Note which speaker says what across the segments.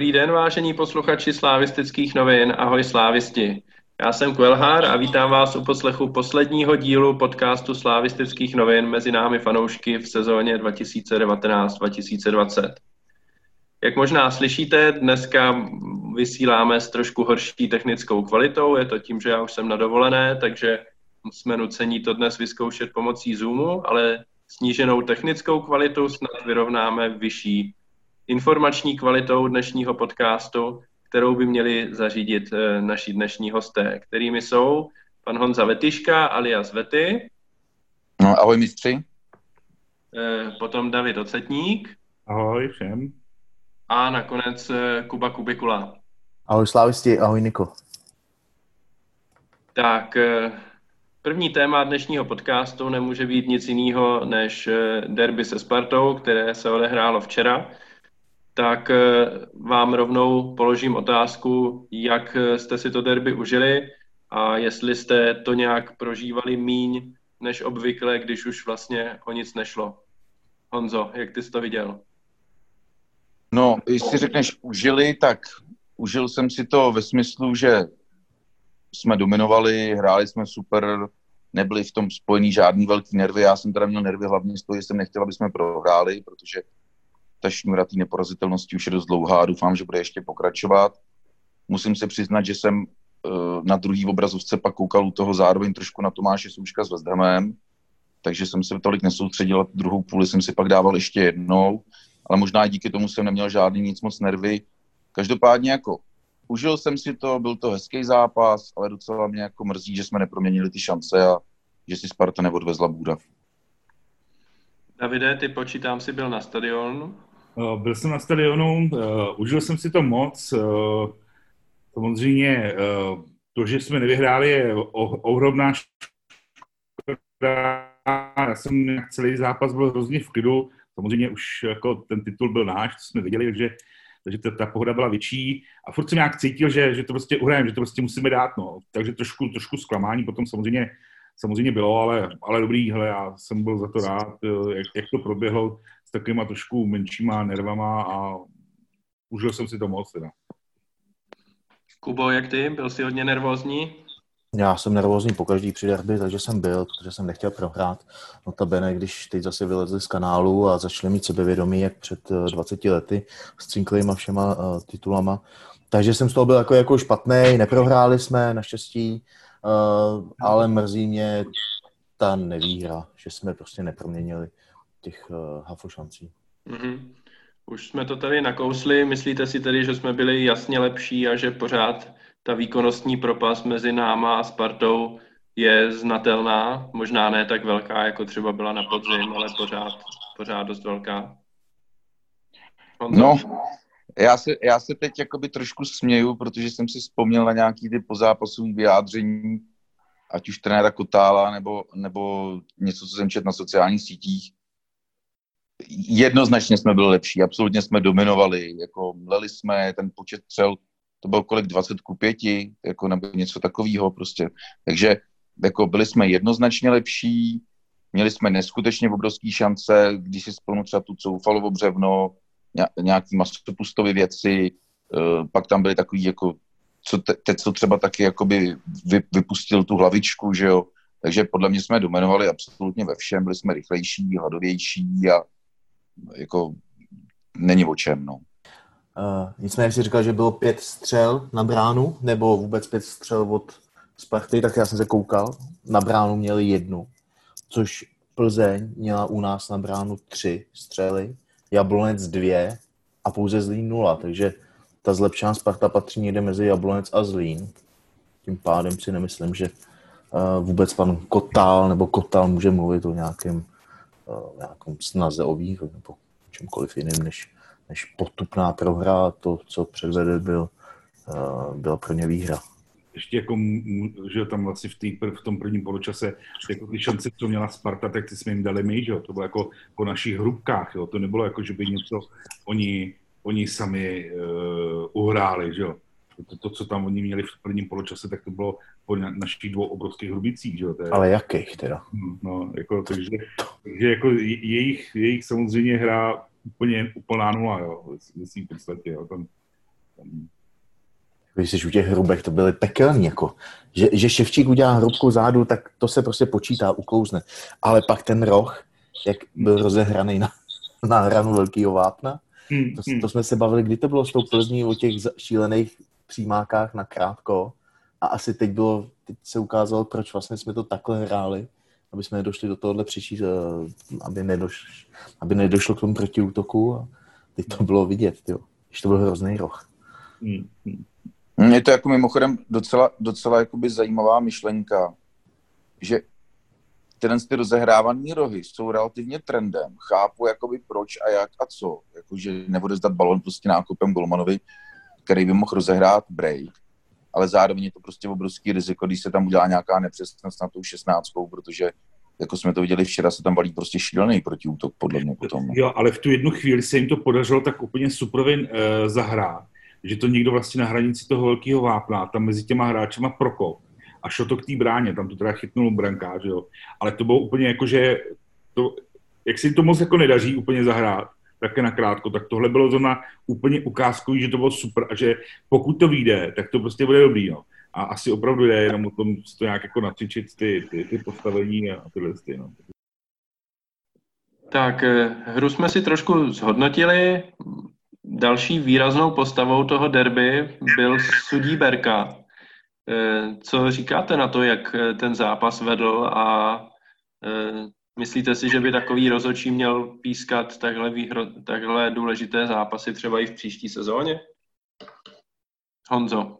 Speaker 1: Dobrý den, vážení posluchači slávistických novin. Ahoj slávisti. Já jsem Kuelhár a vítám vás u poslechu posledního dílu podcastu slávistických novin mezi námi fanoušky v sezóně 2019-2020. Jak možná slyšíte, dneska vysíláme s trošku horší technickou kvalitou, je to tím, že já už jsem na dovolené, takže jsme nuceni to dnes vyzkoušet pomocí Zoomu, ale sníženou technickou kvalitu snad vyrovnáme vyšší informační kvalitou dnešního podcastu, kterou by měli zařídit eh, naši dnešní hosté, kterými jsou pan Honza Vetyška alias Vety.
Speaker 2: No, ahoj mistři.
Speaker 1: Eh, potom David Ocetník.
Speaker 3: Ahoj všem.
Speaker 1: A nakonec eh, Kuba Kubikula.
Speaker 4: Ahoj Slávisti, ahoj Niko.
Speaker 1: Tak, první téma dnešního podcastu nemůže být nic jiného než derby se Spartou, které se odehrálo včera tak eh, vám rovnou položím otázku, jak eh, jste si to derby užili a jestli jste to nějak prožívali míň než obvykle, když už vlastně o nic nešlo. Honzo, jak ty jsi to viděl?
Speaker 2: No, jestli řekneš užili, tak užil jsem si to ve smyslu, že jsme dominovali, hráli jsme super, nebyli v tom spojený žádný velký nervy. Já jsem teda měl nervy hlavně z toho, že jsem nechtěl, aby jsme prohráli, protože ta šňůra té neporazitelnosti už je dost dlouhá a doufám, že bude ještě pokračovat. Musím se přiznat, že jsem uh, na druhý obrazovce pak koukal u toho zároveň trošku na Tomáše Souška s Westhamem, takže jsem se tolik nesoustředil a druhou půli jsem si pak dával ještě jednou, ale možná díky tomu jsem neměl žádný nic moc nervy. Každopádně jako užil jsem si to, byl to hezký zápas, ale docela mě jako mrzí, že jsme neproměnili ty šance a že si Sparta neodvezla Bůda.
Speaker 1: Davide, ty počítám si byl na stadionu.
Speaker 3: Eh, byl jsem na stadionu, uh, užil jsem si to moc. Uh, samozřejmě to, že jsme nevyhráli, je ohromná škoda. Já jsem celý zápas byl hrozně v klidu. Samozřejmě už jako ten titul byl náš, to jsme viděli, takže, takže ta, ta pohoda byla větší. A furt jsem nějak cítil, že, že to prostě uhrajeme, že to prostě musíme dát. No. Takže trošku, trošku zklamání potom samozřejmě samozřejmě bylo, ale, ale dobrý, hele, já jsem byl za to rád, jak, jak to proběhlo s takovýma trošku menšíma nervama a užil jsem si to moc teda.
Speaker 1: Kubo, jak ty? Byl jsi hodně nervózní?
Speaker 4: Já jsem nervózní po každý při derby, takže jsem byl, protože jsem nechtěl prohrát. Notabene, když teď zase vylezli z kanálu a začali mít sebevědomí, jak před 20 eh, lety s cinklýma všema uh, titulama. Takže jsem z toho byl jako, jako špatný, neprohráli jsme naštěstí, uh, ale mrzí mě ta nevýhra, že jsme prostě neproměnili těch uh, hafošancí.
Speaker 1: Mm-hmm. Už jsme to tady nakousli. Myslíte si tedy, že jsme byli jasně lepší a že pořád ta výkonnostní propast mezi náma a Spartou je znatelná? Možná ne tak velká, jako třeba byla na podzim, ale pořád, pořád dost velká.
Speaker 2: Honzo? No, já se, já se teď jakoby trošku směju, protože jsem si vzpomněl na nějaký ty pozápasové vyjádření, ať už trenéra Kotála, nebo, nebo něco, co jsem četl na sociálních sítích, jednoznačně jsme byli lepší, absolutně jsme dominovali, jako mleli jsme, ten počet střel, to bylo kolik 20 ku 5, jako nebo něco takového prostě. Takže jako byli jsme jednoznačně lepší, měli jsme neskutečně obrovské šance, když si spomnu třeba tu Coufalovo břevno, nějaký masopustové věci, uh, pak tam byly takový jako, co te, teď co třeba taky jakoby vy, vypustil tu hlavičku, že jo, takže podle mě jsme dominovali absolutně ve všem, byli jsme rychlejší, hladovější a jako není o čem, no.
Speaker 4: Uh, nicméně si říkal, že bylo pět střel na bránu, nebo vůbec pět střel od Sparty, tak já jsem se koukal. Na bránu měli jednu, což Plzeň měla u nás na bránu tři střely, Jablonec dvě a pouze Zlín nula, takže ta zlepšená Sparta patří někde mezi Jablonec a Zlín. Tím pádem si nemyslím, že uh, vůbec pan Kotal nebo Kotal může mluvit o nějakém nějakou snaze o výhru nebo čemkoliv jiným, než, než potupná prohra to, co předvedl, byl, byla pro ně výhra.
Speaker 3: Ještě jako, že tam vlastně v, tý, v tom prvním poločase, jako ty šance, co měla Sparta, tak ty jsme jim dali my, že jo? to bylo jako po našich hrubkách, jo? to nebylo jako, že by něco oni, oni sami uh, uhráli, že jo? To, to, co tam oni měli v prvním poločase, tak to bylo po našich dvou obrovských hrubicích, že? To je,
Speaker 4: Ale jakých teda?
Speaker 3: Hm, no, jako, takže, takže jako jejich, jejich samozřejmě hra úplně úplná nula, jo, v svým podstatě, jo. Tam
Speaker 4: Když jsi u těch hrubek, to byly pekelní, jako. Že, že Ševčík udělá hrubku zádu, tak to se prostě počítá, uklouzne. Ale pak ten roh, jak byl rozehraný na, na hranu velkého vápna,
Speaker 3: Hmm,
Speaker 4: to,
Speaker 3: hmm.
Speaker 4: to jsme se bavili, kdy to bylo s tou Plzní o těch šílených přímákách na krátko. A asi teď bylo, teď se ukázalo, proč vlastně jsme to takhle hráli, aby jsme nedošli do tohohle příští, eh, aby, nedoš, aby nedošlo k tomu protiútoku. A teď to bylo vidět, jo. Když to byl hrozný roh.
Speaker 3: Hmm, hmm.
Speaker 2: Hm, Je to jako mimochodem docela, docela jakoby zajímavá myšlenka, že tyhle ty rozehrávaný rohy jsou relativně trendem. Chápu jakoby proč a jak a co. Jakože nebude zdat balon prostě nákupem Golmanovi, který by mohl rozehrát break, ale zároveň je to prostě obrovský riziko, když se tam udělá nějaká nepřesnost na tou šestnáctkou, protože jako jsme to viděli včera, se tam valí prostě šílený protiútok, podle mě potom.
Speaker 3: Jo, ale v tu jednu chvíli se jim to podařilo tak úplně suprově uh, zahrát, že to někdo vlastně na hranici toho velkého vápna, tam mezi těma hráčema prokop a šlo to k té bráně, tam to teda chytnul brankář, jo. Ale to bylo úplně jako, že to, jak si to moc jako nedaří úplně zahrát, také nakrátko, tak tohle bylo zrovna úplně ukázkový, že to bylo super a že pokud to vyjde, tak to prostě bude dobrý, no. A asi opravdu jde jenom o tom to nějak jako nacvičit ty, ty, ty postavení a tyhle ty, no.
Speaker 1: Tak, eh, hru jsme si trošku zhodnotili. Další výraznou postavou toho derby byl sudí Berka. Eh, Co říkáte na to, jak eh, ten zápas vedl a myslíte si, že by takový rozočí měl pískat takhle, výhro, takhle důležité zápasy třeba i v příští sezóně? Honzo.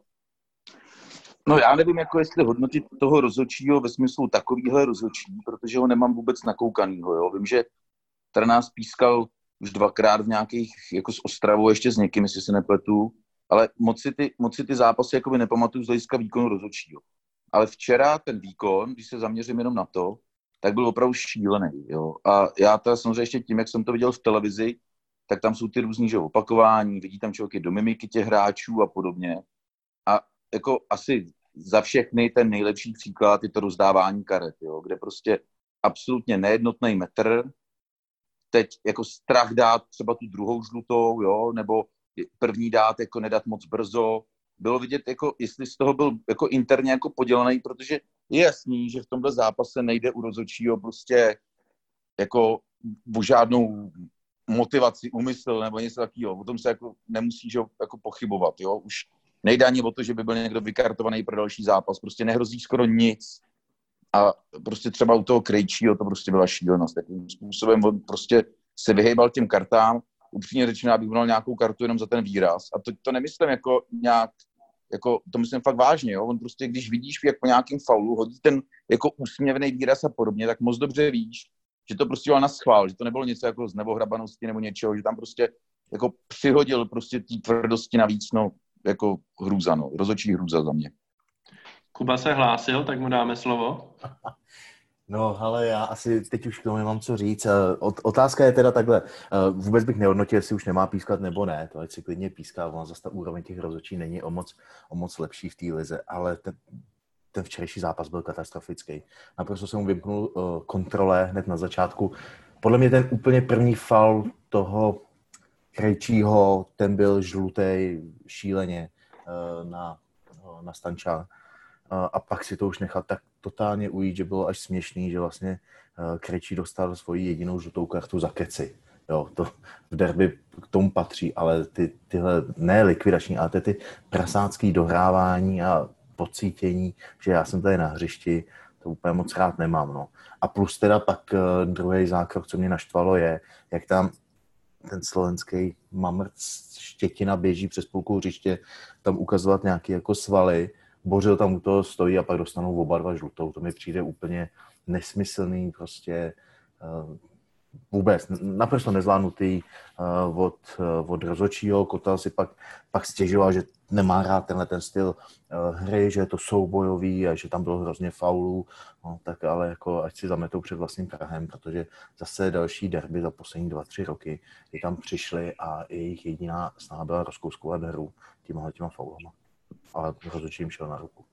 Speaker 2: No já nevím, jako jestli hodnotit toho rozhodčího ve smyslu takovýhle rozhodčí, protože ho nemám vůbec nakoukanýho, jo. Vím, že teda nás pískal už dvakrát v nějakých, jako s Ostravou, ještě s někým, jestli se nepletu, ale moc si ty, moc si ty zápasy jakoby nepamatuju z hlediska výkonu rozhodčího. Ale včera ten výkon, když se zaměřím jenom na to, tak byl opravdu šílený. Jo. A já teda samozřejmě ještě tím, jak jsem to viděl v televizi, tak tam jsou ty různý že, opakování, vidí tam člověk do mimiky těch hráčů a podobně. A jako asi za všechny ten nejlepší příklad je to rozdávání karet, jo, kde prostě absolutně nejednotný metr, teď jako strach dát třeba tu druhou žlutou, jo, nebo první dát jako nedat moc brzo. Bylo vidět, jako, jestli z toho byl jako interně jako podělený, protože je jasný, že v tomhle zápase nejde u rozhodčího prostě jako o žádnou motivaci, úmysl nebo něco takového. O tom se jako nemusíš jako pochybovat, jo. Už nejde ani o to, že by byl někdo vykartovaný pro další zápas. Prostě nehrozí skoro nic. A prostě třeba u toho Krejčího to prostě byla šílenost. Jakým způsobem on prostě se vyhejbal těm kartám. Upřímně řečeno, abych měl nějakou kartu jenom za ten výraz. A to, to nemyslím jako nějak, jako, to myslím fakt vážně, jo. On prostě, když vidíš, jak po nějakém faulu hodí ten jako úsměvný výraz a podobně, tak moc dobře víš, že to prostě byl na schvál, že to nebylo něco jako z nevohrabanosti nebo něčeho, že tam prostě jako přihodil prostě té tvrdosti navíc, no, jako hrůza, no, rozočí hrůza za mě.
Speaker 1: Kuba se hlásil, tak mu dáme slovo.
Speaker 4: No, ale já asi teď už k tomu nemám co říct. Eh, ot- Otázka je teda takhle. eh, Vůbec bych nehodnotil, jestli už nemá pískat nebo ne. To ať si klidně píská. Ona zase ta úroveň těch rozhodčí není o moc, o moc lepší v té lize. Ale ten, ten včerejší zápas byl katastrofický. Naprosto jsem mu vymknul uh, kontrole hned na začátku. Podle mě ten úplně první fal toho Krejčího, ten byl žlutý šíleně na, na Stanča. Uh, a pak si to už nechal tak totálně ujít, že bylo až směšný, že vlastně uh, Krejčí dostal svoji jedinou žlutou kartu za keci. Jo, to v derby k tomu patří, ale ty, tyhle, ne likvidační, ale ty, ty prasácký dohrávání a pocítění, že já jsem tady na hřišti, to úplně moc rád nemám. No. A plus teda pak uh, druhý zákrok, co mě naštvalo, je, jak tam ten slovenský mamrt Štětina běží přes půlku hřiště, tam ukazovat nějaké jako svaly, Bořil tam u toho stojí a pak dostanou oba dva žlutou. To mi přijde úplně nesmyslný, prostě uh, vůbec naprosto nezvládnutý uh, od, uh, od rozočího. Kotel si pak, pak stěžoval, že nemá rád tenhle ten styl hry, že je to soubojový a že tam bylo hrozně faulů, no, tak ale jako ať si zametou před vlastním prahem, protože zase další derby za poslední dva, tři roky, kdy tam přišli a jejich jediná snaha byla rozkouskovat hru těma těma faulama. Ale rozhodčí jim šel na ruku.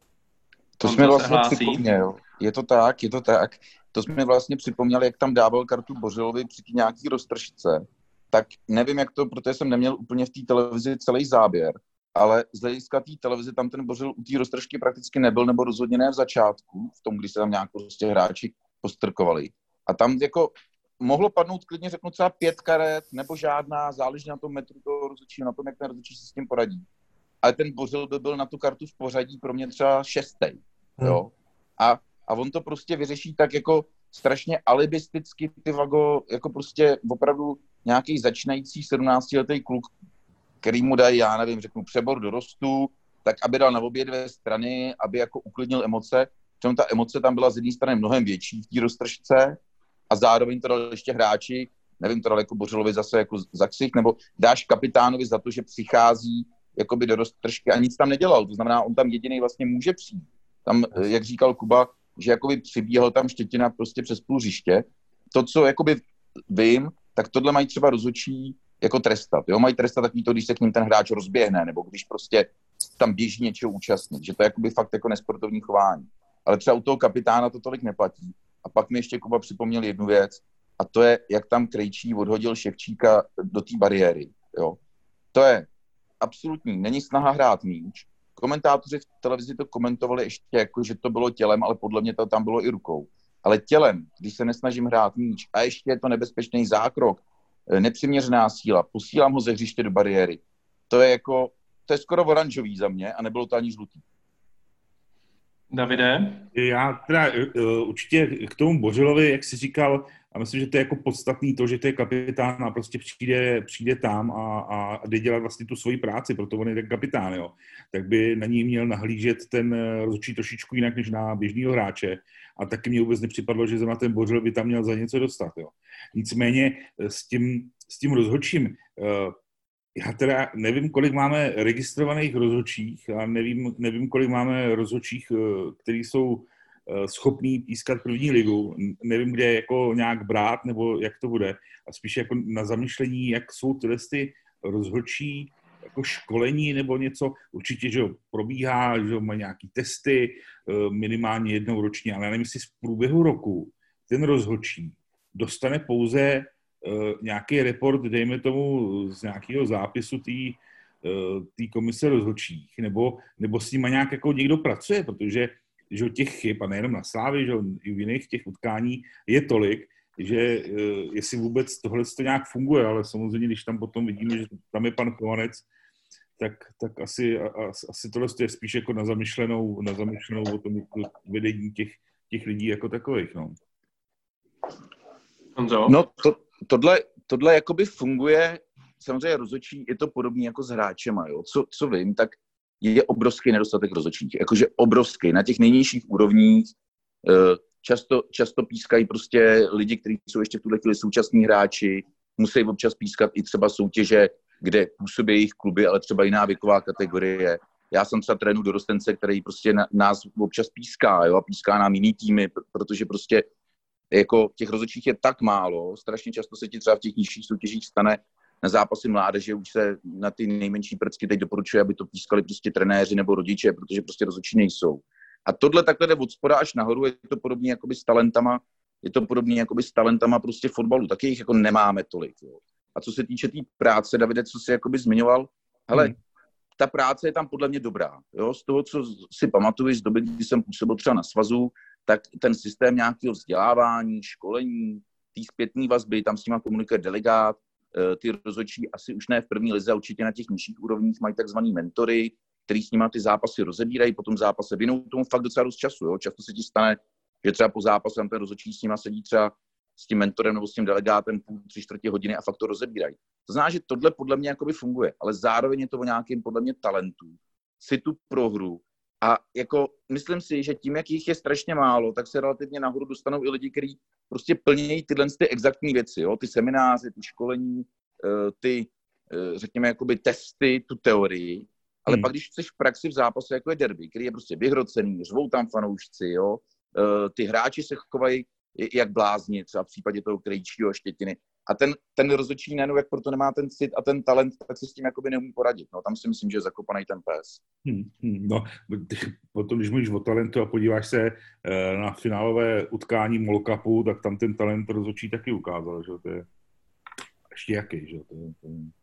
Speaker 2: To jsme vlastně připomněl. Je to tak, je to tak. To jsme vlastně připomněli, jak tam dával kartu Bořilovi při nějaký roztržce. Tak nevím, jak to, protože jsem neměl úplně v té televizi celý záběr, ale z hlediska té televize tam ten Bořil u té roztržky prakticky nebyl, nebo rozhodně ne v začátku, v tom, kdy se tam nějak prostě hráči postrkovali. A tam jako mohlo padnout klidně, řeknu třeba pět karet, nebo žádná, záleží na tom metru toho rozhodčího, na tom, jak ten rozhodčí se s tím poradí. Ale ten Bořil by byl na tu kartu v pořadí pro mě třeba šestý. Hmm. Jo? A, a on to prostě vyřeší tak jako strašně alibisticky, ty vago, jako prostě opravdu nějaký začínající 17-letý kluk, který mu dají, já nevím, řeknu přebor dorostu, tak aby dal na obě dvě strany, aby jako uklidnil emoce. Přitom ta emoce tam byla z jedné strany mnohem větší v té roztržce a zároveň to dal ještě hráči, nevím, to dal jako Bořilovi zase jako za ksich, nebo dáš kapitánovi za to, že přichází jakoby do roztržky a nic tam nedělal. To znamená, on tam jediný vlastně může přijít. Tam, jak říkal Kuba, že jakoby přibíhal tam štětina prostě přes půl hřiště. To, co jakoby vím, tak tohle mají třeba rozhodčí jako trestat. Jo? Mají trestat takový to, když se k ním ten hráč rozběhne, nebo když prostě tam běží něčeho účastnit, že to je jakoby fakt jako nesportovní chování. Ale třeba u toho kapitána to tolik neplatí. A pak mi ještě Kuba připomněl jednu věc, a to je, jak tam Krejčí odhodil Ševčíka do té bariéry. Jo? To je absolutní, není snaha hrát míč. Komentátoři v televizi to komentovali ještě jako, že to bylo tělem, ale podle mě to tam bylo i rukou. Ale tělem, když se nesnažím hrát míč a ještě je to nebezpečný zákrok, eh, nepřiměřená síla, posílám ho ze hřiště do bariéry, to je jako, to je skoro oranžový za mě a nebylo to ani žlutý.
Speaker 1: Davide?
Speaker 3: Já teda uh, určitě k tomu Bořilovi, jak jsi říkal, a myslím, že to je jako podstatný to, že to je kapitán a prostě přijde, přijde tam a, a jde dělat vlastně tu svoji práci, proto on je ten kapitán, jo. Tak by na ní měl nahlížet ten eh, rozhodčí trošičku jinak než na běžného hráče. A taky mě vůbec nepřipadlo, že zrovna ten Bořil by tam měl za něco dostat, jo. Nicméně eh, s tím, s tím rozhodčím, eh, já teda nevím, kolik máme registrovaných rozhodčích a nevím, nevím kolik máme rozhodčích, kteří jsou schopný pískat první ligu. Nevím, kde jako nějak brát, nebo jak to bude. A spíš jako na zamýšlení, jak jsou tyhle ty rozhodčí jako školení nebo něco. Určitě, že probíhá, že má nějaký testy eh, minimálně jednou ročně, ale já nevím, jestli z průběhu roku ten rozhodčí dostane pouze eh, nějaký report, dejme tomu, z nějakého zápisu té komise rozhodčích, nebo, nebo s ním nějak jako někdo pracuje, protože že těch chyb, a nejenom na Slávy, že i v jiných těch utkání je tolik, že uh, jestli vůbec tohle to nějak funguje, ale samozřejmě, když tam potom vidíme, že tam je pan Chovanec, tak, tak asi, asi tohle je spíš jako na zamyšlenou, na zamyšlenou o tom vedení těch, těch lidí jako takových. No,
Speaker 2: no to, tohle, tohle jakoby funguje, samozřejmě rozhodčí, je to podobné jako s hráčema, jo. Co, co vím, tak je obrovský nedostatek rozhodčích. Jakože obrovský. Na těch nejnižších úrovních eh, často, často pískají prostě lidi, kteří jsou ještě v tuhle chvíli současní hráči, musí občas pískat i třeba soutěže, kde působí jejich kluby, ale třeba jiná věková kategorie. Já jsem třeba trénu dorostence, který prostě nás občas píská, jo, a píská nám jiný týmy, protože prostě jako těch rozhodčích je tak málo, strašně často se ti třeba v těch nižších soutěžích stane, na zápasy mládeže už se na ty nejmenší prcky teď doporučuje, aby to pískali prostě trenéři nebo rodiče, protože prostě rozhodčí nejsou. A tohle takhle jde od spoda až nahoru, je to podobně jakoby s talentama, je to podobně jakoby s talentama prostě fotbalu, taky jich jako nemáme tolik. Jo. A co se týče té tý práce, Davide, co jsi jakoby zmiňoval, hele, hmm. ta práce je tam podle mě dobrá. Jo? Z toho, co si pamatuju, z doby, kdy jsem působil třeba na svazu, tak ten systém nějakého vzdělávání, školení, té zpětné vazby, tam s nima komunikuje delegát, ty rozhodčí asi už ne v první lize, určitě na těch nižších úrovních mají takzvaný mentory, který s nimi ty zápasy rozebírají, potom zápase věnou tomu fakt docela dost času. Jo? Často se ti stane, že třeba po zápase tam ten rozhodčí s nima sedí třeba s tím mentorem nebo s tím delegátem půl, tři čtvrtě hodiny a fakt to rozebírají. To znamená, že tohle podle mě jakoby funguje, ale zároveň je to o nějakým podle mě talentu, si tu prohru a jako myslím si, že tím, jak jich je strašně málo, tak se relativně nahoru dostanou i lidi, kteří prostě plnějí tyhle ty exaktní věci, jo? ty semináře, ty školení, eh, ty, eh, řekněme, jakoby testy, tu teorii, ale hmm. pak, když chceš v praxi v zápase, jako je derby, který je prostě vyhrocený, řvou tam fanoušci, jo, eh, ty hráči se chovají jak blázni, třeba v případě toho Krejčího Štětiny, a ten, ten rozhodčí nejenom, jak proto nemá ten cit a ten talent, tak se s tím jakoby neumí poradit. No, tam si myslím, že je zakopaný ten pes.
Speaker 3: Hmm, hmm, no, potom, když mluvíš o talentu a podíváš se eh, na finálové utkání Molkapu, tak tam ten talent rozhodčí taky ukázal, že to je ještě jaký, že to je, to je...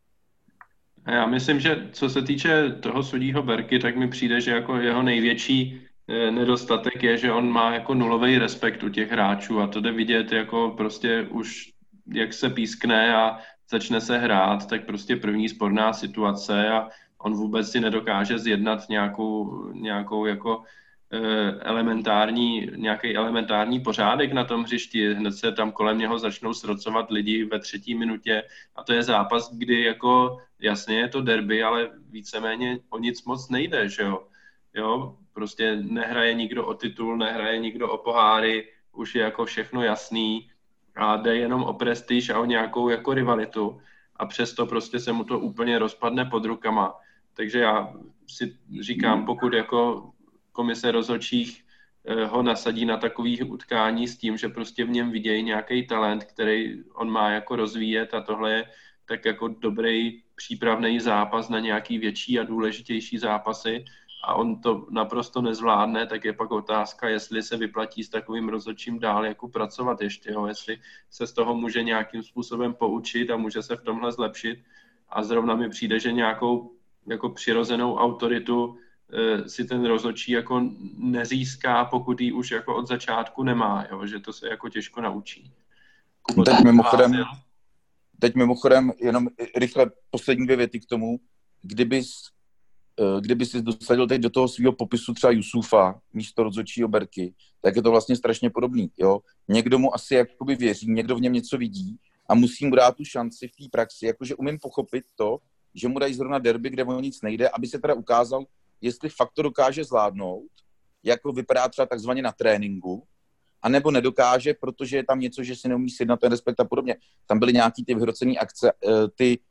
Speaker 1: Já myslím, že co se týče toho sudího Berky, tak mi přijde, že jako jeho největší eh, nedostatek je, že on má jako nulový respekt u těch hráčů a to jde vidět jako prostě už jak se pískne a začne se hrát, tak prostě první sporná situace a on vůbec si nedokáže zjednat nějakou, nějakou jako Eh, elementární, nějaký elementární pořádek na tom hřišti, hned se tam kolem něho začnou srocovat lidi ve třetí minutě. A to je zápas, kdy jako jasně je to derby, ale víceméně o nic moc nejde, že jo. Jo, prostě nehraje nikdo o titul, nehraje nikdo o poháry, už je jako všechno jasný a jde jenom o prestiž a o nějakou jako rivalitu a přesto prostě se mu to úplně rozpadne pod rukama. Takže já si říkám, pokud jako komise rozhodčích eh, ho nasadí na takových utkání s tím, že prostě v něm vidějí nějaký talent, který on má jako rozvíjet a tohle je tak jako dobrý přípravný zápas na nějaký větší a důležitější zápasy a on to naprosto nezvládne, tak je pak otázka, jestli se vyplatí s takovým rozhodčím dál jako pracovat ještě, jo? jestli se z toho může nějakým způsobem poučit a může se v tomhle zlepšit a zrovna mi přijde, že nějakou jako přirozenou autoritu Eh, si ten rozhodčí jako nezíská, pokud ji už jako od začátku nemá, jo? že to se jako těžko naučí.
Speaker 2: Kubo, teď mimochodem, teď mimochodem jenom rychle poslední dvě věty k tomu, kdybys, eh, kdyby si dosadil teď do toho svého popisu třeba Jusufa místo rozhodčího Berky, tak je to vlastně strašně podobný. Jo? Někdo mu asi jakoby věří, někdo v něm něco vidí a musí mu dát tu šanci v té praxi. Jakože umím pochopit to, že mu dají zrovna derby, kde o nic nejde, aby se teda ukázal, jestli fakt to dokáže zvládnout, jako vypadá třeba takzvaně na tréninku, anebo nedokáže, protože je tam něco, že si neumí sjednat ten respekt a podobně. Tam byly nějaký ty vyhrocené akce, eh, ty, eh,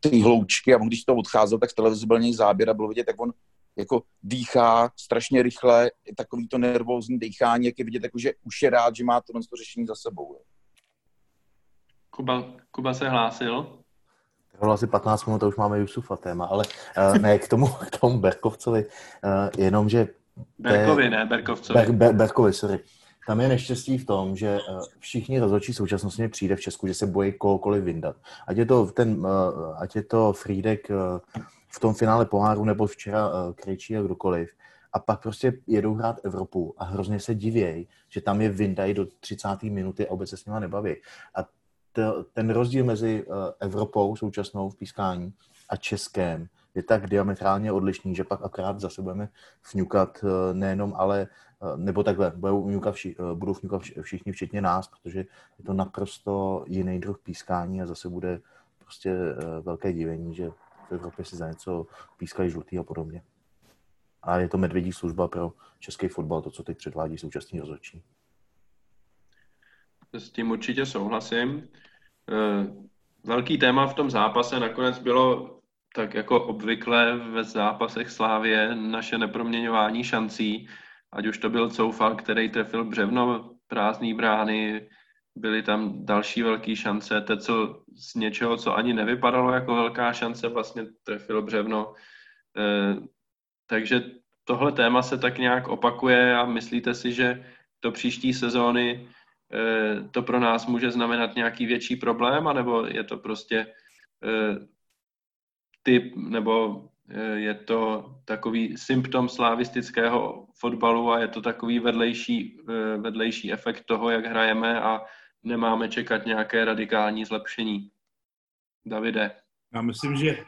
Speaker 2: ty hloučky a on, když to odcházel, tak z televize byl něj záběr a bylo vidět, jak on jako dýchá strašně rychle, takový to nervózní dýchání, jak je vidět, jako, že už je rád, že má to, to řešení za sebou.
Speaker 1: Kuba, Kuba se hlásil.
Speaker 4: Bylo asi 15 minut, to už máme Jusufa téma, ale uh, ne, k tomu, k tomu Berkovcovi, uh, jenom, že...
Speaker 1: Berkovi, ne, Berkovcovi.
Speaker 4: Ber, Ber, Berkovi, sorry. Tam je neštěstí v tom, že uh, všichni rozhodčí současnosti přijde v Česku, že se bojí kohokoliv vyndat. Ať je to, ten, uh, ať je to Frídek uh, v tom finále poháru nebo včera Krejčí a kdokoliv. A pak prostě jedou hrát Evropu a hrozně se divějí, že tam je vyndají do 30. minuty a vůbec se s nimi nebaví. A ten rozdíl mezi eh, Evropou současnou v pískání a Českém je tak diametrálně odlišný, že pak akorát zase budeme vňukat eh, nejenom ale, eh, nebo takhle, budou vňukat, vši, budou vňukat všichni, včetně nás, protože je to naprosto jiný druh pískání a zase bude prostě velké divení, že v Evropě si za něco pískají žlutý a podobně. A je to medvědí služba pro český fotbal, to, co teď předvádí současný rozhodčí.
Speaker 1: S tím určitě souhlasím. Eh, velký téma v tom zápase nakonec bylo tak jako obvykle ve zápasech Slávě naše neproměňování šancí, ať už to byl Coufa, který trefil břevno prázdný brány, byly tam další velké šance, teď co z něčeho, co ani nevypadalo jako velká šance, vlastně trefil břevno. Eh, takže tohle téma se tak nějak opakuje a myslíte si, že do příští sezóny Eh, to pro nás může znamenat nějaký větší problém, anebo je to prostě eh, typ, nebo je to takový symptom slavistického fotbalu a je to takový vedlejší, vedlejší efekt toho, jak hrajeme a nemáme čekat nějaké radikální zlepšení. Davide.
Speaker 3: Já myslím, že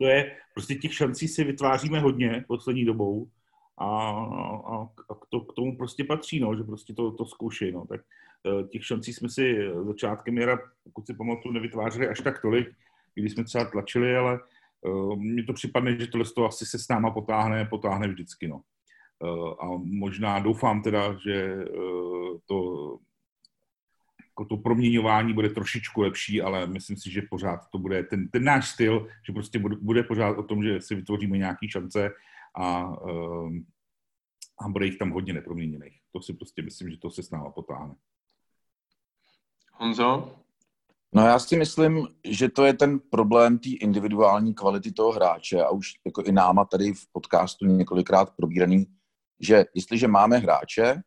Speaker 3: to je, prostě těch šancí si vytváříme hodně poslední dobou a, a, a to, k tomu prostě patří, no, že prostě to, to zkouší. No. Tak e, těch šancí jsme si začátkem jara, pokud si pamatuju, nevytvářeli až tak tolik, když jsme třeba tlačili, ale mně to připadne, že tohle to asi se s náma potáhne, potáhne vždycky. No. Uh, a možná doufám teda, že uh, to jako to proměňování bude trošičku lepší, ale myslím si, že pořád to bude ten, ten náš styl, že prostě bude, bude pořád o tom, že si vytvoříme nějaké šance a, ehm, a bude jich tam hodně neproměněných. To si prostě myslím, že to se s náma potáhne.
Speaker 1: Honzo?
Speaker 2: No já si myslím, že to je ten problém té individuální kvality toho hráče a už jako i náma tady v podcastu několikrát probíraný, že jestliže máme hráče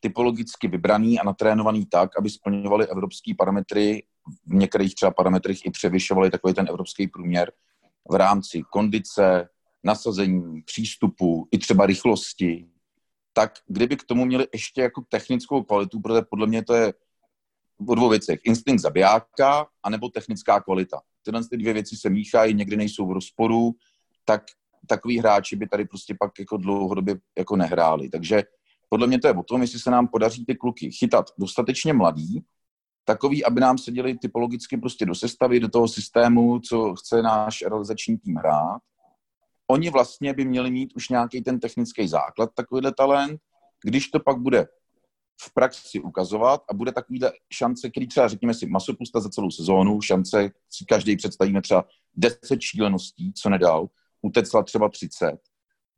Speaker 2: typologicky vybraný a natrénovaný tak, aby splňovali evropské parametry v některých třeba parametrech i převyšovali takový ten evropský průměr v rámci kondice, nasazení, přístupu, i třeba rychlosti, tak kdyby k tomu měli ještě jako technickou kvalitu, protože podle mě to je o dvou věcech. Instinkt zabijáka anebo technická kvalita. Tyhle ty dvě věci se míchají, někdy nejsou v rozporu, tak takový hráči by tady prostě pak jako dlouhodobě jako nehráli. Takže podle mě to je o tom, jestli se nám podaří ty kluky chytat dostatečně mladý, takový, aby nám seděli typologicky prostě do sestavy, do toho systému, co chce náš realizační tým hrát. Oni vlastně by měli mít už nějaký ten technický základ, takovýhle talent. Když to pak bude v praxi ukazovat a bude takovýhle šance, který třeba řekněme si masopusta za celou sezónu, šance si každý představíme třeba 10 šíleností, co nedal, u Tecla třeba 30,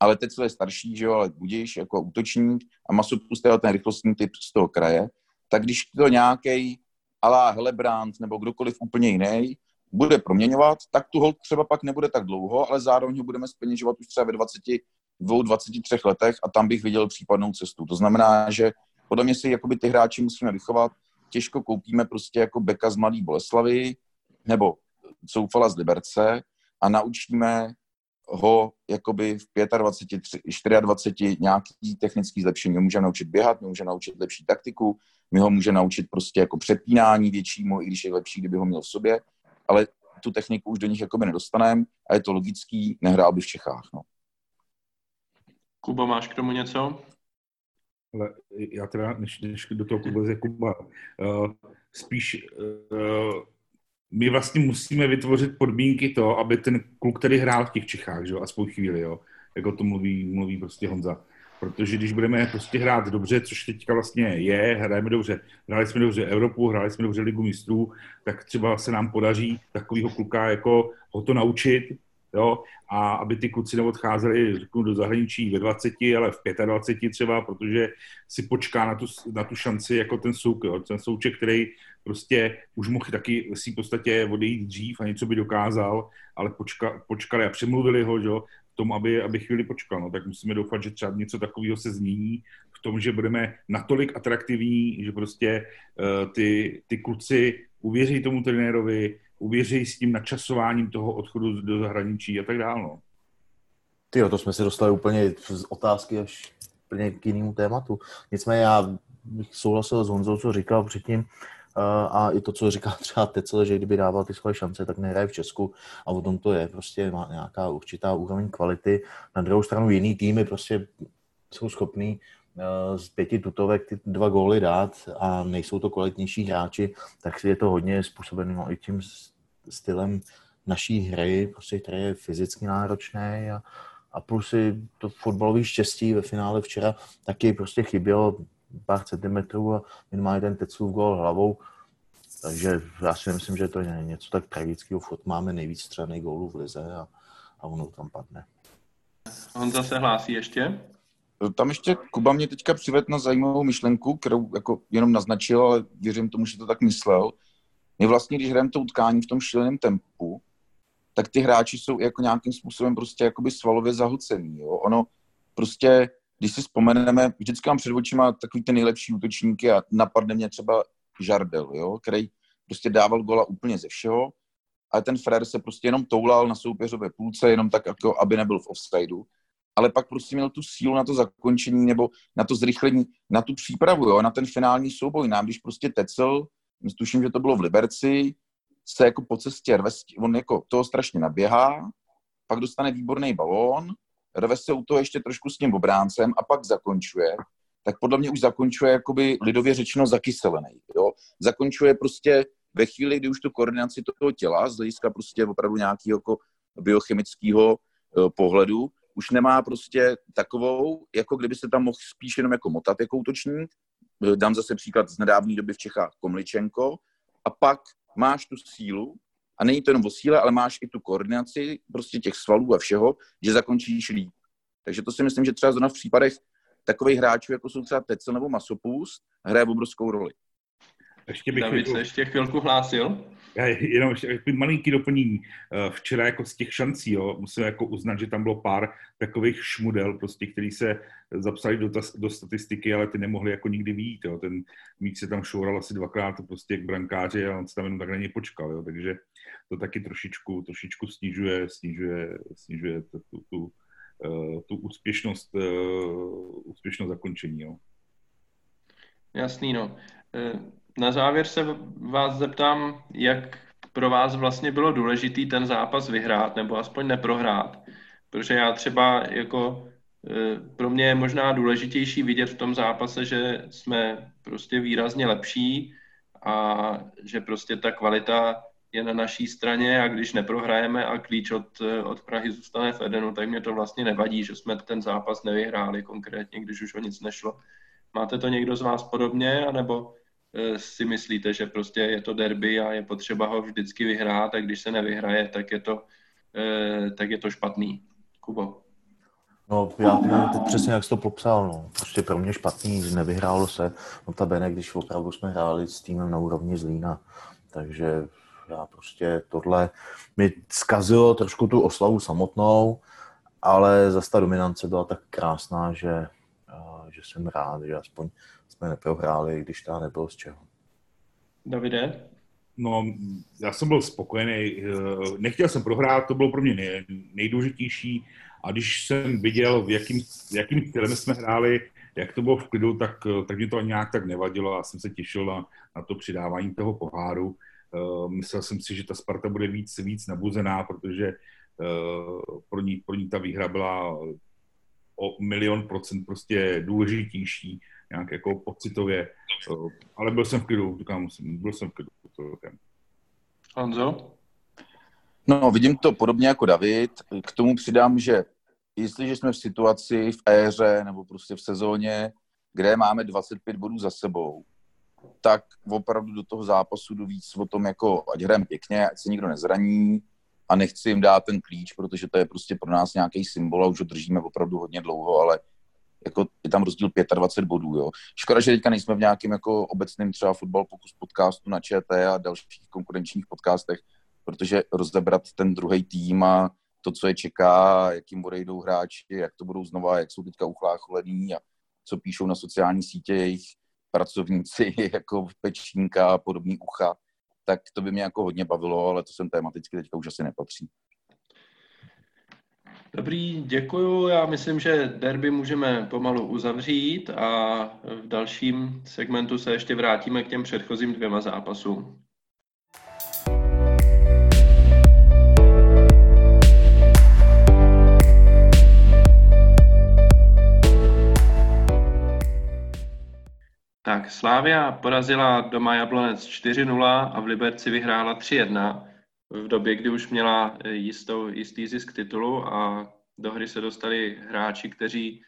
Speaker 2: ale Tecla je starší, že jo, ale budíš jako útočník a masopusta je ten rychlostní typ z toho kraje, tak když to nějaký alá Helebrand nebo kdokoliv úplně jiný bude proměňovat, tak tu hold třeba pak nebude tak dlouho, ale zároveň ho budeme speněžovat už třeba ve 22, 23 letech a tam bych viděl případnou cestu. To znamená, že podle mě si jakoby ty hráči musíme vychovat. Těžko koupíme prostě jako beka z Mladý Boleslavy nebo Soufala z Liberce a naučíme ho jakoby v 25, 24 nějaký technický zlepšení. My můžeme naučit běhat, my můžeme naučit lepší taktiku, my ho můžeme naučit prostě jako přepínání většímu, i když je lepší, kdyby ho měl v sobě, ale tu techniku už do nich jakoby nedostaneme a je to logický, nehrál by v Čechách. No.
Speaker 1: Kuba, máš k tomu něco?
Speaker 3: Ale já teda, než, než do toho klubu Kuba, uh, spíš uh, my vlastně musíme vytvořit podmínky to, aby ten kluk, který hrál v těch Čechách, že jo, aspoň chvíli, jo, jako to mluví, mluví prostě Honza. Protože když budeme prostě hrát dobře, což teďka vlastně je, hrajeme dobře, hráli jsme dobře Evropu, hráli jsme dobře Ligu mistrů, tak třeba se nám podaří takového kluka jako ho to naučit, jo, a aby ty kluci neodcházeli, řeknu, do zahraničí ve 20, ale v 25 třeba, protože si počká na tu, na tu šanci jako ten souk, jo, ten souček, který prostě už mohl taky si v podstatě odejít dřív a něco by dokázal, ale počka, počkali a přemluvili ho, že, v tom, aby, aby chvíli počkal. No, tak musíme doufat, že třeba něco takového se změní v tom, že budeme natolik atraktivní, že prostě uh, ty, ty kluci uvěří tomu trenérovi, uvěří s tím načasováním toho odchodu do zahraničí a tak dále. No.
Speaker 4: Tyjo, to jsme se dostali úplně z otázky až úplně k jinému tématu. Nicméně já bych souhlasil s Honzou, co říkal předtím, a i to, co říká třeba Tecel, že kdyby dával ty svoje šance, tak nehraje v Česku a o tom to je. Prostě má nějaká určitá úroveň kvality. Na druhou stranu jiný týmy prostě jsou schopní Eh, z pěti tutovek ty dva góly dát a nejsou to kvalitnější hráči, tak je to hodně způsobeno no, i tím stylem naší hry, prostě, který je fyzicky náročný a, a plus i to fotbalové štěstí ve finále včera taky prostě chybělo pár centimetrů a minimálně ten Tecův gól hlavou. Takže já si myslím, že to je něco tak tragického. Fot máme nejvíc střelných gólů v lize a, a ono tam padne.
Speaker 1: On zase hlásí ještě?
Speaker 2: Tam ještě Kuba mě teďka přivedl na zajímavou myšlenku, kterou jako jenom naznačil, ale věřím tomu, že to tak myslel. My vlastně, když hrajeme to utkání v tom šíleném tempu, tak ty hráči jsou jako nějakým způsobem prostě jakoby svalově zahlcený. Jo? Ono prostě, když si vzpomeneme, vždycky mám před očima takový ty nejlepší útočníky a napadne mě třeba Žardel, jo? který prostě dával gola úplně ze všeho, ale ten Frér se prostě jenom toulal na soupeřové půlce, jenom tak, jako aby nebyl v offsideu ale pak prostě měl tu sílu na to zakončení nebo na to zrychlení, na tu přípravu, jo, na ten finální souboj. Nám, když prostě Tecel, tuším, že to bylo v Liberci, se jako po cestě rve, on jako toho strašně naběhá, pak dostane výborný balón, rve se u toho ještě trošku s tím obráncem a pak zakončuje, tak podle mě už zakončuje jakoby lidově řečeno zakyselený. Jo? Zakončuje prostě ve chvíli, kdy už tu koordinaci toho těla z hlediska prostě opravdu nějakého jako biochemického uh, pohledu, už nemá prostě takovou, jako kdyby se tam mohl spíš jenom jako motat jako útočník. Dám zase příklad z nedávné doby v Čechách Komličenko. A pak máš tu sílu, a není to jenom o síle, ale máš i tu koordinaci prostě těch svalů a všeho, že zakončíš líp. Takže to si myslím, že třeba zrovna v případech takových hráčů, jako jsou třeba Tecel nebo Masopust, hraje obrovskou roli.
Speaker 1: Ještě bych David se ještě chvilku hlásil.
Speaker 3: Já jenom ještě malinký doplnění. Eh, včera jako z těch šancí, jo, musím jako uznat, že tam bylo pár takových šmudel, prostě, který se zapsali do, ta, do statistiky, ale ty nemohli jako nikdy výjít. Jo. Ten míč se tam šoural asi dvakrát prostě k brankáři a on se tam jenom tak na něj počkal. Jo. Takže to taky trošičku, trošičku snižuje, snižuje, snižuje tu, tu, tu, eh, tu úspěšnost, uh, úspěšnost zakončení. Jo.
Speaker 1: Jasný, no. Na závěr se vás zeptám, jak pro vás vlastně bylo důležitý ten zápas vyhrát nebo aspoň neprohrát. Protože já třeba jako e, pro mě je možná důležitější vidět v tom zápase, že jsme prostě výrazně lepší a že prostě ta kvalita je na naší straně a když neprohrajeme a klíč od, od Prahy zůstane v Edenu, tak mě to vlastně nevadí, že jsme ten zápas nevyhráli konkrétně, když už o nic nešlo. Máte to někdo z vás podobně, anebo si myslíte, že prostě je to derby a je potřeba ho vždycky vyhrát a když se nevyhraje, tak je to, eh, tak je to špatný. Kubo.
Speaker 4: No, já nevím teď přesně, jak jsi to popsal. No. Prostě pro mě špatný, nevyhrálo se. No ta Bene, když opravdu jsme hráli s týmem na úrovni Zlína. Takže já prostě tohle mi zkazilo trošku tu oslavu samotnou, ale zase ta dominance byla tak krásná, že, eh, že jsem rád, že aspoň jsme neprohráli, když ta nebylo z čeho.
Speaker 1: Davide?
Speaker 3: No, já jsem byl spokojený. Eh, nechtěl jsem prohrát, to bylo pro mě nej, nejdůležitější. A když jsem viděl, v jakým, jakým stylem jsme hráli, jak to bylo v klidu, tak, eh, tak mě to nějak tak nevadilo a jsem se těšil na, na to přidávání toho poháru. Uh, myslel jsem si, že ta Sparta bude víc, víc nabuzená, protože pro, ní, pro ní ta výhra byla o milion procent prostě důležitější nějak jako pocitově, ale byl jsem v klidu, říkám, byl jsem v klidu.
Speaker 1: Honzo?
Speaker 2: No, vidím to podobně jako David. K tomu přidám, že jestliže jsme v situaci, v éře nebo prostě v sezóně, kde máme 25 bodů za sebou, tak opravdu do toho zápasu jdu víc o tom, jako ať hrajeme pěkně, ať se nikdo nezraní a nechci jim dát ten klíč, protože to je prostě pro nás nějaký symbol a už ho držíme opravdu hodně dlouho, ale jako je tam rozdíl 25 bodů, jo. Škoda, že teďka nejsme v nějakém jako obecném třeba fotbal pokus podcastu na ČT a dalších konkurenčních podcastech, protože rozebrat ten druhý tým a to, co je čeká, jakým odejdou hráči, jak to budou znova, jak jsou teďka uchlácholení a co píšou na sociální sítě jejich pracovníci jako pečínka a podobný ucha, tak to by mě jako hodně bavilo, ale to sem tematicky teďka už asi nepatří.
Speaker 1: Dobrý, děkuju. Já myslím, že derby můžeme pomalu uzavřít a v dalším segmentu se ještě vrátíme k těm předchozím dvěma zápasům. Tak, Slávia porazila doma Jablonec 4-0 a v Liberci vyhrála 3-1 v době, kdy už měla eh, jistou, jistý zisk titulu a do hry se dostali hráči, kteří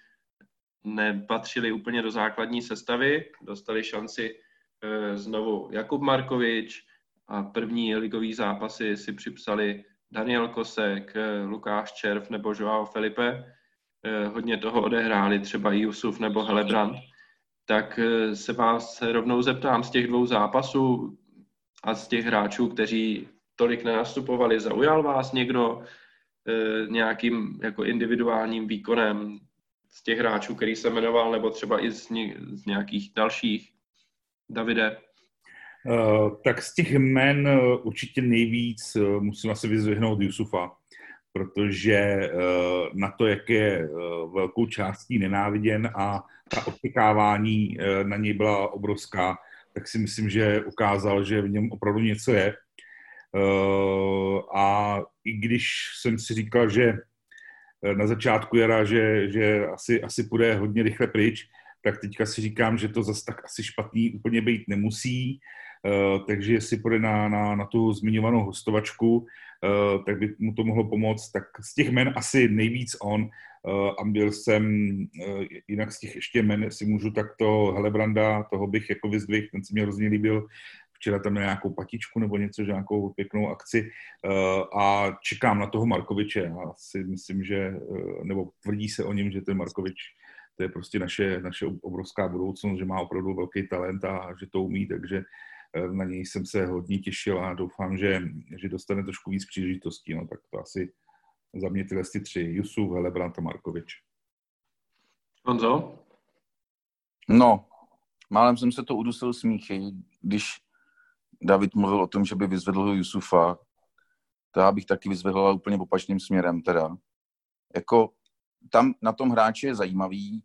Speaker 1: nepatřili úplně do základní sestavy, dostali šanci eh, znovu Jakub Markovič a první ligový zápasy si připsali Daniel Kosek, eh, Lukáš Červ nebo Joao Felipe. Hodně toho odehráli třeba i Jusuf nebo Helebrand. Tak se vás rovnou zeptám z těch dvou zápasů a z těch hráčů, kteří tolik nenastupovali. Zaujal vás někdo e, nějakým jako individuálním výkonem z těch hráčů, který se jmenoval, nebo třeba i z, ně, z nějakých dalších? Davide?
Speaker 3: Uh, tak z těch jmen uh, určitě nejvíc musím asi vyzvihnout Jusufa, protože uh, na to, jak je uh, velkou částí nenáviděn a ta očekávání na něj byla obrovská, tak si myslím, že ukázal, že v něm opravdu něco je. Eh, a i když jsem si říkal, že eh, na začátku jara, že, že asi, asi půjde hodně rychle pryč, tak teďka si říkám, že to zase tak asi špatný úplně být nemusí, eh, takže jestli půjde na, na, na tu zmiňovanou hostovačku, tak by mu to mohlo pomoct. Tak z těch men asi nejvíc on. A byl jsem, jinak z těch ještě men si můžu takto Helebranda, toho bych jako vyzdvihl, ten se mi hrozně líbil, včera tam měl nějakou patičku nebo něco, že nějakou pěknou akci eh, a čekám na toho Markoviče. Já si myslím, že, eh, nebo tvrdí se o něm, že ten Markovič to je prostě naše, naše obrovská budoucnost, že má opravdu velký talent a že to umí, takže eh, na něj jsem se hodně těšil a doufám, že, že dostane trošku víc příležitostí. No, tak to asi za mě tyhle ty tři. Jusuf, Helebrant a Markovič.
Speaker 1: Honzo?
Speaker 2: No, málem jsem se to udusil smíchy, když David mluvil o tom, že by vyzvedl Jusufa, to já bych taky vyzvedl úplně opačným směrem teda. Jako tam na tom hráči je zajímavý,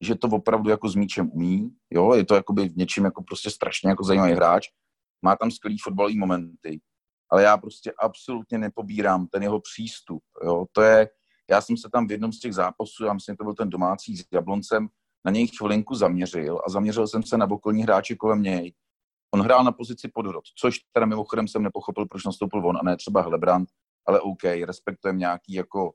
Speaker 2: že to opravdu jako s míčem umí, jo, je to jakoby v něčem jako prostě strašně jako zajímavý hráč, má tam skvělý fotbalový momenty, ale já prostě absolutně nepobírám ten jeho přístup, jo, to je, já jsem se tam v jednom z těch zápasů, já myslím, to byl ten domácí s Jabloncem, na něj chvilinku zaměřil a zaměřil jsem se na okolní hráče kolem něj. On hrál na pozici podrod, což teda mimochodem jsem nepochopil, proč nastoupil on a ne třeba Hlebrand, ale OK, respektujeme nějaký jako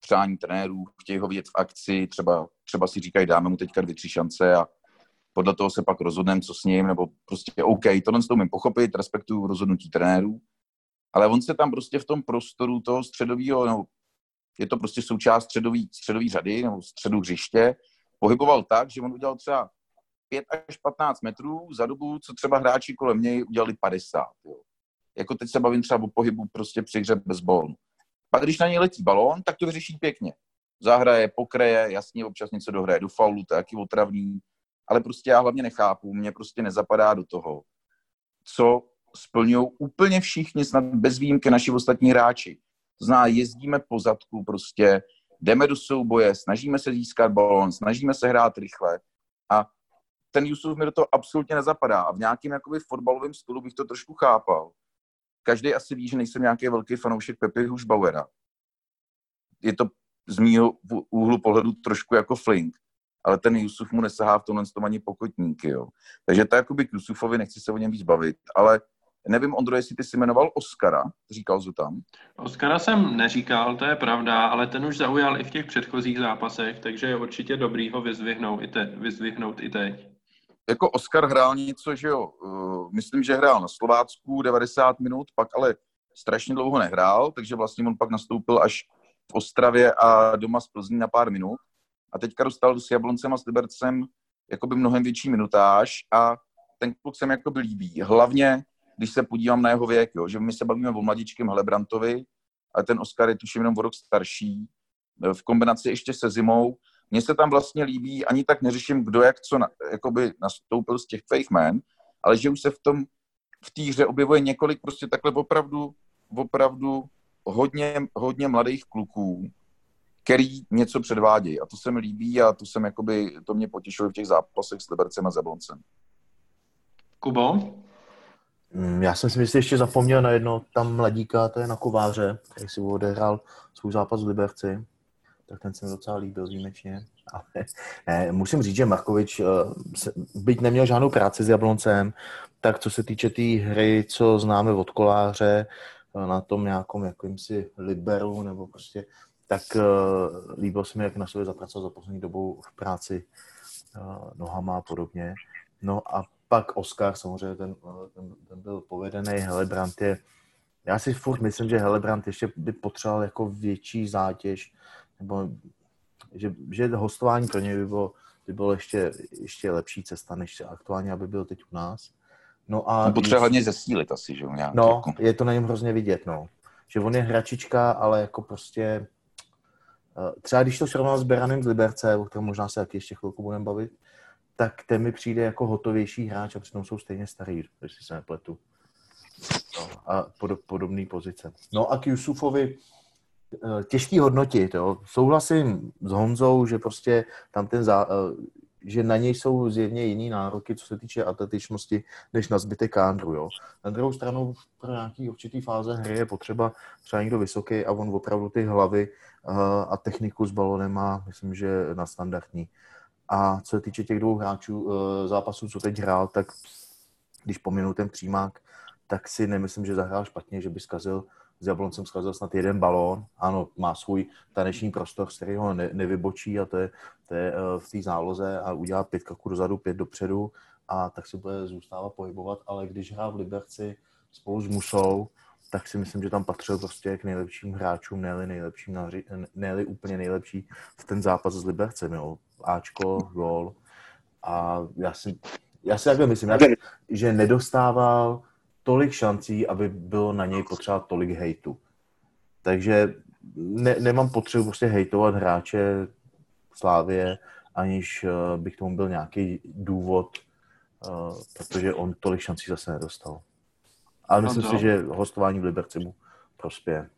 Speaker 2: přání trenérů, chtějí ho vidět v akci, třeba, třeba si říkají, dáme mu teďka dvě, tři šance a podle toho se pak rozhodneme, co s ním, nebo prostě OK, tohle to umím pochopit, respektuju rozhodnutí trenérů, ale on se tam prostě v tom prostoru toho středového, no, je to prostě součást středový, středový řady nebo středu hřiště, pohyboval tak, že on udělal třeba 5 až 15 metrů za dobu, co třeba hráči kolem něj udělali 50. Jo. Jako teď se bavím třeba o pohybu prostě při hře bez balónu. Pak když na něj letí balón, tak to vyřeší pěkně. Zahraje, pokreje, jasně občas něco dohraje do faulu, to je taky otravný, ale prostě já hlavně nechápu, mě prostě nezapadá do toho, co splňují úplně všichni, snad bez výjimky naši ostatní hráči. To jezdíme po zadku prostě, jdeme do souboje, snažíme se získat balón, snažíme se hrát rychle a ten Jusuf mi do toho absolutně nezapadá a v nějakém jakoby fotbalovém stylu bych to trošku chápal. Každý asi ví, že nejsem nějaký velký fanoušek Pepi Hušbauera. Je to z mýho úhlu pohledu trošku jako flink, ale ten Jusuf mu nesahá v tomhle tom ani pokotníky, jo. Takže to jakoby k Jusufovi, nechci se o něm víc bavit, ale Nevím, Ondro, jestli ty jsi jmenoval Oscara, říkal jsi tam.
Speaker 1: Oscara jsem neříkal, to je pravda, ale ten už zaujal i v těch předchozích zápasech, takže je určitě dobrý ho vyzvihnout i, te, vyzvihnout i teď.
Speaker 2: Jako Oscar hrál něco, že jo, uh, myslím, že hrál na Slovácku 90 minut, pak ale strašně dlouho nehrál, takže vlastně on pak nastoupil až v Ostravě a doma z Plzní na pár minut. A teďka dostal s Jabloncem a s Libercem jakoby mnohem větší minutáž a ten kluk se mi jakoby líbí. Hlavně když se podívám na jeho věk, jo, že my se bavíme o mladičkém Helebrantovi, ale ten Oscar je tuším jenom o rok starší, v kombinaci ještě se zimou. Mně se tam vlastně líbí, ani tak neřeším, kdo jak co na, jakoby nastoupil z těch fake men, ale že už se v tom v té hře objevuje několik prostě takhle opravdu, opravdu hodně, hodně mladých kluků, který něco předvádějí. A to se mi líbí a to jsem jakoby, to mě potěšilo v těch zápasech s Libercem a Zabloncem.
Speaker 1: Kubo?
Speaker 4: Mm, já jsem si myslím, ještě zapomněl na jedno tam mladíka, to je na Kováře, který si odehrál svůj zápas v Liberci. Tak ten se mi docela líbil výjimečně. Ale ne, musím říct, že Markovič, eh, byť neměl žádnou práci s Jabloncem, tak co se týče té tý hry, co známe od Koláře, eh, na tom nějakom jakýmsi liberu, nebo prostě, tak uh, líbil se mi, jak na sobě zapracoval za poslední dobou v práci uh, nohama a podobně. No a pak Oscar, samozřejmě ten, ten, ten byl povedený, Helebrant je, já si furt myslím, že Helebrant ještě by potřeboval jako větší zátěž, nebo že, že hostování pro něj by bylo, by bylo ještě, ještě lepší cesta, než aktuálně, aby byl teď u nás.
Speaker 2: No a... Potřeba hlavně zesílit asi, že jo?
Speaker 4: No, jako. je to na něm hrozně vidět, no. Že on je hračička, ale jako prostě eh, třeba když to srovnal s Beranem z Liberce, o kterém možná se taky ještě chvilku budeme bavit, tak ten mi přijde jako hotovější hráč a přitom jsou stejně starý, jestli se nepletu. No, a pod, podobné pozice. No a k Jusufovi těžký hodnotit. Jo. Souhlasím s Honzou, že prostě tam ten zá, eh, že na něj jsou zjevně jiný nároky, co se týče atletičnosti, než na zbytek kádru. Jo. Na druhou stranu pro nějaký určitý fáze hry je potřeba třeba někdo vysoký a on opravdu ty hlavy eh, a techniku s balonem má, myslím, že na standardní. A co se týče těch dvou hráčů eh, zápasů, co teď hrál, tak když pominu ten přímák, tak si nemyslím, že zahrál špatně, že by zkazil s Jabloncem zkazil snad jeden balón. Ano, má svůj taneční prostor, z kterého ne, nevybočí a to je, to je eh, v té záloze a udělá pět kroků dozadu, pět dopředu a tak se bude zůstávat pohybovat, ale když hrál v Liberci spolu s Musou, tak si myslím, že tam patřil prostě k nejlepším hráčům, ne nejlepším, ne úplně nejlepší v ten zápas s Libercem, jo. Ačko, gol. A já si, Já si takhle myslím, že nedostával tolik šancí, aby bylo na něj potřeba tolik hejtu. Takže ne, nemám potřebu prostě hejtovat hráče Slávě, aniž uh, bych tomu byl nějaký důvod, uh, protože on tolik šancí zase nedostal. Ale myslím Honzo. si, že hostování v Liberci mu prospěje.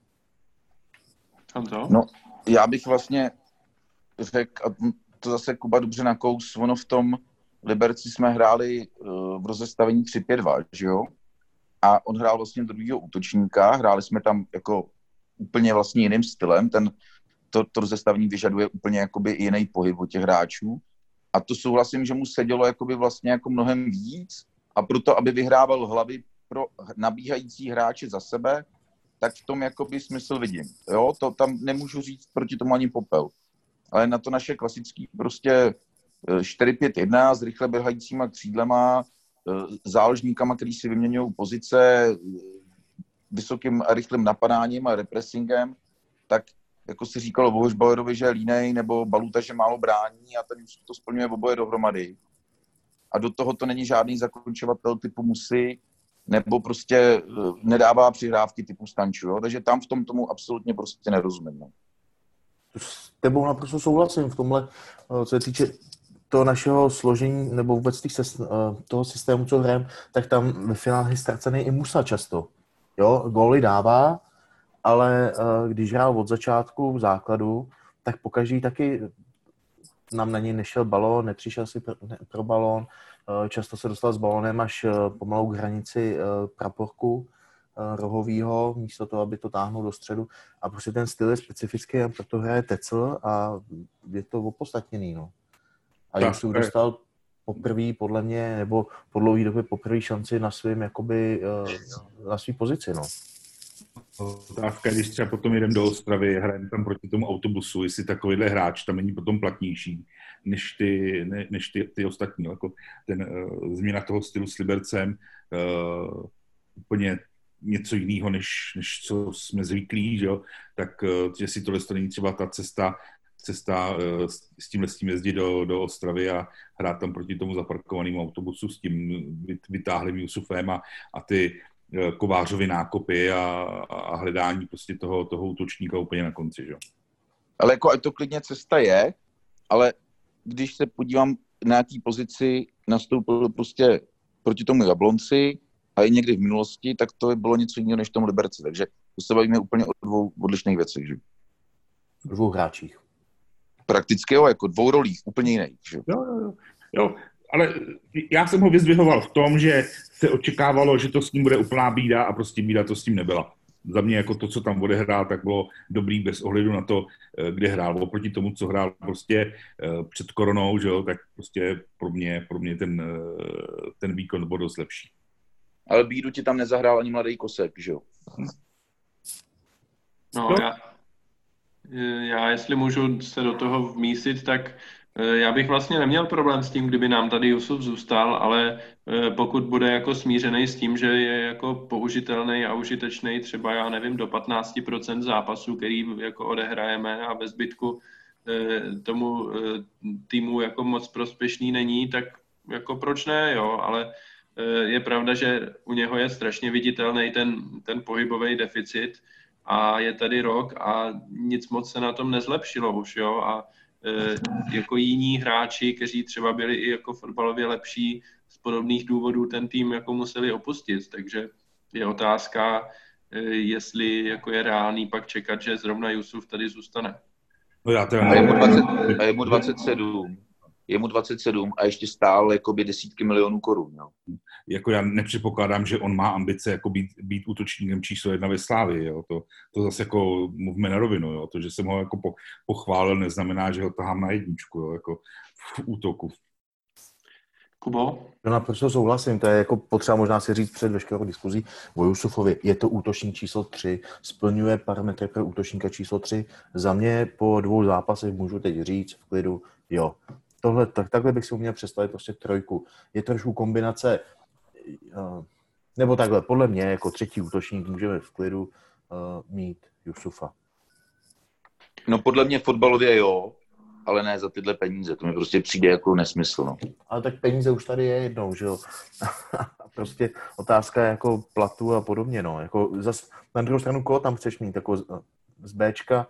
Speaker 2: No, já bych vlastně řekl, a to zase Kuba dobře nakous, ono v tom Liberci jsme hráli uh, v rozestavení 3-5-2, že jo? A on hrál vlastně druhého útočníka, hráli jsme tam jako úplně vlastně jiným stylem, ten, to, to rozestavení vyžaduje úplně jakoby jiný pohyb od těch hráčů. A to souhlasím, že mu sedělo jakoby vlastně jako mnohem víc a proto, aby vyhrával hlavy pro nabíhající hráče za sebe, tak v tom jakoby smysl vidím. Jo, to tam nemůžu říct proti tomu ani popel. Ale na to naše klasický prostě 4-5-1 s rychle běhajícíma křídlema, e, záložníkama, který si vyměňují pozice, vysokým a rychlým napadáním a repressingem, tak jako si říkalo o Hošbauerovi, že je línej, nebo Baluta, že málo brání a ten už to splňuje oboje dohromady. A do toho to není žádný zakončovatel typu musí, nebo prostě eh, nedává přihrávky typu Stanču. Jo? Takže tam v tom tomu absolutně prostě nerozumím. No.
Speaker 4: S tebou naprosto souhlasím v tomhle, eh, co se týče toho našeho složení nebo vůbec těch, eh, toho systému, co hrajeme, tak tam ve finále ztracený i Musa často. Jo, góly dává, ale když hrál od začátku v základu, tak pokaždý taky nám na něj nešel balón, nepřišel si pro, ne, pro balón, Eh, často se dostal s balonem až eh, pomalu k hranici eh, praporku rohovýho, místo toho, aby to táhnul do středu. A prostě ten styl je specifický proto hraje Tecl a je to opostatněný. No. A když se dostal poprvé, podle mě, nebo po dlouhé době poprvé šanci na svým, jakoby, na svý pozici, no.
Speaker 3: Otázka, když třeba potom jdem do Ostravy, hrajeme tam proti tomu autobusu, jestli takovýhle hráč tam není potom platnější než ty, ne, než ty, ty ostatní. Jako ten uh, změna toho stylu s Libercem uh, úplně něco jiného, než, než co jsme zvyklí, že jo? tak uh, jestli tohle to není třeba ta cesta, cesta uh, s tímhle s tím jezdit do, do Ostravy a hrát tam proti tomu zaparkovanému autobusu s tím vytáhlým Jusufem a, a ty Kovářovi nákopy a, a hledání prostě toho, toho útočníka úplně na konci, že?
Speaker 2: Ale jako ať to klidně cesta je, ale když se podívám na jaký pozici nastoupil prostě proti tomu Jablonci a i někdy v minulosti, tak to bylo něco jiného než v tom Liberci. Takže to se bavíme úplně o dvou odlišných věcech. Že?
Speaker 4: Dvou hráčích.
Speaker 2: Prakticky jo, jako dvou rolích, úplně jiných. Že?
Speaker 3: Jo, jo, jo. jo, ale já jsem ho vyzdvihoval v tom, že se očekávalo, že to s ním bude úplná bída a prostě bída to s tím nebyla za mě jako to, co tam odehrál, tak bylo dobrý bez ohledu na to, eh, kde hrál. Oproti tomu, co hrál prostě eh, před koronou, že jo, tak prostě pro mě, pro mě ten, eh, ten výkon byl dost lepší.
Speaker 2: Ale Bídu ti tam nezahrál ani mladý Kosek, že jo?
Speaker 1: No, no. Já, já, jestli můžu se do toho vmísit, tak Eh, já bych vlastně neměl problém s tím, kdyby nám tady Jusuf zůstal, ale eh, pokud bude jako smířený s tím, že je jako použitelný a užitečný třeba, já nevím, do 15% zápasů, který jako odehrajeme a ve zbytku eh, tomu týmu jako moc prospěšný není, tak jako proč ne, jo, ale je pravda, že u něho je strašně viditelný ten, ten pohybový deficit a je tady rok a nic moc se na tom nezlepšilo už, jo, a Eh, jako jiní hráči, kteří třeba byli i jako fotbalově lepší, z podobných důvodů ten tým jako museli opustit, takže je otázka, eh, jestli jako je reálný pak čekat, že zrovna Jusuf tady zůstane.
Speaker 2: No já teda... a, je mu 20, a je mu 27 je mu 27 a ještě stále jakoby desítky milionů korun. Jo.
Speaker 3: Jako já nepředpokládám, že on má ambice jako být, být útočníkem číslo jedna ve Slávii. Jo. To, to zase jako mluvme na rovinu. Jo. To, že jsem ho jako po, pochválil, neznamená, že ho tahám na jedničku jo. Jako v útoku.
Speaker 1: Kubo?
Speaker 4: No naprosto souhlasím, to je jako potřeba možná si říct před veškerou diskuzí o Jusufovi. Je to útočník číslo 3, splňuje parametry pro útočníka číslo 3. Za mě po dvou zápasech můžu teď říct v klidu, jo, tohle, tak, takhle bych si uměl představit prostě trojku. Je trošku kombinace, uh, nebo takhle, podle mě jako třetí útočník můžeme v klidu uh, mít Jusufa.
Speaker 2: No podle mě fotbalově jo, ale ne za tyhle peníze. To mi prostě přijde jako nesmysl. No.
Speaker 4: Ale tak peníze už tady je jednou, že jo. prostě otázka je jako platu a podobně, no. Jako zas, na druhou stranu, koho tam chceš mít? Jako z, z Bčka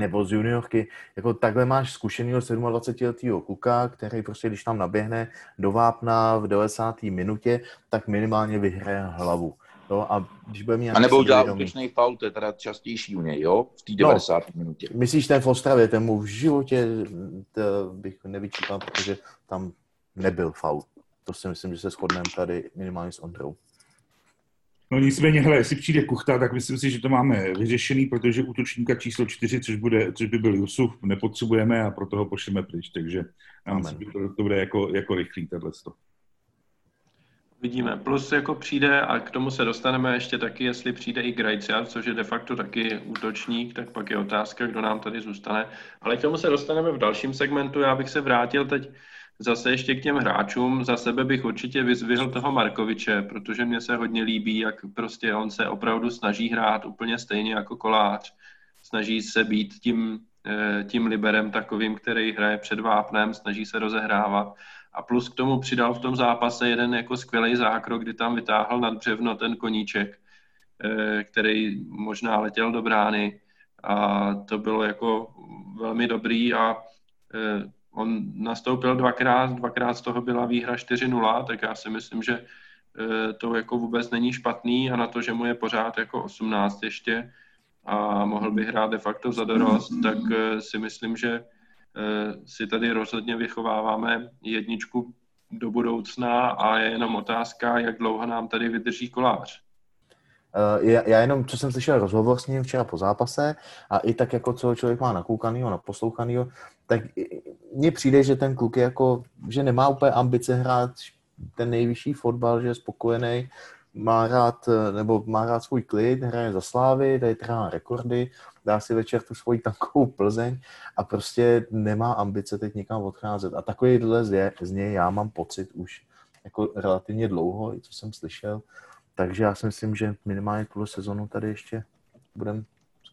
Speaker 4: nebo z juniorky. Jako takhle máš zkušenýho 27-letého kluka, který prostě, když tam naběhne do vápna v 90. minutě, tak minimálně vyhraje hlavu. Jo, a když bude mít
Speaker 2: a nebo udělá útočný faul, to je teda častější u něj, jo? V té 90. No, minutě.
Speaker 4: Myslíš ten v Ostravě, ten mu v životě to bych nevyčítal, protože tam nebyl faul. To si myslím, že se shodneme tady minimálně s Ondrou.
Speaker 3: No nicméně, hele, jestli přijde Kuchta, tak myslím si, že to máme vyřešený, protože útočníka číslo čtyři, což, bude, což by byl Jusuf, nepotřebujeme a proto ho pošleme pryč, takže já myslím, že to, to bude jako, jako rychlý tohle.
Speaker 1: Vidíme. Plus jako přijde, a k tomu se dostaneme ještě taky, jestli přijde i Grajciar, což je de facto taky útočník, tak pak je otázka, kdo nám tady zůstane. Ale k tomu se dostaneme v dalším segmentu. Já bych se vrátil teď zase ještě k těm hráčům. Za sebe bych určitě vyzvihl toho Markoviče, protože mně se hodně líbí, jak prostě on se opravdu snaží hrát úplně stejně jako kolář. Snaží se být tím, eh, tím liberem takovým, který hraje před vápnem, snaží se rozehrávat a plus k tomu přidal v tom zápase jeden jako skvělý zákrok, kdy tam vytáhl nad břevno ten koníček, eh, který možná letěl do brány a to bylo jako velmi dobrý a eh, on nastoupil dvakrát, dvakrát z toho byla výhra 4-0, tak já si myslím, že eh, to jako vůbec není špatný a na to, že mu je pořád jako 18 ještě a mohl by hrát de facto za dorost, tak si myslím, že Eh, si tady rozhodně vychováváme jedničku do budoucna a je jenom otázka, jak dlouho nám tady vydrží kolář.
Speaker 4: Eh, já jenom, co jsem slyšel rozhovor s ním včera po zápase a i tak jako co člověk má nakoukanýho, naposlouchanýho, tak mně přijde, že ten kluk je jako, že nemá úplně ambice hrát ten nejvyšší fotbal, že je spokojený, má rád, nebo má rád svůj klid, hraje za slávy, tady trhá rekordy, dá si večer tu svoji tankovou Plzeň a prostě nemá ambice teď někam odcházet. A takovýhle z, z něj já mám pocit už jako relativně dlouho, i co jsem slyšel. Takže já si myslím, že minimálně tuhle sezonu tady ještě budeme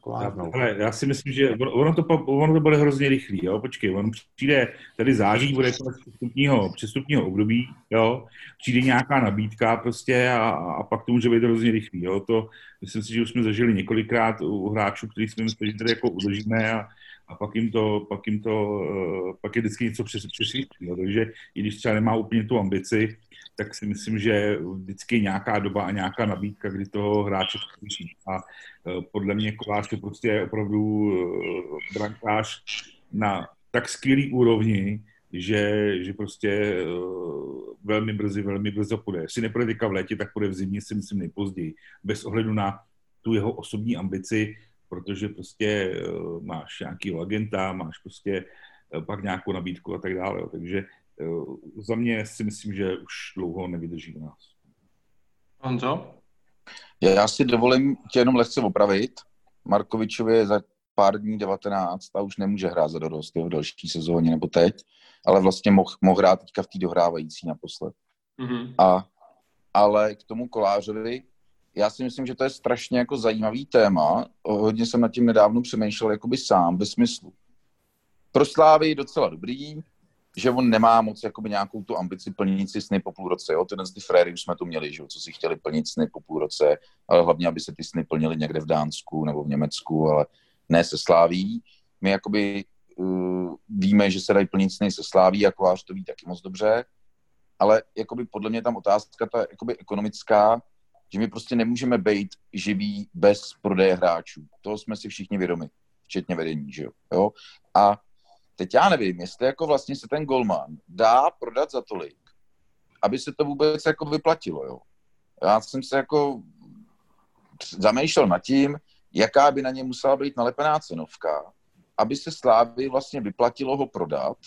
Speaker 3: skolárnou. Ale já si myslím, že ono to, ono to bude hrozně rychlý, jo, počkej, on přijde, tady září bude konec přestupního, přestupního období, jo, přijde nějaká nabídka prostě a, a pak to může být hrozně rychlý, jo, to myslím si, že už jsme zažili několikrát u hráčů, který jsme mysleli, že tady jako udržíme a, a pak jim to, pak jim to, uh, pak je vždycky něco přes, jo, takže i když třeba nemá úplně tu ambici, tak si myslím, že vždycky nějaká doba a nějaká nabídka, kdy toho hráče skončí. A e, podle mě Kolář je prostě opravdu e, brankář na tak skvělý úrovni, že, že prostě e, velmi brzy, velmi brzo půjde. Jestli nepůjde teďka v létě, tak půjde v zimě, si myslím nejpozději. Bez ohledu na tu jeho osobní ambici, protože prostě máš nějakýho agenta, máš prostě pak nějakou nabídku a tak dále. Takže za mě si myslím, že už dlouho nevydrží u nás.
Speaker 1: Honzo?
Speaker 2: Já si dovolím tě jenom lehce opravit. Markovičovi je za pár dní 19 a už nemůže hrát za dorost v další sezóně nebo teď, ale vlastně mohl moh hrát teďka v té dohrávající naposled. Mm-hmm. A, ale k tomu kolářovi, já si myslím, že to je strašně jako zajímavý téma. Hodně jsem nad tím nedávno přemýšlel jakoby sám, ve smyslu. Pro Slávy docela dobrý, že on nemá moc jakoby nějakou tu ambici plnit si sny po půl roce. Jo? Tyhle ty fréry už jsme tu měli, že? co si chtěli plnit sny po půl roce, ale hlavně, aby se ty sny plnily někde v Dánsku nebo v Německu, ale ne se sláví. My jakoby uh, víme, že se dají plnit sny se sláví, a Kovář to ví taky moc dobře, ale jakoby podle mě tam otázka ta jakoby ekonomická, že my prostě nemůžeme být živí bez prodeje hráčů. Toho jsme si všichni vědomi, včetně vedení, že jo. A Teď já nevím, jestli jako vlastně se ten golman dá prodat za tolik, aby se to vůbec jako vyplatilo, jo. Já jsem se jako zamýšlel nad tím, jaká by na ně musela být nalepená cenovka, aby se Slávy vlastně vyplatilo ho prodat,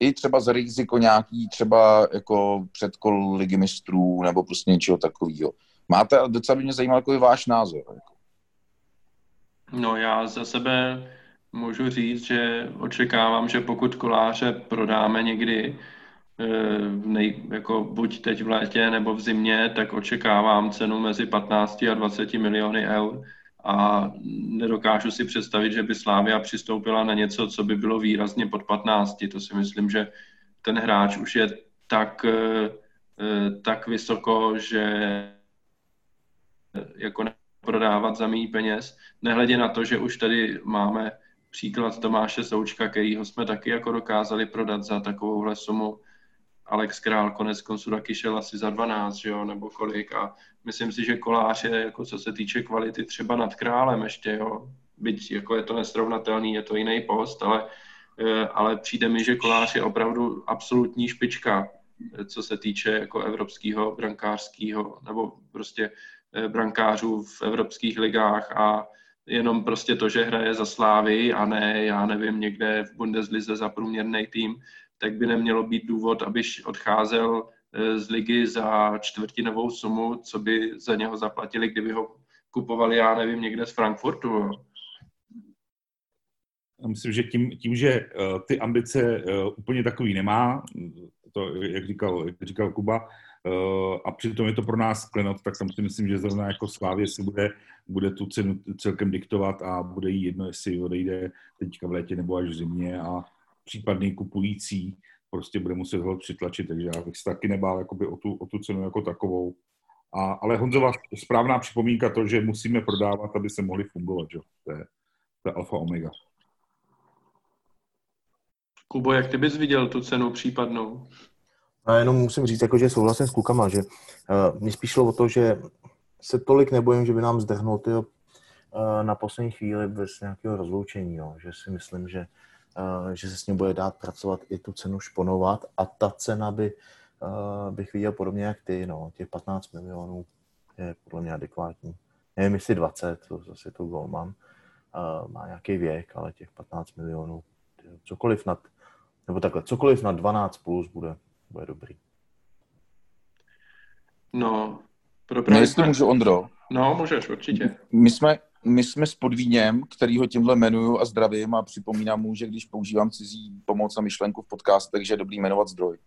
Speaker 2: i třeba za riziko nějaký třeba jako předkol ligy mistrů nebo prostě něčeho takového. Máte, docela by mě zajímal jako váš názor. Jako.
Speaker 1: No já za sebe můžu říct, že očekávám, že pokud koláře prodáme někdy eh, nej, jako buď teď v létě nebo v zimě, tak očekávám cenu mezi 15 a 20 miliony eur a nedokážu si představit, že by Slávia přistoupila na něco, co by bylo výrazně pod 15. To si myslím, že ten hráč už je tak, eh, tak vysoko, že jako prodávat za méně peněz, nehledě na to, že už tady máme příklad Tomáše Součka, kterýho jsme taky jako dokázali prodat za takovouhle sumu. Alex Král konec konců taky šel asi za 12, že jo, nebo kolik a myslím si, že Kolář je, jako co se týče kvality, třeba nad Králem ještě, jo. Byť jako je to nesrovnatelný, je to jiný post, ale, eh, ale přijde mi, že Kolář je opravdu absolutní špička, eh, co se týče jako evropského brankářského, nebo prostě eh, brankářů v evropských ligách a jenom prostě to, že hraje za Slávy a ne, já nevím, někde v Bundeslize za průměrný tým, tak by nemělo být důvod, abyš odcházel eh, z ligy za čtvrtinovou sumu, co by za něho zaplatili, kdyby ho kupovali, já nevím, někde z Frankfurtu.
Speaker 3: Myslím, že tím, tím že uh, ty ambice uh, úplně takový nemá, to, jak říkal, jak říkal Kuba, a přitom je to pro nás klenot, tak si myslím, že zrovna jako Slávě si bude, bude tu cenu celkem diktovat a bude jí jedno, jestli odejde teďka v létě nebo až v zimě a případný kupující prostě bude muset ho přitlačit, takže já bych se taky nebál o, tu, o tu cenu jako takovou. A, ale Honzova správná připomínka to, že musíme prodávat, aby se mohli fungovat, že? To, je, to je alfa omega.
Speaker 1: Kubo, jak ty bys viděl tu cenu případnou?
Speaker 4: A jenom musím říct, jako, že souhlasím s klukama, že uh, mi spíš šlo o to, že se tolik nebojím, že by nám zdrhnul tyjo, uh, na poslední chvíli bez nějakého rozloučení. Jo. Že si myslím, že Eh, že se s ním bude dát pracovat i tu cenu šponovat a ta cena by, eh, bych viděl podobně jak ty, no, těch 15 milionů je podle mě adekvátní. Nevím, jestli 20, to zase to Golman, eh, má nějaký věk, ale těch 15 milionů, cokoliv nad, nebo takhle, cokoliv na 12 plus bude, bude dobrý.
Speaker 1: No,
Speaker 2: pro no, jestli můžu, Ondro.
Speaker 1: No, můžeš, určitě.
Speaker 2: My jsme, my jsme s Podvíněm, který ho tímhle jmenuju a zdravím a připomínám mu, že když používám cizí pomoc a myšlenku v podcastech, že je dobrý jmenovat zdroj.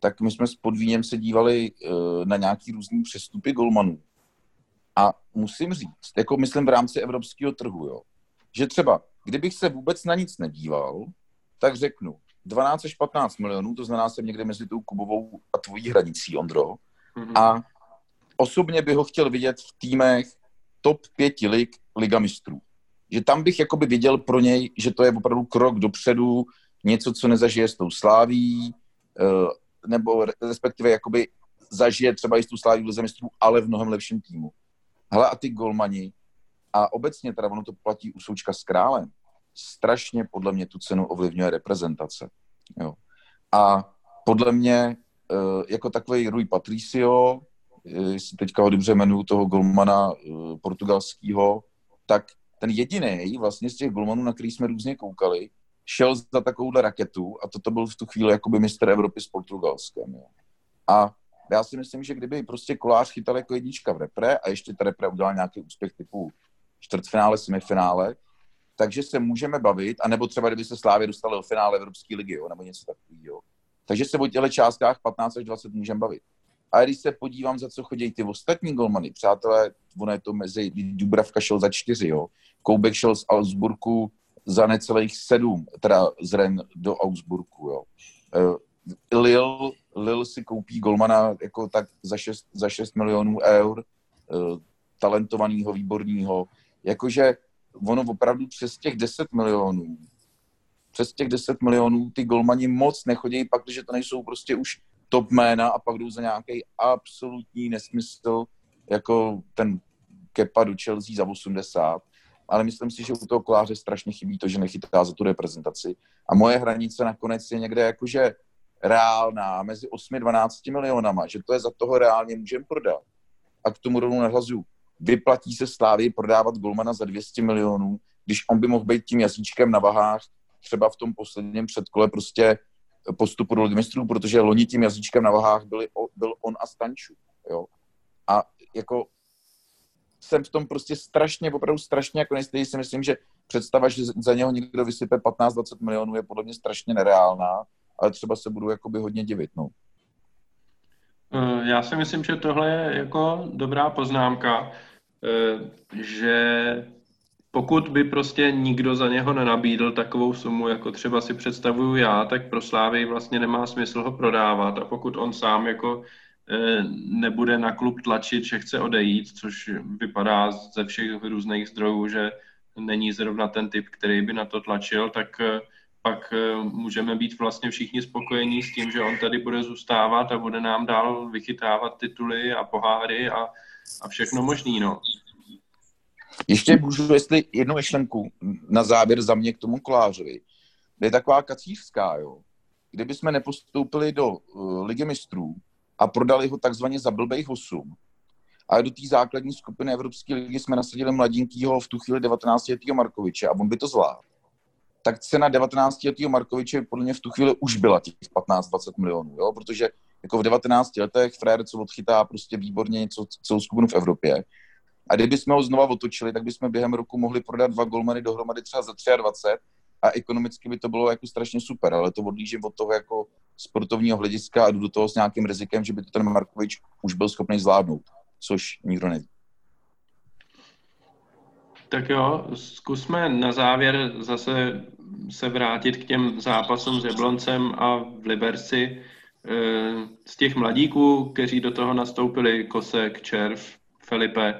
Speaker 2: Tak my jsme s Podvíněm se dívali uh, na nějaký různý přestupy golmanů. A musím říct, jako myslím v rámci evropského trhu, jo, že třeba, kdybych se vůbec na nic nedíval, tak řeknu 12 až 15 milionů, to znamená jsem někde mezi tou Kubovou a tvojí hranicí, Ondro. Mm-hmm. A osobně bych ho chtěl vidět v týmech top pěti lig Liga mistrů. Že tam bych jakoby viděl pro něj, že to je opravdu krok dopředu, něco, co nezažije s tou sláví, eh, nebo respektive jakoby zažije třeba i s tou sláví v Lize mistrů, ale v mnohem lepším týmu. Hele a ty golmani, a obecně teda ono to platí u Součka s králem, strašně podle mě tu cenu ovlivňuje reprezentace. Jo. A podle mě eh, jako takový Rui Patricio, jestli teďka ho dobře jmenuju, toho golmana eh, portugalského, tak ten jediný vlastně z těch golmanů, na který jsme různě koukali, šel za takovouhle raketu a toto byl v tu chvíli jakoby mistr Evropy s Portugalskem. Jo. A já si myslím, že kdyby prostě kolář chytal jako jednička v repre a ještě ta repre udělal nějaký úspěch typu čtvrtfinále, semifinále, takže se můžeme bavit, anebo třeba kdyby se Slávě dostali do finále Evropské ligy, jo, nebo něco takového. Takže se o těchto částkách 15 až 20 můžeme bavit. A když se podívám, za co chodí ty ostatní golmany, přátelé, ono je to mezi, Dubravka šel za čtyři, jo. Koubek šel z Augsburgu za necelých sedm, teda z Ren do Augsburgu, jo. Lil, Lil si koupí golmana jako tak za 6, za 6 milionů eur, uh, talentovaného, výborného. Jakože ono opravdu přes těch 10 milionů, přes těch 10 milionů ty golmani moc nechodí, pak, že to nejsou prostě už top jména a pak jdou za nějaký absolutní nesmysl, jako ten Kepa do Chelsea za 80. Ale myslím si, že u toho koláře strašně chybí to, že nechytá za tu reprezentaci. A moje hranice nakonec je někde jakože reálná, mezi 8-12 milionama, že to je za toho reálně můžeme prodat. A k tomu rovnou nahlazu. Vyplatí se Slávy prodávat Golmana za 200 milionů, když on by mohl být tím jazyčkem na vahách, třeba v tom posledním předkole prostě postupu do mistrů, protože loni tím jazyčkem na vahách byli, byl on a Stanču. Jo? A jako jsem v tom prostě strašně, opravdu strašně jako nejistý, si myslím, že představa, že za něho někdo vysype 15-20 milionů je podle mě strašně nereálná, ale třeba se budu jakoby hodně divit, no.
Speaker 1: Eh, já si myslím, že tohle je jako dobrá poznámka. že pokud by prostě nikdo za něho nenabídl takovou sumu, jako třeba si představuju já, tak pro Slávy vlastně nemá smysl ho prodávat a pokud on sám jako eh, nebude na klub tlačit, že chce odejít, což vypadá ze všech různých zdrojů, že není zrovna ten typ, který by na to tlačil, tak eh, pak eh, můžeme být vlastně všichni spokojení s tím, že on tady bude zůstávat a bude nám dál vychytávat tituly a poháry a, a všechno možný, no.
Speaker 2: Ještě můžu, jestli jednu myšlenku na závěr za mě k tomu kolářovi. Je taková kacířská, jo. Kdyby jsme nepostoupili do uh, ligy mistrů a prodali ho takzvaně za blbejch 8, a do té základní skupiny Evropské ligy jsme nasadili mladinkýho v tu chvíli 19 letého Markoviče a on by to zvládl. Tak cena 19 letého Markoviče podle mě v tu chvíli už byla těch 15-20 milionů, jo? protože jako v 19 letech frajer, co odchytá prostě výborně něco, celou skupinu v Evropě, a kdyby jsme ho znova otočili, tak bychom během roku mohli prodat dva golmany dohromady třeba za 23 a ekonomicky by to bylo jako strašně super, ale to odlížím od toho jako sportovního hlediska a jdu do toho s nějakým rizikem, že by to ten Markovič už byl schopný zvládnout, což nikdo neví.
Speaker 1: Tak jo, zkusme na závěr zase se vrátit k těm zápasům s Jabloncem a v Liberci. Eh, z těch mladíků, kteří do toho nastoupili, Kosek, Červ, Felipe,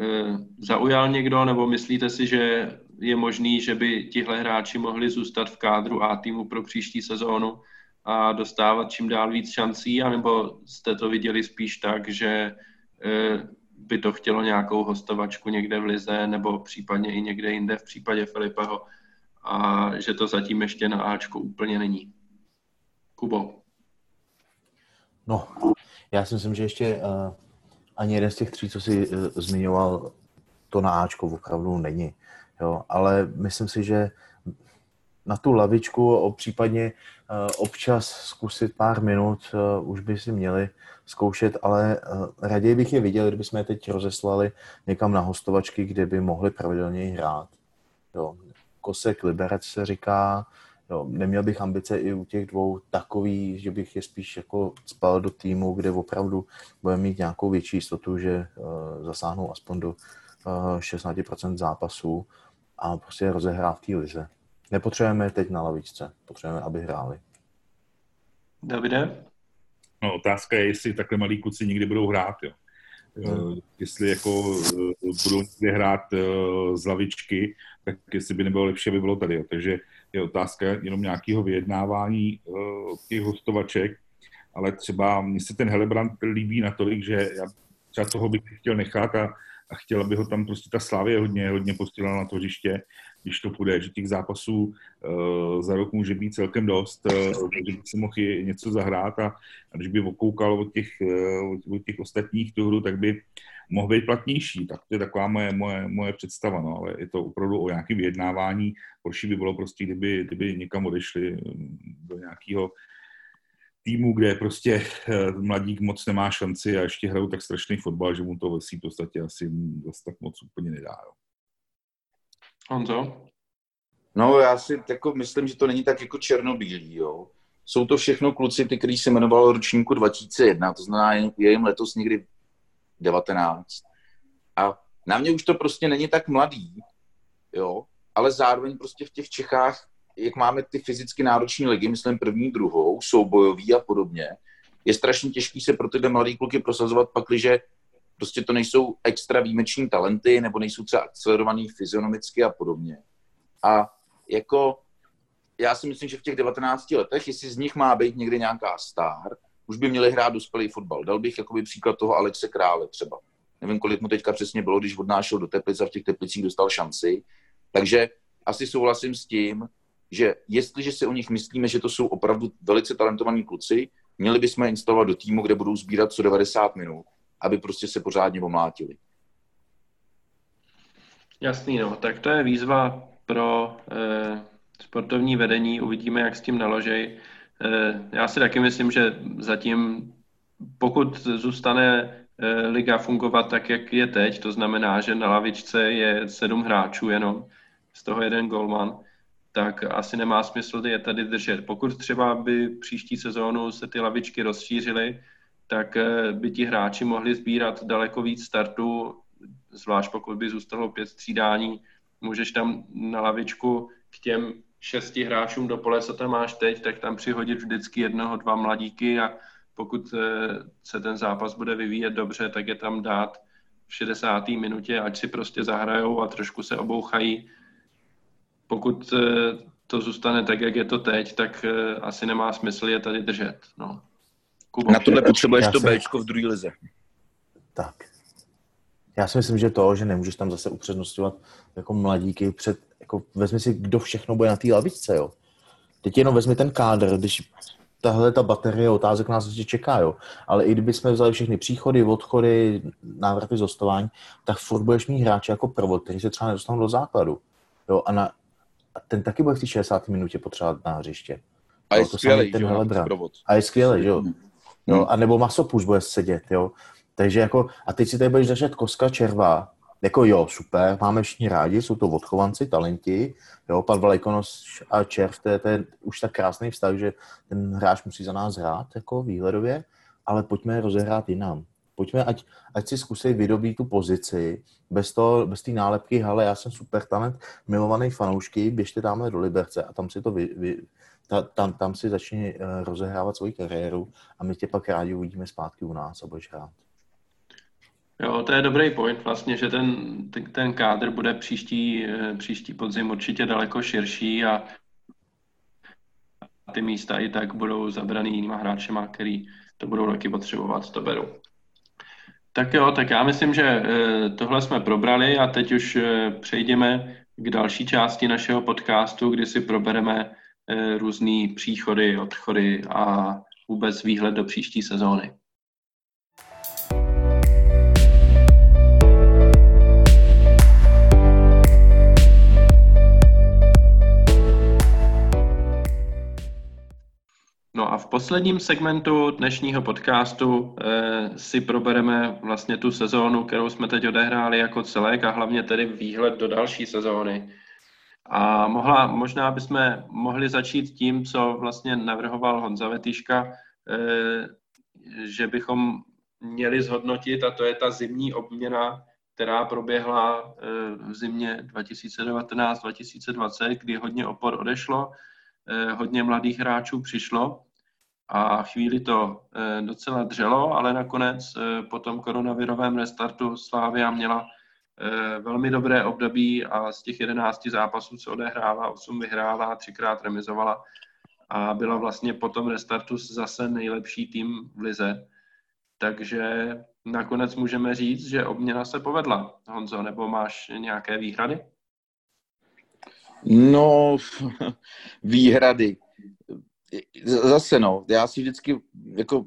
Speaker 1: Eh, zaujal někdo, nebo myslíte si, že je možný, že by tihle hráči mohli zůstat v kádru A týmu pro příští sezónu a dostávat čím dál víc šancí, anebo jste to viděli spíš tak, že eh, by to chtělo nějakou hostovačku někde v Lize, nebo případně i někde jinde v případě Filipeho a že to zatím ještě na Ačku úplně není. Kubo.
Speaker 4: No, já si myslím, že ještě uh ani jeden z těch tří, co si uh, zmiňoval, to na Ačko opravdu není. Jo, ale myslím si, že na tu lavičku případně uh, občas zkusit pár minut uh, už by si měli zkoušet, ale uh, raději bych je viděl, kdyby jsme je teď rozeslali někam na hostovačky, kde by mohli pravidelně hrát. Jo. Kosek Liberec se říká, Jo, neměl bych ambice i u těch dvou takový, že bych je spíš jako spal do týmu, kde opravdu budeme mít nějakou větší jistotu, že zasáhnou aspoň do uh, eh, 16% zápasů a prostě rozehrá v té lize. Nepotřebujeme teď na lavičce, potřebujeme, aby hráli.
Speaker 1: Davide?
Speaker 3: No, otázka je, jestli takhle malí kluci někdy budou hrát, jo. Hmm. Jestli jako budou někdy hrát z lavičky, tak jestli by nebylo lepší, aby bylo tady. Jo. Takže je otázka jenom nějakého vyjednávání uh, těch hostovaček, ale třeba mně se ten Helebrand líbí natolik, že já třeba toho bych chtěl nechat a, a chtěl, aby ho tam prostě ta Slávě hodně, hodně posílala na to hřiště, když to půjde, že těch zápasů uh, za rok může být celkem dost, uh, že by si mohl něco zahrát a, a když by okoukal od těch, uh, od těch ostatních tu hru, tak by mohl být platnější. Tak to je taková moje, moje, moje představa, no, ale je to opravdu o nějakém vyjednávání. Horší by bylo prostě, kdyby, kdyby někam odešli do nějakého týmu, kde prostě eh, mladík moc nemá šanci a ještě hrajou tak strašný fotbal, že mu to ve v podstatě asi zase tak moc úplně nedá. Jo.
Speaker 1: Honzo?
Speaker 2: No já si jako myslím, že to není tak jako černobílý, jo. Jsou to všechno kluci, ty, který se jmenoval ročníku 2001, to znamená, je jim letos někdy 19. A na mě už to prostě není tak mladý, jo, ale zároveň prostě v těch Čechách, jak máme ty fyzicky náročné ligy, myslím první, druhou, soubojový a podobně, je strašně těžký se pro tyhle mladý kluky prosazovat, pakliže prostě to nejsou extra výjimeční talenty, nebo nejsou třeba akcelerovaný fyzionomicky a podobně. A jako já si myslím, že v těch 19 letech, jestli z nich má být někdy nějaká star, už by měli hrát dospělý fotbal. Dal bych jakoby příklad toho Alexe Krále třeba. Nevím, kolik mu teďka přesně bylo, když odnášel do Teplic a v těch Teplicích dostal šanci. Takže asi souhlasím s tím, že jestliže si o nich myslíme, že to jsou opravdu velice talentovaní kluci, měli bychom je instalovat do týmu, kde budou sbírat co 90 minut, aby prostě se pořádně omlátili.
Speaker 1: Jasný, no. Tak to je výzva pro eh, sportovní vedení. Uvidíme, jak s tím naložej. Eh, já si taky myslím, že zatím, pokud zůstane eh, liga fungovat tak, jak je teď, to znamená, že na lavičce je sedm hráčů jenom, z toho jeden golman, tak asi nemá smysl je tady držet. Pokud třeba by příští sezónu se ty lavičky rozšířily, tak eh, by ti hráči mohli sbírat daleko víc startů zvlášť pokud by zůstalo pět střídání, můžeš tam na lavičku k těm šesti hráčům do pole, co tam máš teď, tak tam přihodit vždycky jednoho, dva mladíky a pokud eh, se ten zápas bude vyvíjet dobře, tak je tam dát v 60. minutě, ať si prostě zahrajou a trošku se obouchají. Pokud eh, to zůstane tak, jak je to teď, tak asi nemá smysl je tady držet. No.
Speaker 2: Kubo, Na tohle potřebuješ to Bčko v druhé lize.
Speaker 4: Tak. Já si myslím, že to, že nemůžeš tam zase upřednostňovat jako mladíky před, jako vezmi si, kdo všechno bude na té lavičce, jo. Teď jenom vezmi ten kádr, když tahle ta baterie otázek nás ještě čeká, jo. Ale i kdyby jsme vzali všechny příchody, odchody, návraty z hostování, tak furt budeš mít hráče jako prvod, kteří se třeba nedostanou do základu. Jo, a, na, a ten taky bude v té 60. minutě potřebovat na hřiště.
Speaker 2: A je skvělý, ten
Speaker 4: A je skvělý, jo. Hmm. jo. A nebo masopuš bude sedět, jo. Takže jako, a teď si tady budeš držet koska červa, jako jo, super, máme všichni rádi, jsou to odchovanci, talenti, jo, pan Vlajkonos a Červ, to je, to je už tak krásný vztah, že ten hráč musí za nás hrát, jako výhledově, ale pojďme rozehrát jinam. Pojďme, ať, ať si zkusej vydobít tu pozici, bez toho, bez té nálepky, hele, já jsem super talent, milovaný fanoušky, běžte tamhle do Liberce a tam si to vy, vy, ta, tam, tam si začni uh, rozehrávat svoji kariéru a my tě pak rádi uvidíme zpátky u nás a budeš hrát.
Speaker 1: Jo, to je dobrý point vlastně, že ten, ten kádr bude příští, eh, příští podzim určitě daleko širší a ty místa i tak budou zabraný jinýma hráčema, který to budou taky potřebovat, to beru. Tak jo, tak já myslím, že eh, tohle jsme probrali a teď už přejdeme k další části našeho podcastu, kdy si probereme různé příchody, odchody a vůbec výhled do příští sezóny. No a v posledním segmentu dnešního podcastu eh, si probereme vlastně tu sezónu, kterou jsme teď odehráli jako celek a hlavně tedy výhled do další sezóny. A mohla, možná bychom mohli začít tím, co vlastně navrhoval Honza Vetýška, eh, že bychom měli zhodnotit, a to je ta zimní obměna, která proběhla eh, v zimě 2019-2020, kdy hodně opor odešlo, eh, hodně mladých hráčů přišlo a chvíli to docela dřelo, ale nakonec po tom koronavirovém restartu Slávia měla velmi dobré období a z těch 11 zápasů, co odehrála, 8 vyhrála, třikrát remizovala a byla vlastně po tom restartu zase nejlepší tým v lize. Takže nakonec můžeme říct, že obměna se povedla. Honzo, nebo máš nějaké výhrady?
Speaker 2: No, výhrady zase no, já si vždycky jako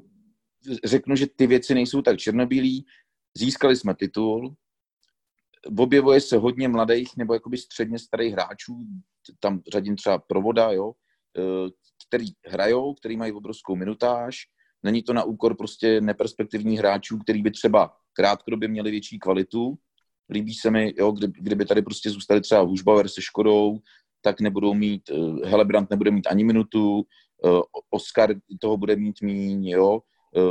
Speaker 2: řeknu, že ty věci nejsou tak černobílý. Získali jsme titul, objevuje se hodně mladých nebo jakoby středně starých hráčů, tam řadím třeba Provoda, jo, eh, který hrajou, který mají obrovskou minutáž. Není to na úkor prostě neperspektivních hráčů, který by třeba krátkodobě měli větší kvalitu. Líbí se mi, jo, kdy, kdyby tady prostě zůstali třeba Hušbauer se Škodou, tak nebudou mít, uh, Helebrant nebude mít ani minutu, uh, Oscar toho bude mít míň, jo,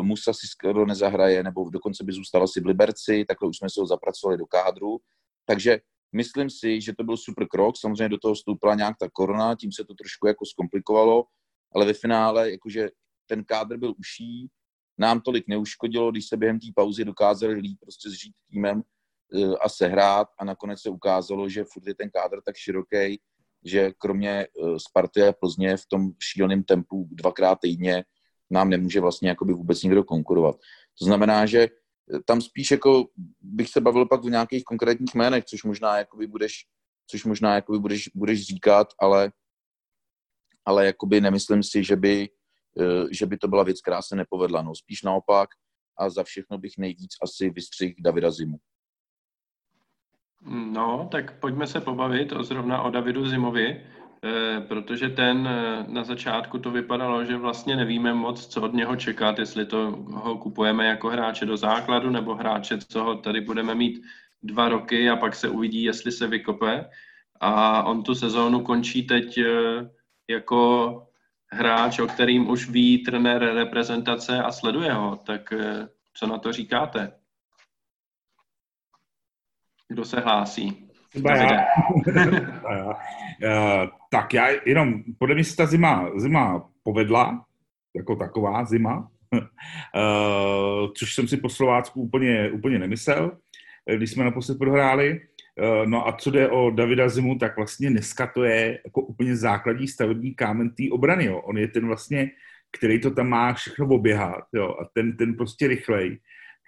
Speaker 2: Musa si skoro nezahraje, nebo dokonce by zůstala si v Liberci, takhle už jsme se ho zapracovali do kádru. Takže myslím si, že to byl super krok, samozřejmě do toho vstoupila nějak ta korona, tím se to trošku jako zkomplikovalo, ale ve finále jakože ten kádr byl uší, nám tolik neuškodilo, když se během té pauzy dokázali líp prostě zžít týmem a sehrát. A nakonec se ukázalo, že furt je ten kádr tak široký, že kromě eh, Sparty a Plzně v tom šíleném tempu dvakrát týdně nám nemůže vlastně jakoby vůbec nikdo konkurovat. To znamená, že eh, tam spíš jako bych se bavil pak v nějakých konkrétních jménech, což možná jakoby budeš, což možná jakoby budeš, budeš říkat, ale, ale jakoby nemyslím si, že by, eh, že by to byla věc, která se nepovedla. No, spíš naopak a za všechno bych nejvíc asi vystřihl Davida Zimu.
Speaker 1: No, tak pojďme se pobavit o zrovna o Davidu Zimovi, protože ten eh, na začátku to vypadalo, že vlastně nevíme moc, co od něho čekat, jestli to ho kupujeme jako hráče do základu nebo hráče, co ho tady budeme mít dva roky a pak se uvidí, jestli se vykope. A on tu sezónu končí teď eh, jako hráč, o kterým už ví trenér reprezentace a sleduje ho. Tak co na to říkáte? Kdo se hlásí?
Speaker 3: Třeba já. já. Uh, tak já jenom, podle mě se ta zima, zima povedla, jako taková zima, uh, což jsem si po Slovácku úplně, úplně nemyslel, když jsme naposled prohráli. No a co jde o Davida Zimu, tak vlastně dneska to je jako úplně základní stavební kámen té obrany. Jo. On je ten vlastně, který to tam má všechno oběhat jo. a ten, ten prostě rychlej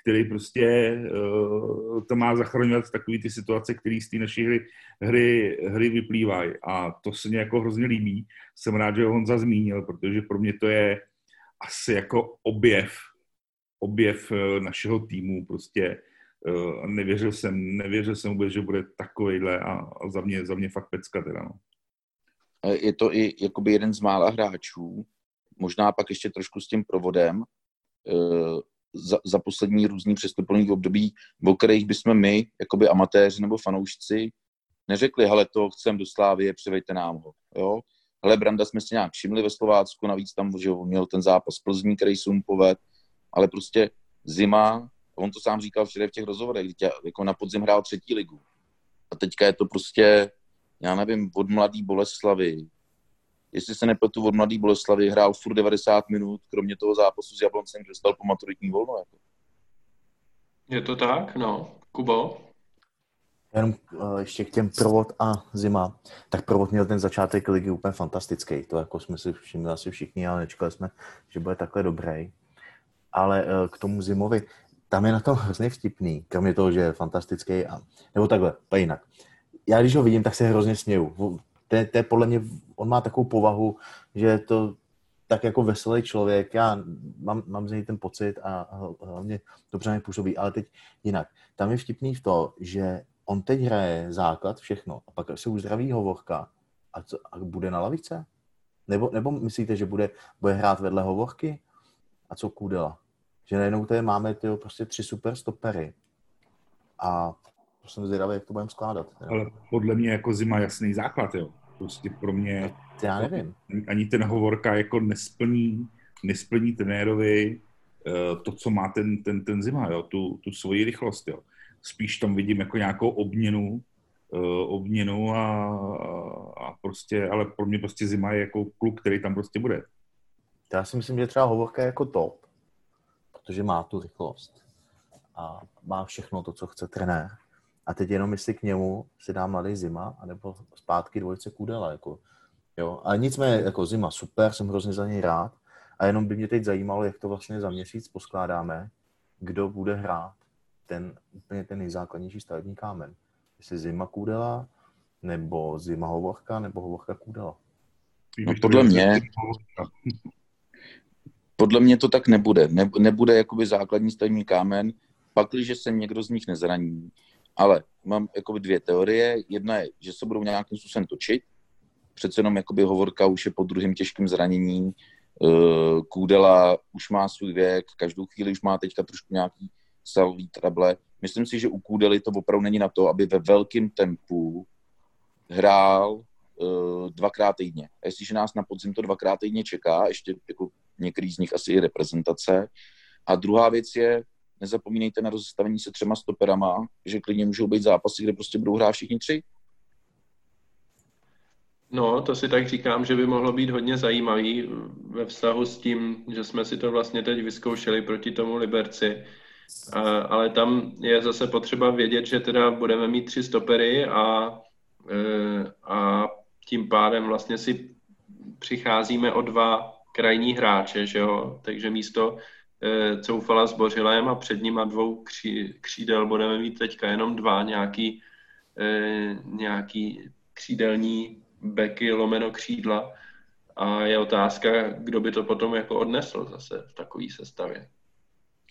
Speaker 3: který prostě uh, to má zachraňovat takový ty situace, které z té naší hry, hry, hry vyplývají. A to se mě jako hrozně líbí. Jsem rád, že ho Honza zmínil, protože pro mě to je asi jako objev, objev uh, našeho týmu. Prostě uh, nevěřil jsem, nevěřil jsem vůbec, že bude takovejhle a, a za, mě, za mě fakt pecka teda, no.
Speaker 2: Je to i jakoby jeden z mála hráčů, možná pak ještě trošku s tím provodem, za, za poslední různý přestupový období, o kterých bychom my, jakoby amatéři nebo fanoušci, neřekli, hele, to chcem do Slávie, přivejte nám ho. Jo? Hele, Branda jsme si nějak všimli ve Slovácku, navíc tam že měl ten zápas Plzní, který se mu ale prostě zima, on to sám říkal včera v těch rozhovorech, kdy jako na podzim hrál třetí ligu. A teďka je to prostě, já nevím, od mladý Boleslavy, jestli se nepletu od mladý Boleslavy, hrál furt 90 minut, kromě toho zápasu s Jabloncem, kde dostal po maturitní volno. Jako.
Speaker 1: Je to tak, no. Kubo?
Speaker 4: Jenom uh, ještě k těm provod a zima. Tak provod měl ten začátek ligy úplně fantastický. To jako jsme si všimli asi všichni, ale nečekali jsme, že bude takhle dobrý. Ale uh, k tomu zimovi, tam je na tom hrozně vtipný, kromě toho, že je fantastický. A, nebo takhle, pa jinak. Já když ho vidím, tak se hrozně směju to je, to podle mě, on má takovou povahu, že je to tak jako veselý člověk, já mám, mám z něj ten pocit a hlavně dobře mi působí, ale teď jinak. Tam je vtipný v to, že on teď hraje základ, všechno, a pak se uzdraví hovorka a, co, a bude na lavice? Nebo, nebo myslíte, že bude, bude hrát vedle hovorky? A co Kůdela? Že najednou tady máme tyjo, prostě tři super stopery. A jsem zvědavý, jak to budeme skládat.
Speaker 3: Ale podle mě jako zima jasný základ, jo. Prostě pro mě...
Speaker 4: Já nevím.
Speaker 3: Ani ten hovorka jako nesplní, nesplní trenérovi uh, to, co má ten, ten, ten zima, jo, tu, tu svoji rychlost, jo. Spíš tam vidím jako nějakou obměnu, uh, obměnu a, a prostě, ale pro mě prostě zima je jako kluk, který tam prostě bude.
Speaker 4: Já si myslím, že třeba hovorka je jako top, protože má tu rychlost a má všechno to, co chce trenér. A teď jenom jestli k němu si dá mladý zima, anebo zpátky dvojce kůdela. Jako, jo. A nicméně jako zima super, jsem hrozně za něj rád. A jenom by mě teď zajímalo, jak to vlastně za měsíc poskládáme, kdo bude hrát ten úplně ten nejzákladnější stavební kámen. Jestli zima kůdela, nebo zima hovorka, nebo hovorka kůdela.
Speaker 2: No podle mě, podle mě to tak nebude. Ne, nebude jakoby základní stavební kámen, pak, když se někdo z nich nezraní, ale mám jakoby dvě teorie. Jedna je, že se budou nějakým způsobem točit. Přece jenom jakoby hovorka už je po druhém těžkém zranění. Eh, Kůdela už má svůj věk, každou chvíli už má teďka trošku nějaký salový trable. Myslím si, že u Kůdely to opravdu není na to, aby ve velkém tempu hrál uh, dvakrát týdně. A jestliže nás na podzim to dvakrát týdně čeká, ještě jako některý z nich asi i reprezentace. A druhá věc je, nezapomínejte na rozestavení se třema stoperama, že klidně můžou být zápasy, kde prostě budou hrát všichni tři.
Speaker 1: No, to si tak říkám, že by mohlo být hodně zajímavý ve vztahu s tím, že jsme si to vlastně teď vyzkoušeli proti tomu Liberci. A, ale tam je zase potřeba vědět, že teda budeme mít tři stopery a, e, a tím pádem vlastně si přicházíme o dva krajní hráče, že jo? Takže místo coufala s Bořilem a před nima dvou kří, křídel budeme mít teďka jenom dva nějaký, eh, nějaký křídelní beky lomeno křídla a je otázka, kdo by to potom jako odnesl zase v takové sestavě.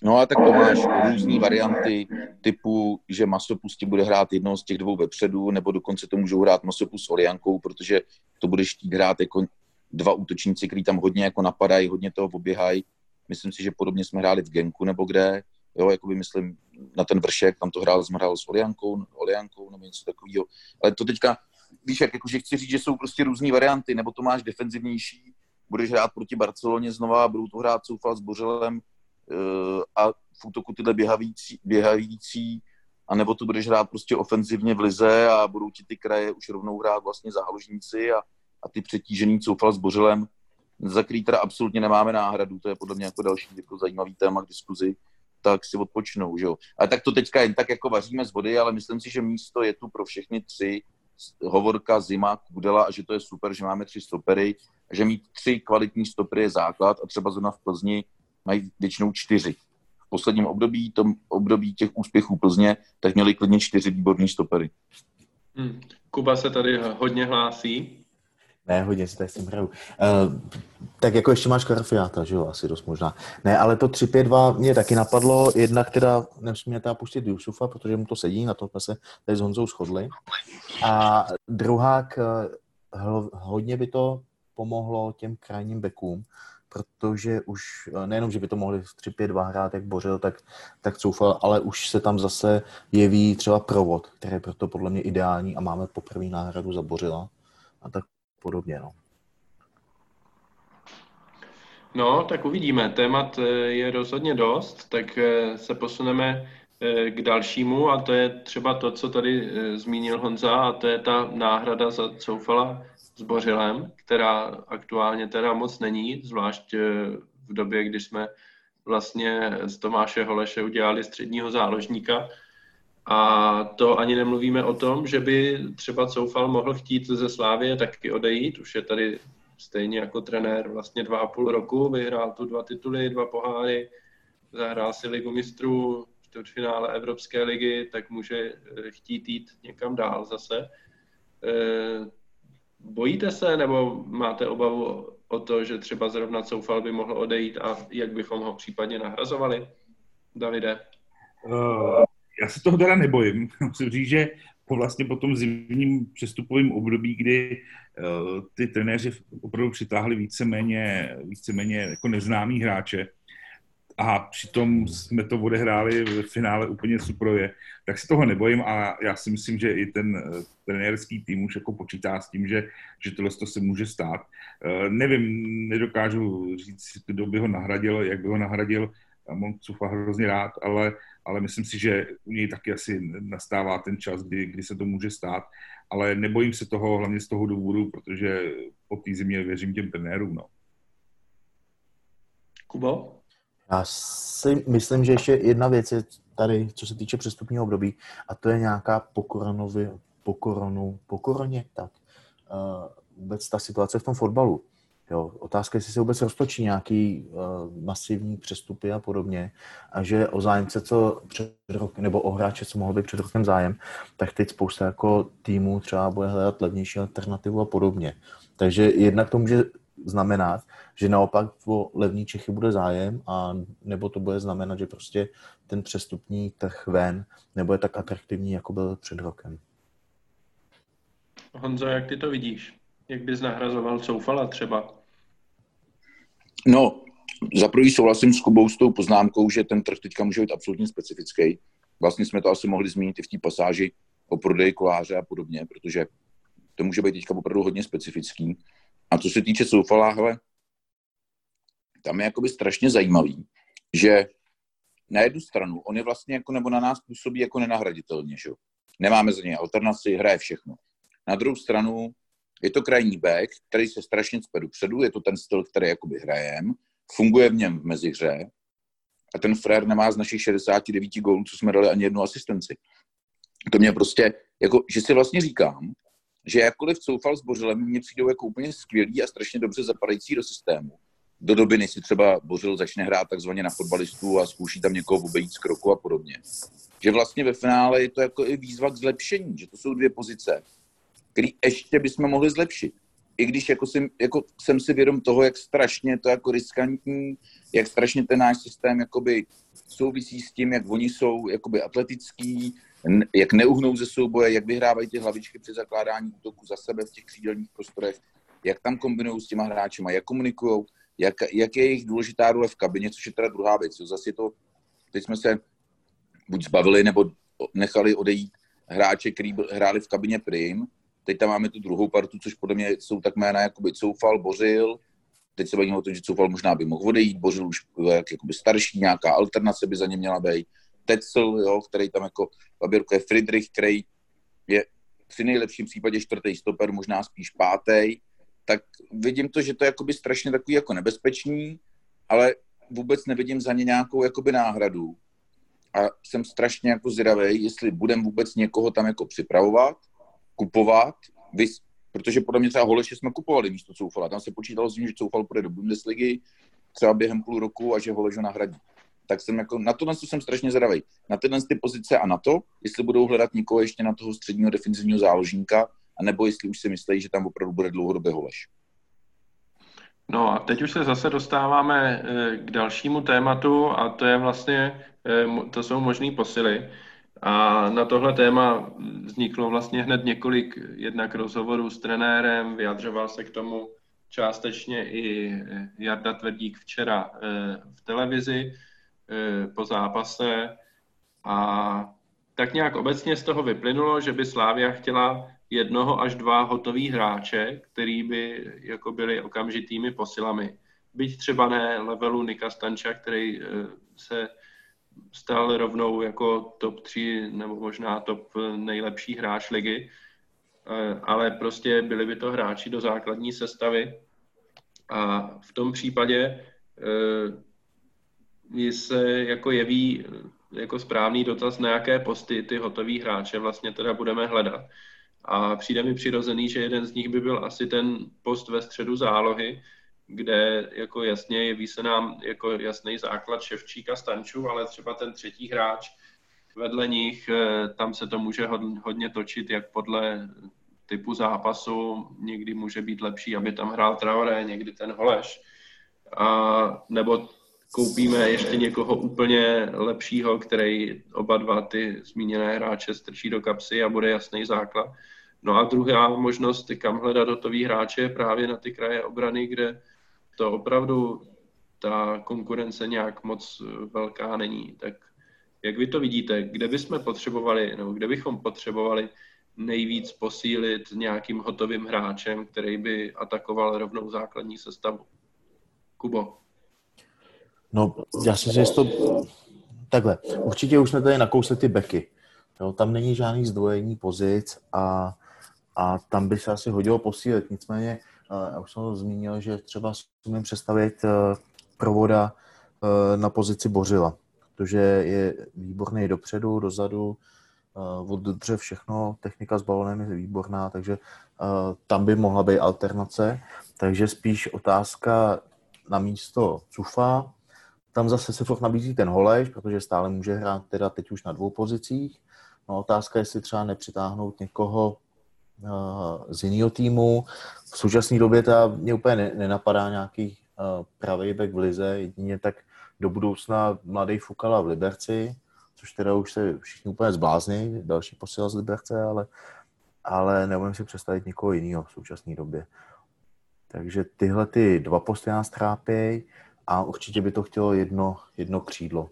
Speaker 2: No a tak to máš různé varianty typu, že Masopus ti bude hrát jednoho z těch dvou vepředu, nebo dokonce to můžou hrát Masopus s Oriankou, protože to budeš chtít hrát jako dva útočníci, kteří tam hodně jako napadají, hodně toho oběhají Myslím si, že podobně jsme hráli v Genku nebo kde, jo, jako by myslím na ten vršek, tam to hrál, jsme hráli s Oliankou, Oliankou nebo něco takového. Ale to teďka, víš, jak jakože chci říct, že jsou prostě různé varianty, nebo to máš defenzivnější, budeš hrát proti Barceloně znova, budou to hrát Soufal s Bořelem uh, a v útoku tyhle běhavící, běhavící anebo tu budeš hrát prostě ofenzivně v lize a budou ti ty kraje už rovnou hrát vlastně záložníci a, a ty přetížený coufal s Bořilem, za který teda absolutně nemáme náhradu, to je podle mě jako další jako zajímavý téma k diskuzi, tak si odpočnou, že jo. A tak to teďka jen tak jako vaříme z vody, ale myslím si, že místo je tu pro všechny tři Hovorka, Zima, Kudela a že to je super, že máme tři stopery, že mít tři kvalitní stopery je základ a třeba zrovna v Plzni mají většinou čtyři. V posledním období, tom období těch úspěchů Plzně, tak měli klidně čtyři výborní stopery.
Speaker 1: Hmm. Kuba se tady hodně hlásí.
Speaker 4: Ne, hodně si tady s tím hraju. Uh, tak jako ještě máš Karafiáta, že jo, asi dost možná. Ne, ale to 3-5-2 mě taky napadlo, jednak teda nemusíme teda pustit Jusufa, protože mu to sedí, na to jsme se tady s Honzou shodli. A druhák, eh, hodně by to pomohlo těm krajním bekům, protože už eh, nejenom, že by to mohli v 3-5-2 hrát, jak Bořil, tak, tak Coufal, ale už se tam zase jeví třeba provod, který je proto podle mě ideální a máme poprvé náhradu za Bořila. A tak podobně. No.
Speaker 1: No, tak uvidíme. Témat eh, je rozhodně dost, tak eh, se posuneme eh, k dalšímu a to je třeba to, co tady zmínil Honza a to je ta náhrada za Coufala s Bořilem, která aktuálně teda moc není, zvlášť v době, kdy jsme vlastně z Tomáše Holeše udělali středního záložníka, a to ani nemluvíme o tom, že by třeba Coufal mohl chtít ze Slávie taky odejít. Už je tady stejně jako trenér vlastně dva a půl roku, vyhrál tu dva tituly, dva poháry, zahrál si ligu mistrů, čtvrtfinále Evropské ligy, tak může eh, chtít jít někam dál zase. Eh, bojíte se nebo máte obavu o to, že třeba zrovna Coufal by mohl odejít a jak bychom ho případně nahrazovali? Davide?
Speaker 3: Uh, já se toho teda nebojím. Musím říct, že po vlastně po tom zimním přestupovém období, kdy uh, ty trenéři opravdu přitáhli víceméně, víceméně jako neznámý hráče a přitom jsme to odehráli v finále úplně suprově, tak se toho nebojím a já si myslím, že i ten uh, trenérský tým už jako počítá s tím, že, že tohle se může stát. Uh, nevím, nedokážu říct, kdo by ho nahradil, jak by ho nahradil, mám Cufa hrozně rád, ale ale myslím si, že u něj taky asi nastává ten čas, kdy, kdy se to může stát, ale nebojím se toho hlavně z toho důvodu, protože po té zimě věřím těm trenérům. No.
Speaker 1: Kubo?
Speaker 4: Já si myslím, že ještě jedna věc je tady, co se týče přestupního období, a to je nějaká pokoronově, pokoronu, pokoroně, tak uh, vůbec ta situace v tom fotbalu. Jo, otázka je, jestli se vůbec roztočí nějaký uh, masivní přestupy a podobně a že o zájemce, co před rok, nebo o hráče, co mohl být před rokem zájem, tak teď spousta jako týmů třeba bude hledat levnější alternativu a podobně. Takže jednak to může znamenat, že naopak o levní Čechy bude zájem a nebo to bude znamenat, že prostě ten přestupní trh ven nebude tak atraktivní, jako byl před rokem.
Speaker 1: Honzo, jak ty to vidíš? Jak bys nahrazoval Soufala třeba?
Speaker 2: No, za prvý souhlasím s Kubou s tou poznámkou, že ten trh teďka může být absolutně specifický. Vlastně jsme to asi mohli zmínit i v té pasáži o prodeji koláře a podobně, protože to může být teďka opravdu hodně specifický. A co se týče Soufala, hele, tam je jakoby strašně zajímavý, že na jednu stranu on je vlastně jako, nebo na nás působí jako nenahraditelně, že Nemáme za něj alternaci, hraje všechno. Na druhou stranu je to krajní back, který se strašně cpe dopředu, je to ten styl, který jakoby hrajem, funguje v něm v mezihře a ten Frér nemá z našich 69 gólů, co jsme dali, ani jednu asistenci. To mě prostě, jako, že si vlastně říkám, že jakkoliv Coufal s Bořilem mě přijdou jako úplně skvělý a strašně dobře zapadající do systému. Do doby, než si třeba Bořil začne hrát takzvaně na fotbalistu a zkouší tam někoho obejít z kroku a podobně. Že vlastně ve finále je to jako i výzva k zlepšení, že to jsou dvě pozice, který ještě bychom mohli zlepšit. I když jako jsem, jako jsem si vědom toho, jak strašně to jako riskantní, jak strašně ten náš systém jakoby souvisí s tím, jak oni jsou jakoby atletický, jak neuhnou ze souboje, jak vyhrávají ty hlavičky při zakládání útoku za sebe v těch křídelních prostorech, jak tam kombinují s těma hráčima, jak komunikují, jak, jak je jejich důležitá role v kabině, což je teda druhá věc. Jo. Zase je to, teď jsme se buď zbavili, nebo nechali odejít hráče, kteří hráli v kabině Prim, Teď tam máme tu druhou partu, což podle mě jsou tak jména jakoby Coufal, Bořil. Teď se bavíme o tom, že Coufal možná by mohl odejít, Bořil už jak jakoby starší, nějaká alternace by za ně měla být. Tetzel, jo, který tam jako Babirko je Friedrich, který je při nejlepším případě čtvrtý stoper, možná spíš pátý, tak vidím to, že to je jakoby strašně takový jako nebezpečný, ale vůbec nevidím za ně nějakou jakoby náhradu. A jsem strašně jako zvědavý, jestli budem vůbec někoho tam jako připravovat, kupovat, vys, protože podle mě třeba Holeše jsme kupovali místo Coufala. Tam se počítalo s tím, že Coufal půjde do Bundesligy třeba během půl roku a že Holeš ho nahradí. Tak jsem jako, na tohle jsem strašně zvědavý. Na tyhle ty pozice a na to, jestli budou hledat někoho ještě na toho středního defenzivního záložníka, anebo jestli už si myslí, že tam opravdu bude dlouhodobě Holeš.
Speaker 1: No a teď už se zase dostáváme eh, k dalšímu tématu a to je vlastně, eh, to jsou možné posily. A na tohle téma vzniklo vlastně hned několik jednak rozhovorů s trenérem, vyjadřoval se k tomu částečně i Jarda Tvrdík včera eh, v televizi po zápase a tak nějak obecně z toho vyplynulo, že by Slávia chtěla jednoho až dva hotový hráče, který by jako byli okamžitými posilami. Byť třeba ne levelu Nika Stanča, který eh, se stal rovnou jako top 3 nebo možná top nejlepší hráč ligy, eh, ale prostě byli by to hráči do základní sestavy. A v tom případě eh, se jako jeví jako správný dotaz, na jaké posty ty hotový hráče vlastně teda budeme hledat. A přijde mi přirozený, že jeden z nich by byl asi ten post ve středu zálohy, kde jako jasně jeví se nám jako jasný základ Ševčíka Stančů, ale třeba ten třetí hráč vedle nich, eh, tam se to může hodně točit, jak podle typu zápasu, někdy může být lepší, aby tam hrál Traoré, někdy ten Holeš. A, nebo koupíme ještě někoho úplně lepšího, který oba dva ty zmíněné hráče strčí do kapsy a bude jasný základ. No a druhá možnost, kam hledat hotový hráče, je právě na ty kraje obrany, kde to opravdu ta konkurence nějak moc velká není. Tak jak vy to vidíte, kde bychom potřebovali, nebo kde bychom potřebovali nejvíc posílit nějakým hotovým hráčem, který by atakoval rovnou základní sestavu? Kubo.
Speaker 4: No, já si říct to takhle. Určitě už jsme tady nakousli ty beky. Jo, tam není žádný zdvojení pozic a, a tam by se asi hodilo posílit. Nicméně, já už jsem to zmínil, že třeba si umím představit uh, provoda uh, na pozici Bořila, protože je výborný dopředu, dozadu, uh, oddře všechno, technika s balonem je výborná, takže tam by mohla být alternace. Takže spíš otázka na místo Cufa, tam zase se furt nabízí ten Holeš, protože stále může hrát teda teď už na dvou pozicích. No, otázka je, jestli třeba nepřitáhnout někoho z jiného týmu. V současné době ta mě úplně ne, nenapadá nějaký pravý back v Lize, jedině tak do budoucna mladý Fukala v Liberci, což teda už se všichni úplně zblázní, další posila z Liberce, ale, ale nebudeme si představit někoho jiného v současné době. Takže tyhle ty dva posty nás trápí a určitě by to chtělo jedno, jedno křídlo.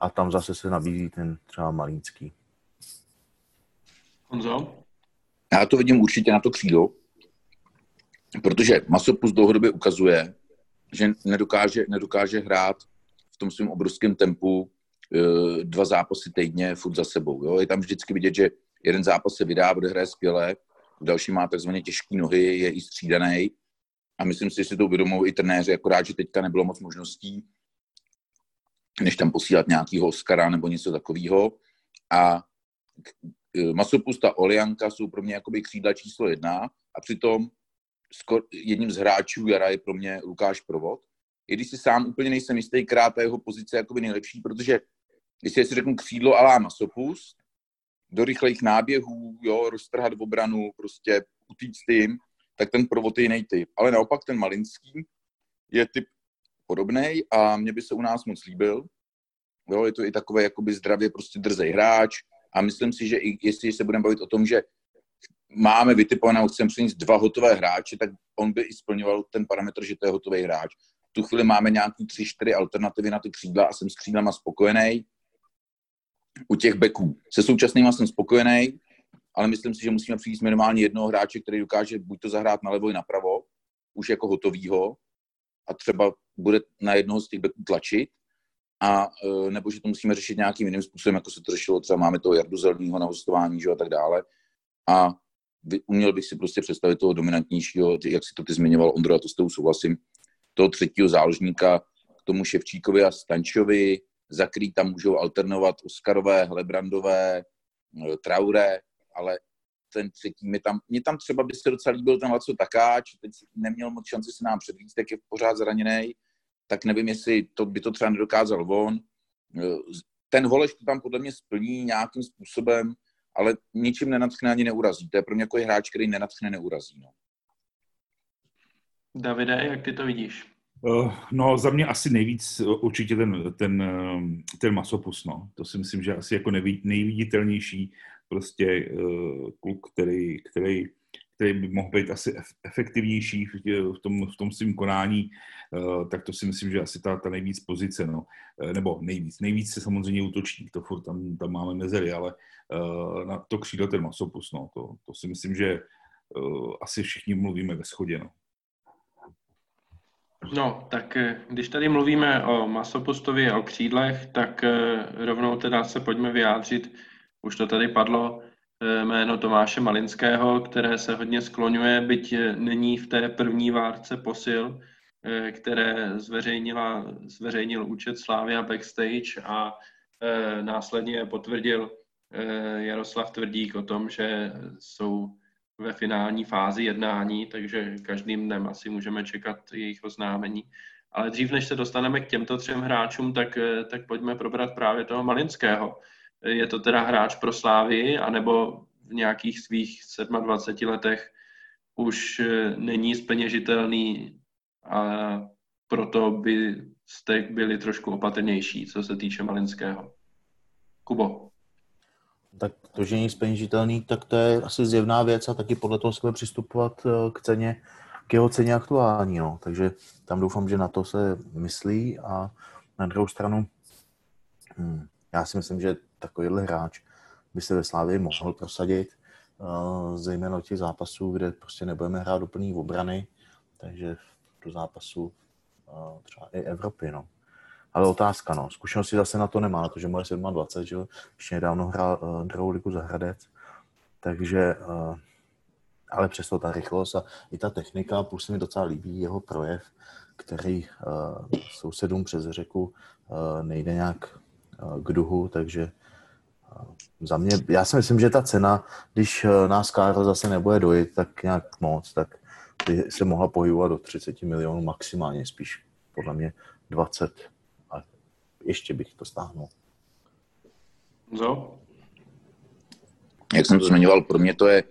Speaker 4: A tam zase se nabízí ten třeba Malínský.
Speaker 1: Honzo?
Speaker 2: Já to vidím určitě na to křídlo, protože Masopus dlouhodobě ukazuje, že nedokáže, nedokáže hrát v tom svém obrovském tempu e, dva zápasy týdně furt za sebou. Jo? Je tam vždycky vidět, že jeden zápas se vydá, bude hraje skvěle, další má takzvaně těžké nohy, je i střídaný a myslím si, že si to uvědomují i trenéři, akorát, že teďka nebylo moc možností, než tam posílat nějakýho Oscara nebo něco takového. A Masopusta Olianka jsou pro mě jakoby křídla číslo jedna a přitom jedním z hráčů jara je pro mě Lukáš Provod. I když si sám úplně nejsem jistý, krát ta jeho pozice jakoby nejlepší, protože když si řeknu křídlo alá Masopust, do rychlejch náběhů, jo, roztrhat v obranu, prostě utíct tím, tak ten provod je jiný typ. Ale naopak ten Malinský je typ podobný a mě by se u nás moc líbil. Jo, je to i takový jakoby zdravě prostě drzej hráč a myslím si, že i jestli se budeme bavit o tom, že máme vytipovaného, chceme přinést dva hotové hráče, tak on by i splňoval ten parametr, že to je hotový hráč. V tu chvíli máme nějaký tři, čtyři alternativy na ty křídla a jsem s křídlama spokojený. U těch beků se současnýma jsem spokojený, ale myslím si, že musíme přijít minimálně jednoho hráče, který dokáže buď to zahrát na levo i napravo, už jako hotovýho, a třeba bude na jednoho z těch beků tlačit, a nebo že to musíme řešit nějakým jiným způsobem, jako se to řešilo, třeba máme toho Jardu Zelenýho na hostování, že a tak dále. A uměl bych si prostě představit toho dominantnějšího, jak si to ty zmiňoval Ondro, a to s tou souhlasím, toho třetího záložníka k tomu Ševčíkovi a Stančovi, za který tam můžou alternovat Oskarové, Hlebrandové, eh, Traure, ale ten třetí, mě tam, mě tam třeba by se docela líbil ten Laco Takáč, teď neměl moc šanci se nám předvíct, tak je pořád zraněný, tak nevím, jestli to by to třeba nedokázal on. Eh, ten Holeš to tam podle mě splní nějakým způsobem, ale ničím nenatchne ani neurazí. To je pro mě jako hráč, který nenatchne, neurazí. No.
Speaker 1: Davide, jak ty to vidíš?
Speaker 3: Uh, no, za mě asi nejvíc určitě ten, ten, ten masopus, no. To si myslím, že asi jako nejviditelnější prostě kluk, který, který, který by mohl být asi efektivnější v, v tom, v tom svým konání, uh, tak to si myslím, že asi ta, ta nejvíc pozice, no. Uh, nebo nejvíc. Nejvíc se samozřejmě útočník, to furt tam, tam máme mezery, ale na to křídlo ten masopus, no. To, to si myslím, že asi všichni mluvíme ve shodě, no.
Speaker 1: No, tak eh, když tady mluvíme o masopostovi a o křídlech, tak eh, rovnou teda se pojďme vyjádřit, už to tady padlo, eh, jméno Tomáše Malinského, které se hodně skloňuje, byť není v té první várce posil, které zveřejnila, zveřejnil účet Slávia Backstage a následně potvrdil Jaroslav Tvrdík o tom, že jsou ve finální fázi jednání, takže každým dnem asi můžeme čekat jejich oznámení. Ale dřív, než se dostaneme k těmto třem hráčům, tak, eh, tak pojďme probrat právě toho Malinského. Je to teda hráč pro Slávy, anebo v nějakých svých 27 letech už eh, není speněžitelný a proto by jste byli trošku opatrnější, co se týče Malinského. Kubo
Speaker 4: tak to, že není speněžitelný, tak to je asi zjevná věc a taky podle toho bude přistupovat eh, k ceně, k jeho ceně aktuální. No. Takže tam doufám, že na to se myslí a na druhou stranu hm, já si myslím, že takovýhle hráč by se ve Slávii mohl prosadit, uh, zejména těch zápasů, kde prostě nebudeme hrát doplný obrany, takže do zápasu uh, třeba i Evropy. No. Ale otázka, no. Zkušenosti zase na to nemá, na to, že moje 27, že ještě nedávno hrál uh, druhou ligu za Hradec. Takže, uh, ale přesto ta rychlost a i ta technika, plus se mi docela líbí jeho projev, který uh, sousedům přes řeku uh, nejde nějak k duhu, takže uh, za mě, já si myslím, že ta cena, když uh, nás Karl zase nebude dojít tak nějak moc, tak by se mohla pohybovat do 30 milionů maximálně, spíš podle mě 20 ještě bych to stáhnul.
Speaker 1: No.
Speaker 2: Jak jsem to zmiňoval, pro mě to je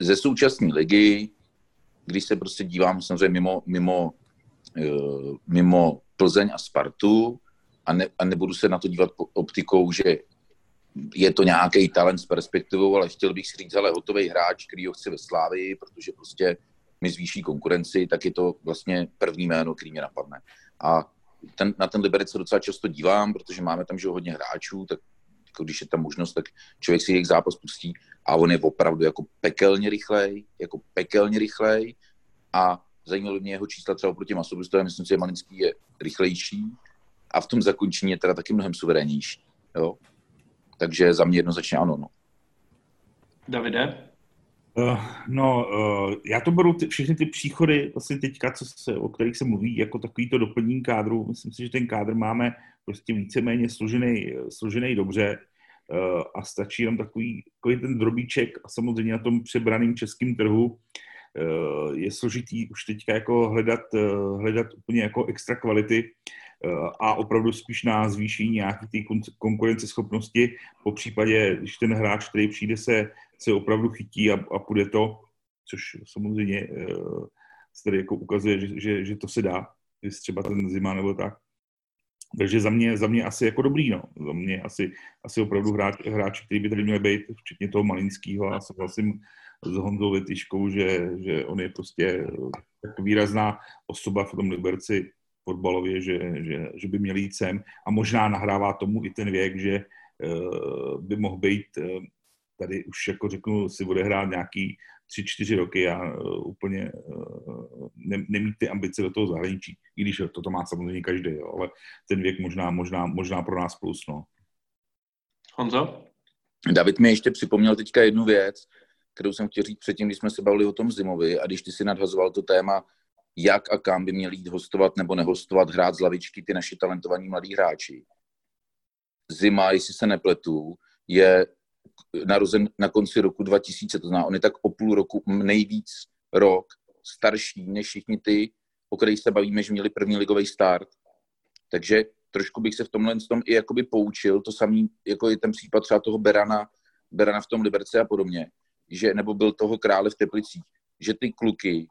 Speaker 2: ze současné ligy, když se prostě dívám samozřejmě mimo, mimo, mimo Plzeň a Spartu a, ne, a nebudu se na to dívat optikou, že je to nějaký talent s perspektivou, ale chtěl bych si říct, ale hotový hráč, který ho chce ve Slávii, protože prostě mi zvýší konkurenci, tak je to vlastně první jméno, který mě napadne. A ten, na ten Liberec se docela často dívám, protože máme tam že hodně hráčů, tak jako když je tam možnost, tak člověk si jejich zápas pustí a on je opravdu jako pekelně rychlej, jako pekelně rychlej a zajímalo mě jeho čísla třeba proti Masobustovi, myslím si, že Malinský je rychlejší a v tom zakončení je teda taky mnohem suverénnější. Jo? Takže za mě jednoznačně ano. No.
Speaker 1: Davide?
Speaker 3: Uh, no, uh, já to beru ty, všechny ty příchody vlastně teďka, co se, o kterých se mluví, jako takový to doplnění kádru. Myslím si, že ten kádr máme prostě víceméně složený, složený dobře uh, a stačí jenom takový, takový ten drobíček a samozřejmě na tom přebraném českém trhu uh, je složitý už teďka jako hledat, uh, hledat úplně jako extra kvality a opravdu spíš na zvýšení nějaké té konkurenceschopnosti, po případě, když ten hráč, který přijde, se se opravdu chytí a, a půjde to, což samozřejmě uh, se tady jako ukazuje, že, že, že to se dá, když třeba ten zima nebo tak. Takže za mě, za mě asi jako dobrý, no. Za mě asi, asi opravdu hráč, hráč, který by tady měl být, včetně toho Malinského a souhlasím s Honzou Letyškou, že, že on je prostě tak výrazná osoba v tom Liberci fotbalově, že, že, že by měl jít sem a možná nahrává tomu i ten věk, že uh, by mohl být uh, tady už jako řeknu, si bude hrát nějaký tři, čtyři roky a uh, úplně uh, ne, nemít ty ambice do toho zahraničí. I když to, to má samozřejmě každý, jo, ale ten věk možná, možná, možná pro nás plus. No.
Speaker 1: Honzo?
Speaker 2: David mi ještě připomněl teďka jednu věc, kterou jsem chtěl říct předtím, když jsme se bavili o tom Zimovi a když ty si nadhazoval to téma, jak a kam by měli jít hostovat nebo nehostovat, hrát z lavičky ty naši talentovaní mladí hráči. Zima, jestli se nepletu, je narozen na konci roku 2000, to znamená, on je tak o půl roku nejvíc rok starší než všichni ty, o kterých se bavíme, že měli první ligový start. Takže trošku bych se v tomhle tom i jakoby poučil, to samý, jako je ten případ třeba toho Berana, Berana v tom Liberce a podobně, že, nebo byl toho krále v Teplicích, že ty kluky,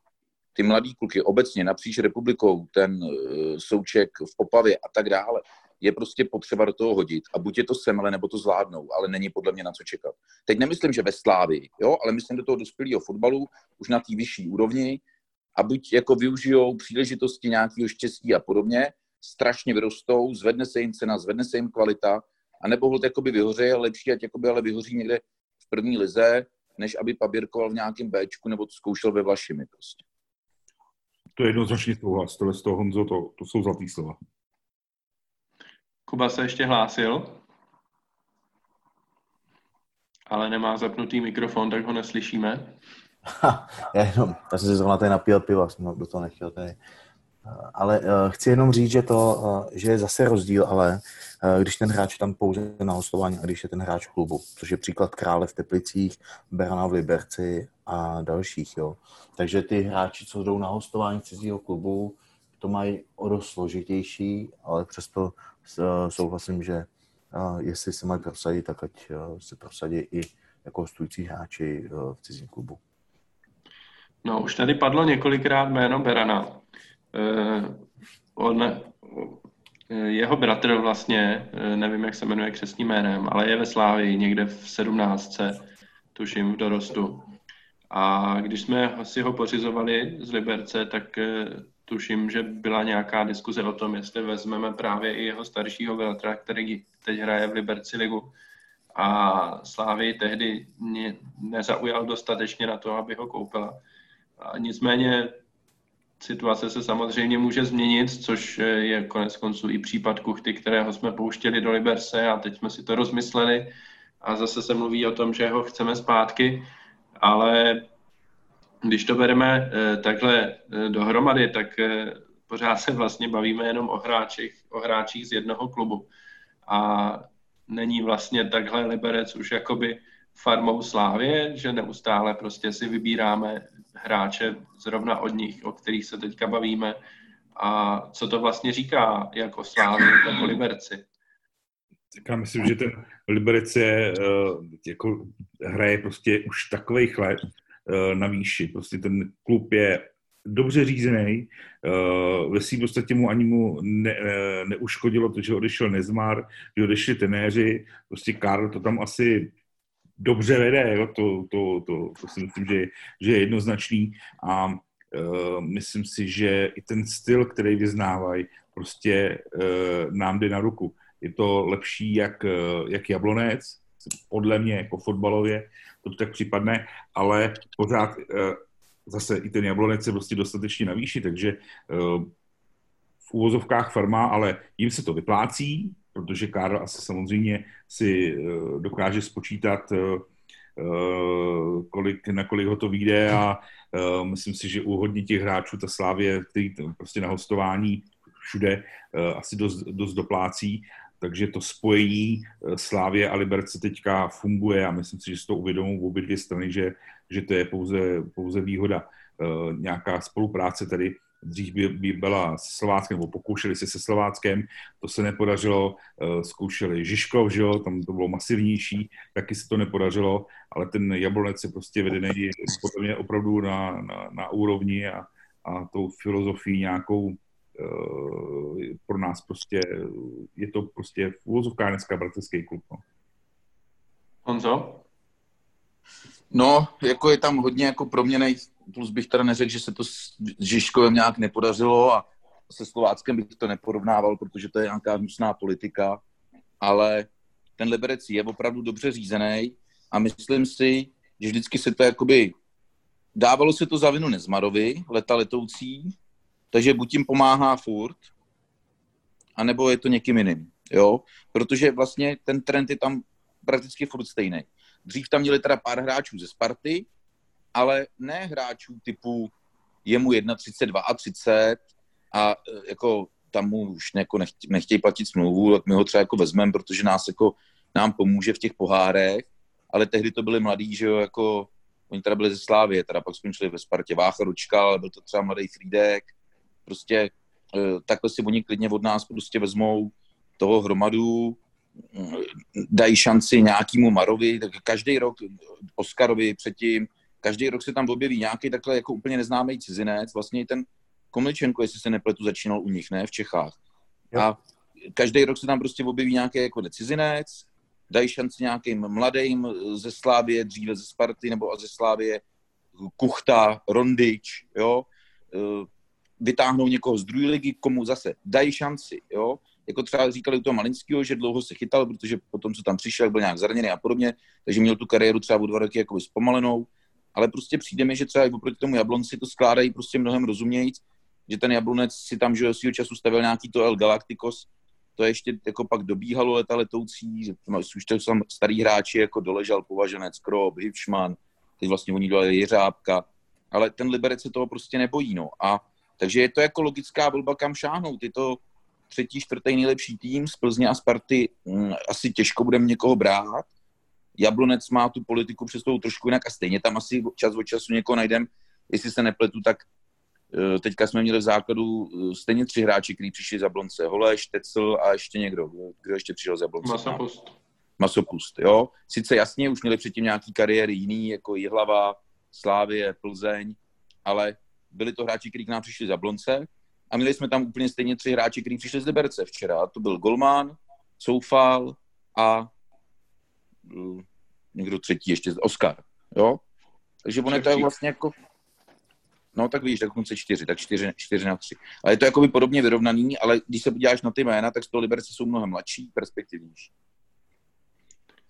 Speaker 2: ty mladý kluky obecně napříč republikou, ten uh, souček v Opavě a tak dále, je prostě potřeba do toho hodit a buď je to semele, nebo to zvládnou, ale není podle mě na co čekat. Teď nemyslím, že ve Slávi, jo, ale myslím do toho dospělého fotbalu, už na té vyšší úrovni a buď jako využijou příležitosti nějakého štěstí a podobně, strašně vyrostou, zvedne se jim cena, zvedne se jim kvalita, a nebo hold jakoby vyhoří, ale lepší, ať jakoby ale vyhoří někde v první lize, než aby paběrkoval v nějakém Bčku nebo to zkoušel ve Vlašimi prostě.
Speaker 3: To je jednoznačně souhlas, tohle z toho Honzo, to, to jsou zlatý slova.
Speaker 1: Kuba se ještě hlásil, ale nemá zapnutý mikrofon, tak ho neslyšíme.
Speaker 4: Ha, já jenom, já jsem si zrovna tady napil piva, jsem do toho nechtěl tady. Ale uh, chci jenom říct, že, to, uh, že je zase rozdíl, ale uh, když ten hráč je tam pouze na hostování a když je ten hráč klubu, což je příklad Krále v Teplicích, Berana v Liberci a dalších. Jo. Takže ty hráči, co jdou na hostování cizího klubu, to mají o dost složitější, ale přesto souhlasím, že jestli se mají prosadit, tak ať se prosadí i jako hostující hráči v cizím klubu.
Speaker 1: No, už tady padlo několikrát jméno Berana. Eh, on, eh, jeho bratr vlastně, eh, nevím, jak se jmenuje křesním jménem, ale je ve Slávii někde v 17. tuším v dorostu. A když jsme si ho pořizovali z Liberce, tak tuším, že byla nějaká diskuze o tom, jestli vezmeme právě i jeho staršího bratra, který teď hraje v Liberci ligu. A Slávy tehdy mě nezaujal dostatečně na to, aby ho koupila. A nicméně situace se samozřejmě může změnit, což je konec konců i případ Kuchty, kterého jsme pouštěli do Liberce a teď jsme si to rozmysleli a zase se mluví o tom, že ho chceme zpátky, ale když to bereme eh, takhle eh, dohromady, tak eh, pořád se vlastně bavíme jenom o hráčích, o hráčích z jednoho klubu. A není vlastně takhle Liberec už jakoby farmou Slávě, že neustále prostě si vybíráme hráče zrovna od nich, o kterých se teďka bavíme a co to vlastně říká jako Slávě, tak o Liberci.
Speaker 3: Tak já myslím, že ten Liberec je, jako hraje prostě už takových let, Eh, na výši. Prostě ten klub je dobře řízený, eh, ve svým podstatě mu ani mu ne, eh, neuškodilo to, že odešel Nezmar, že odešli tenéři, prostě Karl to tam asi dobře vede, jo? To, to, to, to si myslím, že, že je jednoznačný a uh, myslím si, že i ten styl, který vyznávají, prostě uh, nám jde na ruku. Je to lepší jak, uh, jak Jablonec, podle mě jako fotbalově, to tak připadne, ale pořád eh, zase i ten jablonec je prostě dostatečně na výši, takže eh, v úvozovkách farma, ale jim se to vyplácí, protože Karl asi samozřejmě si eh, dokáže spočítat, kolik, na kolik ho to vyjde a myslím si, že u hodně těch hráčů ta Slávě, který prostě na hostování všude asi dost, dost doplácí takže to spojení eh, Slávě a Liberce teďka funguje a myslím si, že s to uvědomou v obě dvě strany, že, že to je pouze, pouze výhoda. Nějaká spolupráce tady dřív by, by byla se Slováckem, nebo pokoušeli se se Slováckem, to se nepodařilo, uh, zkoušeli Žižkov, že jo, tam to bylo masivnější, taky se to nepodařilo, ale ten Jablonec je prostě vedený podle mě opravdu na, na, na úrovni a, a tou filozofií nějakou Eh, pro nás prostě, je to prostě v úvozovkách dneska bratrský klub. No.
Speaker 1: Honzo?
Speaker 2: No, jako je tam hodně jako proměnej, plus bych teda neřekl, že se to s Žižkovem nějak nepodařilo a se Slováckem bych to neporovnával, protože to je nějaká hnusná politika, ale ten Liberec je opravdu dobře řízený a myslím si, že vždycky se to jakoby dávalo se to za vinu Nezmarovi, leta letoucí, takže buď jim pomáhá furt, anebo je to někým jiným, jo? Protože vlastně ten trend je tam prakticky furt stejný. Dřív tam měli teda pár hráčů ze Sparty, ale ne hráčů typu je mu 31 a 30 a e, jako tam mu už jako nechtějí, nechtějí platit smlouvu, tak my ho třeba jako vezmeme, protože nás jako nám pomůže v těch pohárech, ale tehdy to byli mladí, že jo, jako oni teda byli ze Slávě, teda pak skončili ve Spartě. Vácha Ručka, ale byl to třeba mladý Frídek, prostě e, takhle si oni klidně od nás prostě vezmou toho hromadu, dají šanci nějakému Marovi, tak každý rok Oskarovi předtím, každý rok se tam objeví nějaký takhle jako úplně neznámý cizinec, vlastně i ten Komličenko, jestli se nepletu, začínal u nich, ne, v Čechách. Jo. A každý rok se tam prostě objeví nějaký jako cizinec, dají šanci nějakým mladým ze Slávie, dříve ze Sparty nebo ze Slávie, Kuchta, Rondič, jo, e, vytáhnou někoho z druhé ligy, komu zase dají šanci, jo, jako třeba říkali u toho Malinského, že dlouho se chytal, protože potom, co tam přišel, byl nějak zraněný a podobně, takže měl tu kariéru třeba o dva roky jako zpomalenou, ale prostě přijde mi, že třeba i oproti tomu Jablonci to skládají prostě mnohem rozumějíc, že ten Jablonec si tam, že svýho času stavil nějaký to El Galacticos, to ještě jako pak dobíhalo leta letoucí, že už to jsou starý hráči jako Doležal, Považenec, Krop, Hivšman, teď vlastně oni dělali Jeřábka, ale ten Liberec se toho prostě nebojí, no. A takže je to jako logická volba, kam šáhnout. Je to třetí, čtvrtý nejlepší tým z Plzně a Sparty mm, asi těžko budeme někoho brát. Jablonec má tu politiku přes trošku jinak a stejně tam asi čas od času někoho najdem. Jestli se nepletu, tak Eh, teďka jsme měli v základu eh, stejně tři hráči, kteří přišli z Jablonce. Holeš, Tecel a ještě někdo. Kdo ještě přišel z Jablonce?
Speaker 1: Masopust.
Speaker 2: Masopust, jo. Sice jasně, už měli předtím nějaký kariéry jiný, jako Jihlava, Slávie, Plzeň, ale byli to hráči, kteří k nám přišli z Jablonce a měli jsme tam úplně stejně tři hráči, kteří přišli z Liberce včera. To byl Golman, Soufal a eh, někdo třetí ještě, Oscar, jo. Takže on je to vlastně jako No tak víš, tak dokonce čtyři, tak čtyři, čtyři na tři. Ale je to jakoby podobně vyrovnaný, ale když se podíváš na ty jména, tak z toho Liberce jsou mnohem mladší, perspektivnější.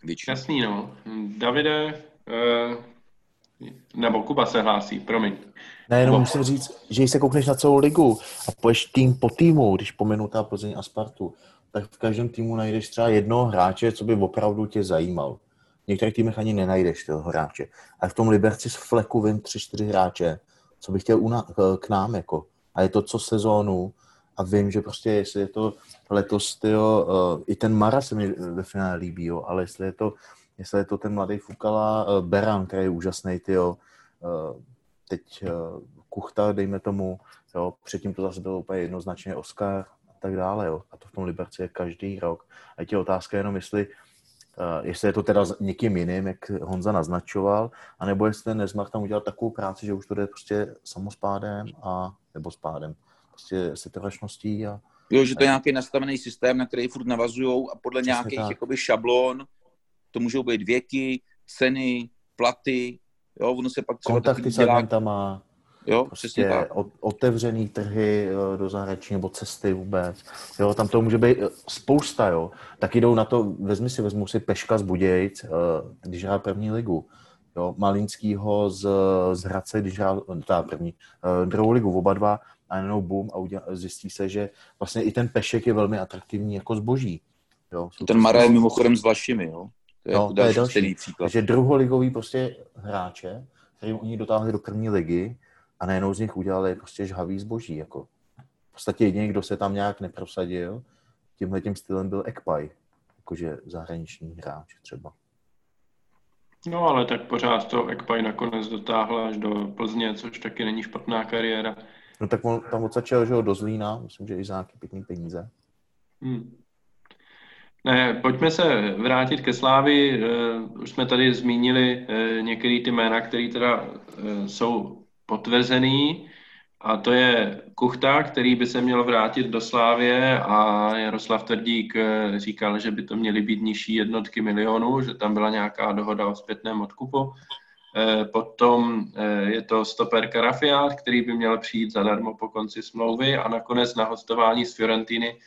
Speaker 1: Většinou. Jasný, no. Davide, uh, nebo Kuba se hlásí, promiň.
Speaker 4: Ne, jenom musím říct, že když se koukneš na celou ligu a poješ tým po týmu, když pomenu ta Plzeň a Spartu, tak v každém týmu najdeš třeba jednoho hráče, co by opravdu tě zajímal. Některých týmech ani nenajdeš toho hráče. A v tom Liberci z fleku vím tři, čtyři hráče, co bych chtěl una, k nám, jako. A je to co sezónu a vím, že prostě jestli je to letos, tyjo, uh, i ten Mara se mi ve finále líbí, jo, ale jestli je to, jestli je to ten mladý Fukala uh, Beran, který je úžasný, tyjo, uh, teď uh, Kuchta, dejme tomu, jo, předtím to zase bylo úplně jednoznačně Oscar a tak dále, jo. A to v tom Liberci je každý rok. A je otázka jenom, jestli Uh, jestli je to teda někým jiným, jak Honza naznačoval, anebo jestli ten Nezmar tam udělal takovou práci, že už to jde prostě samospádem a, nebo spádem, prostě setrvačností a
Speaker 2: Jo, že to je nějaký nastavený systém, na který furt navazují a podle Přesně nějakých jakoby šablon, to můžou být věky, ceny, platy, jo, ono se pak
Speaker 4: třeba Kontakty s agentama,
Speaker 2: Jo, prostě tak.
Speaker 4: otevřený trhy eh, do zahraničí nebo cesty vůbec. Jo, tam to může být eh, spousta, jo. Tak jdou na to, vezmi si, vezmu si Peška z Budějc, eh, když hrál první ligu. Jo, Malinskýho z, z Hradce, když hrál, ta první, druhou ligu, oba dva, a jenom boom a udělá, zjistí se, že vlastně i ten Pešek je velmi atraktivní jako zboží. Jo,
Speaker 2: ten Mara je mimochodem s vašimi, jo. To je, no, jako to je další příklad.
Speaker 4: Takže druholigový prostě hráče, kterým oni dotáhli do první ligy, a najednou z nich udělali prostě žhavý zboží. Jako. V podstatě jediný, kdo se tam nějak neprosadil, tímhle tím stylem byl Ekpaj, jakože zahraniční hráč třeba.
Speaker 1: No ale tak pořád to Ekpaj nakonec dotáhl až do Plzně, což taky není špatná kariéra.
Speaker 4: No tak on tam odsačil, že ho do Zlína, myslím, že i za nějaký pěkný peníze.
Speaker 1: Hmm. Ne, pojďme se vrátit ke Slávi. Uh, už jsme tady zmínili uh, některé ty jména, které teda uh, jsou potvrzený a to je Kuchta, který by se měl vrátit do Slávě a Jaroslav Tvrdík eh, říkal, že by to měly být nižší jednotky milionů, že tam byla nějaká dohoda o zpětném odkupu. Eh, potom eh, je to stoper Karafiát, který by měl přijít zadarmo po konci smlouvy a nakonec na hostování z Fiorentiny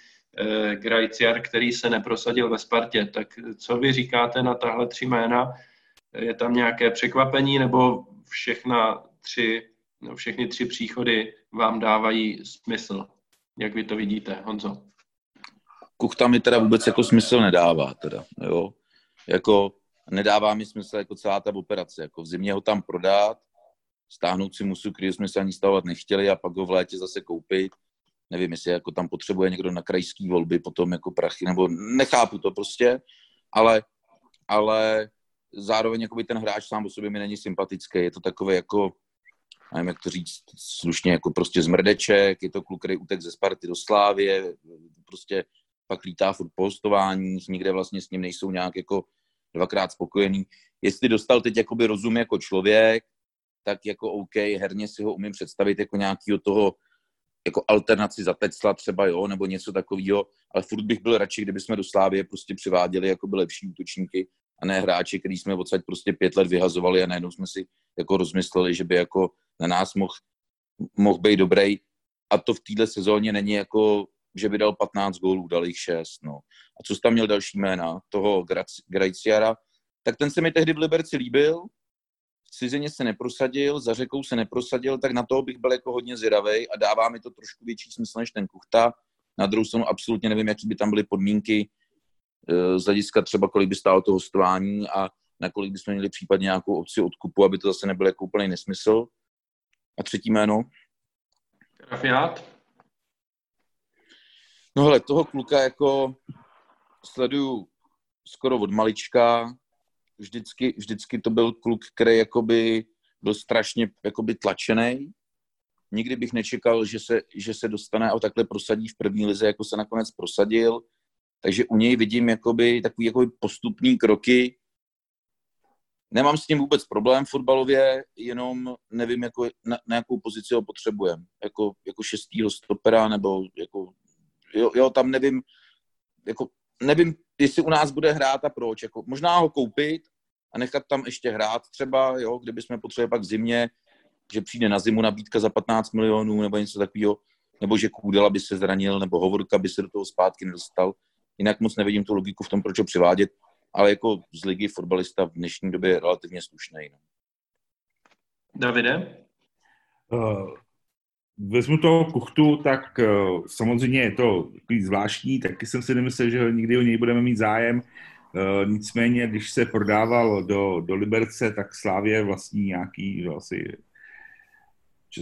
Speaker 1: Grajciar, který se neprosadil ve Spartě. Tak co vy říkáte na tahle tři jména? Je tam nějaké překvapení nebo všechna tři, všechny tři příchody vám dávají smysl. Jak vy to vidíte, Honzo?
Speaker 2: Kuchta mi teda vůbec jako smysl nedává, teda, jo. Jako nedává mi smysl jako celá ta operace, jako v zimě ho tam prodat, stáhnout si musu, který jsme se ani stavovat nechtěli a pak ho v létě zase koupit. Nevím, jestli jako tam potřebuje někdo na krajský volby potom jako prachy, nebo nechápu to prostě, ale, ale zároveň jakoby ten hráč sám o sobě mi není sympatický. Je to takové jako, nevím, jak to říct, slušně jako prostě zmrdeček, je to kluk, který utek ze Sparty do Slávě, prostě pak lítá furt po hostováních, nikde vlastně s ním nejsou nějak jako dvakrát spokojený. Jestli dostal teď jakoby rozum jako člověk, tak jako OK, herně si ho umím představit jako nějakýho toho jako alternaci za Tecla třeba, jo, nebo něco takového, ale furt bych byl radši, kdyby jsme do Slávě prostě přiváděli jako by lepší útočníky a ne hráči, který jsme odsaď prostě pět let vyhazovali a najednou jsme si jako rozmysleli, že by jako na nás mohl mohl být dobrý. A to v téhle sezóně není jako, že by dal 15 gólů, dal jich 6. No. A co tam měl další jména? Toho Graciara, tak ten se mi tehdy v Liberci líbil, v cizině se neprosadil, za řekou se neprosadil, tak na toho bych byl jako hodně zvědavý a dává mi to trošku větší smysl než ten Kuchta. Na druhou stranu absolutně nevím, jaký by tam byly podmínky, z hlediska třeba, kolik by stálo to hostování a na kolik bychom měli případně nějakou opci odkupu, aby to zase nebyl jako úplný nesmysl. A třetí jméno?
Speaker 1: Rafiát?
Speaker 2: No hele, toho kluka jako sleduju skoro od malička. Vždycky, vždycky to byl kluk, který jakoby byl strašně jakoby tlačený. Nikdy bych nečekal, že se, že se dostane a takhle prosadí v první lize, jako se nakonec prosadil. Takže u něj vidím jakoby takový jakoby postupní kroky. Nemám s tím vůbec problém fotbalově, jenom nevím, jako, na, na jakou pozici ho potřebujeme. Jako, jako šestýho stopera, nebo jako, jo, jo, tam nevím, jako, nevím, jestli u nás bude hrát a proč. Jako, možná ho koupit a nechat tam ještě hrát třeba, jo, kdyby jsme potřebovali pak v zimě, že přijde na zimu nabídka za 15 milionů nebo něco takového, nebo že Kůdela by se zranil, nebo Hovorka by se do toho zpátky nedostal, Jinak moc nevidím tu logiku v tom, proč ho přivádět, ale jako z ligy fotbalista v dnešní době je relativně slušný. No.
Speaker 1: Davide?
Speaker 3: Uh, vezmu toho kuchtu, tak uh, samozřejmě je to takový zvláštní, taky jsem si nemyslel, že nikdy o něj budeme mít zájem. Uh, nicméně, když se prodával do, do Liberce, tak Slávě vlastní nějaký asi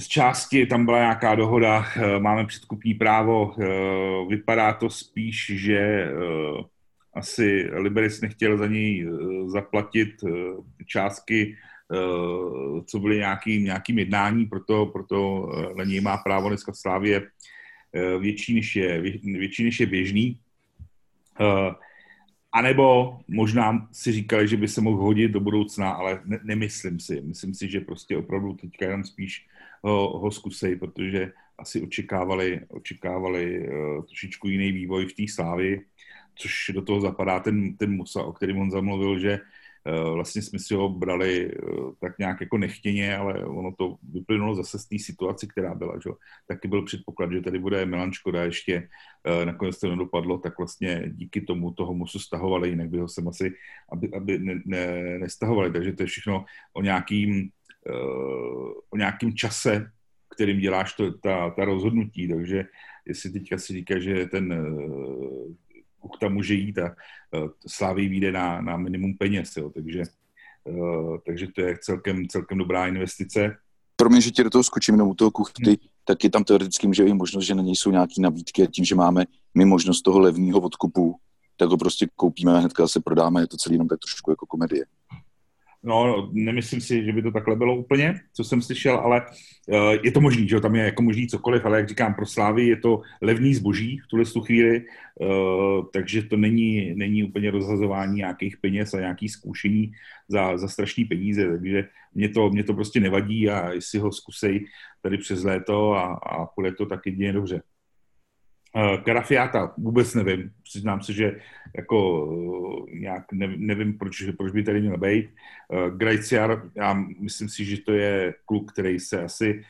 Speaker 3: z části tam byla nějaká dohoda, eh, máme předkupní právo, eh, vypadá to spíš, že eh, asi Liberec nechtěl za něj zaplatit částky, co byly nějakým, nějakým jednání, proto, proto na něj má právo dneska v Slávě větší než je, větší než je běžný. A nebo možná si říkali, že by se mohl hodit do budoucna, ale ne, nemyslím si. Myslím si, že prostě opravdu teďka jenom spíš ho, ho zkusej, protože asi očekávali, očekávali uh, trošičku jiný vývoj v té slávy, což do toho zapadá ten, ten Musa, o kterém on zamluvil, že uh, vlastně jsme si ho brali uh, tak nějak jako nechtěně, ale ono to vyplynulo zase z té situace, která byla. Že? Taky byl předpoklad, že tady bude Milan Škoda ještě, uh, nakonec to nedopadlo, tak vlastně díky tomu toho Musu stahovali, jinak by ho sem asi, aby, aby ne, ne, nestahovali. Takže to je všechno o nějakým o nějakém čase, kterým děláš to, ta, ta rozhodnutí, takže jestli teďka si říká, že ten Kuchta může jít a Slávy vyjde na, na minimum peněz, jo, takže, takže to je celkem, celkem dobrá investice.
Speaker 2: Pro mě, že ti do toho skočím jenom u toho Kuchty, hmm. tak je tam teoreticky může být možnost, že na něj jsou nějaké nabídky a tím, že máme my možnost toho levního odkupu, tak ho prostě koupíme a hnedka se prodáme, je to celý jenom tak trošku jako komedie.
Speaker 3: No, nemyslím si, že by to takhle bylo úplně, co jsem slyšel, ale uh, je to možný, že tam je jako možný cokoliv, ale jak říkám, pro Slávy je to levný zboží v tuhle chvíli, uh, takže to není, není úplně rozhazování nějakých peněz a nějakých zkoušení za, za strašný peníze, takže mě to, mě to prostě nevadí a jestli ho zkusej tady přes léto a, a půjde to tak jedině dobře. Uh, Karafiáta vůbec nevím. Přiznám se, že jako uh, nějak nevím, proč, proč by tady měl být. Uh, Grajciar, já myslím si, že to je kluk, který se asi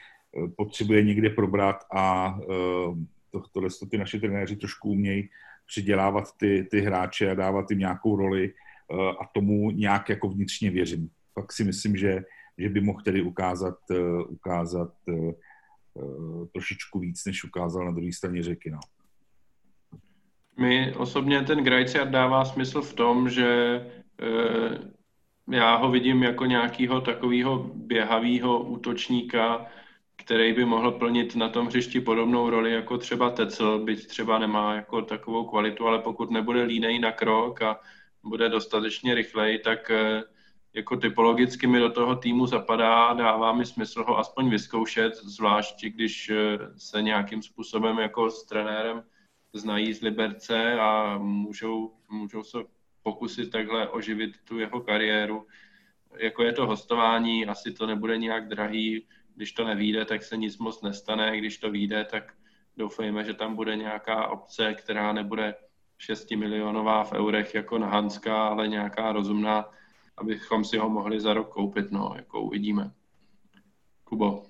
Speaker 3: potřebuje někde probrat a to, tohle to ty naše trenéři trošku umějí přidělávat ty, ty hráče a dávat jim nějakou roli a tomu nějak jako vnitřně věřím. Pak si myslím, že že by mohl tedy ukázat, ukázat trošičku víc, než ukázal na druhé straně řeky. No.
Speaker 1: Mi osobně ten Grajciat dává smysl v tom, že já ho vidím jako nějakého takového běhavého útočníka, který by mohl plnit na tom hřišti podobnou roli jako třeba Tecel, byť třeba nemá jako takovou kvalitu, ale pokud nebude línej na krok a bude dostatečně rychlej, tak eh, jako typologicky mi do toho týmu zapadá, dává mi smysl ho aspoň vyzkoušet, zvlášť když eh, se nějakým způsobem jako s trenérem znají z Liberce a můžou, můžou se pokusit takhle oživit tu jeho kariéru. Jako je to hostování, asi to nebude nějak drahý, když to nevíde, tak se nic moc nestane, když to vyjde, tak doufejme, že tam bude nějaká obce, která nebude 6 milionová v eurech jako na Hanska, ale nějaká rozumná, abychom si ho mohli za rok koupit, no, jako uvidíme. Kubo.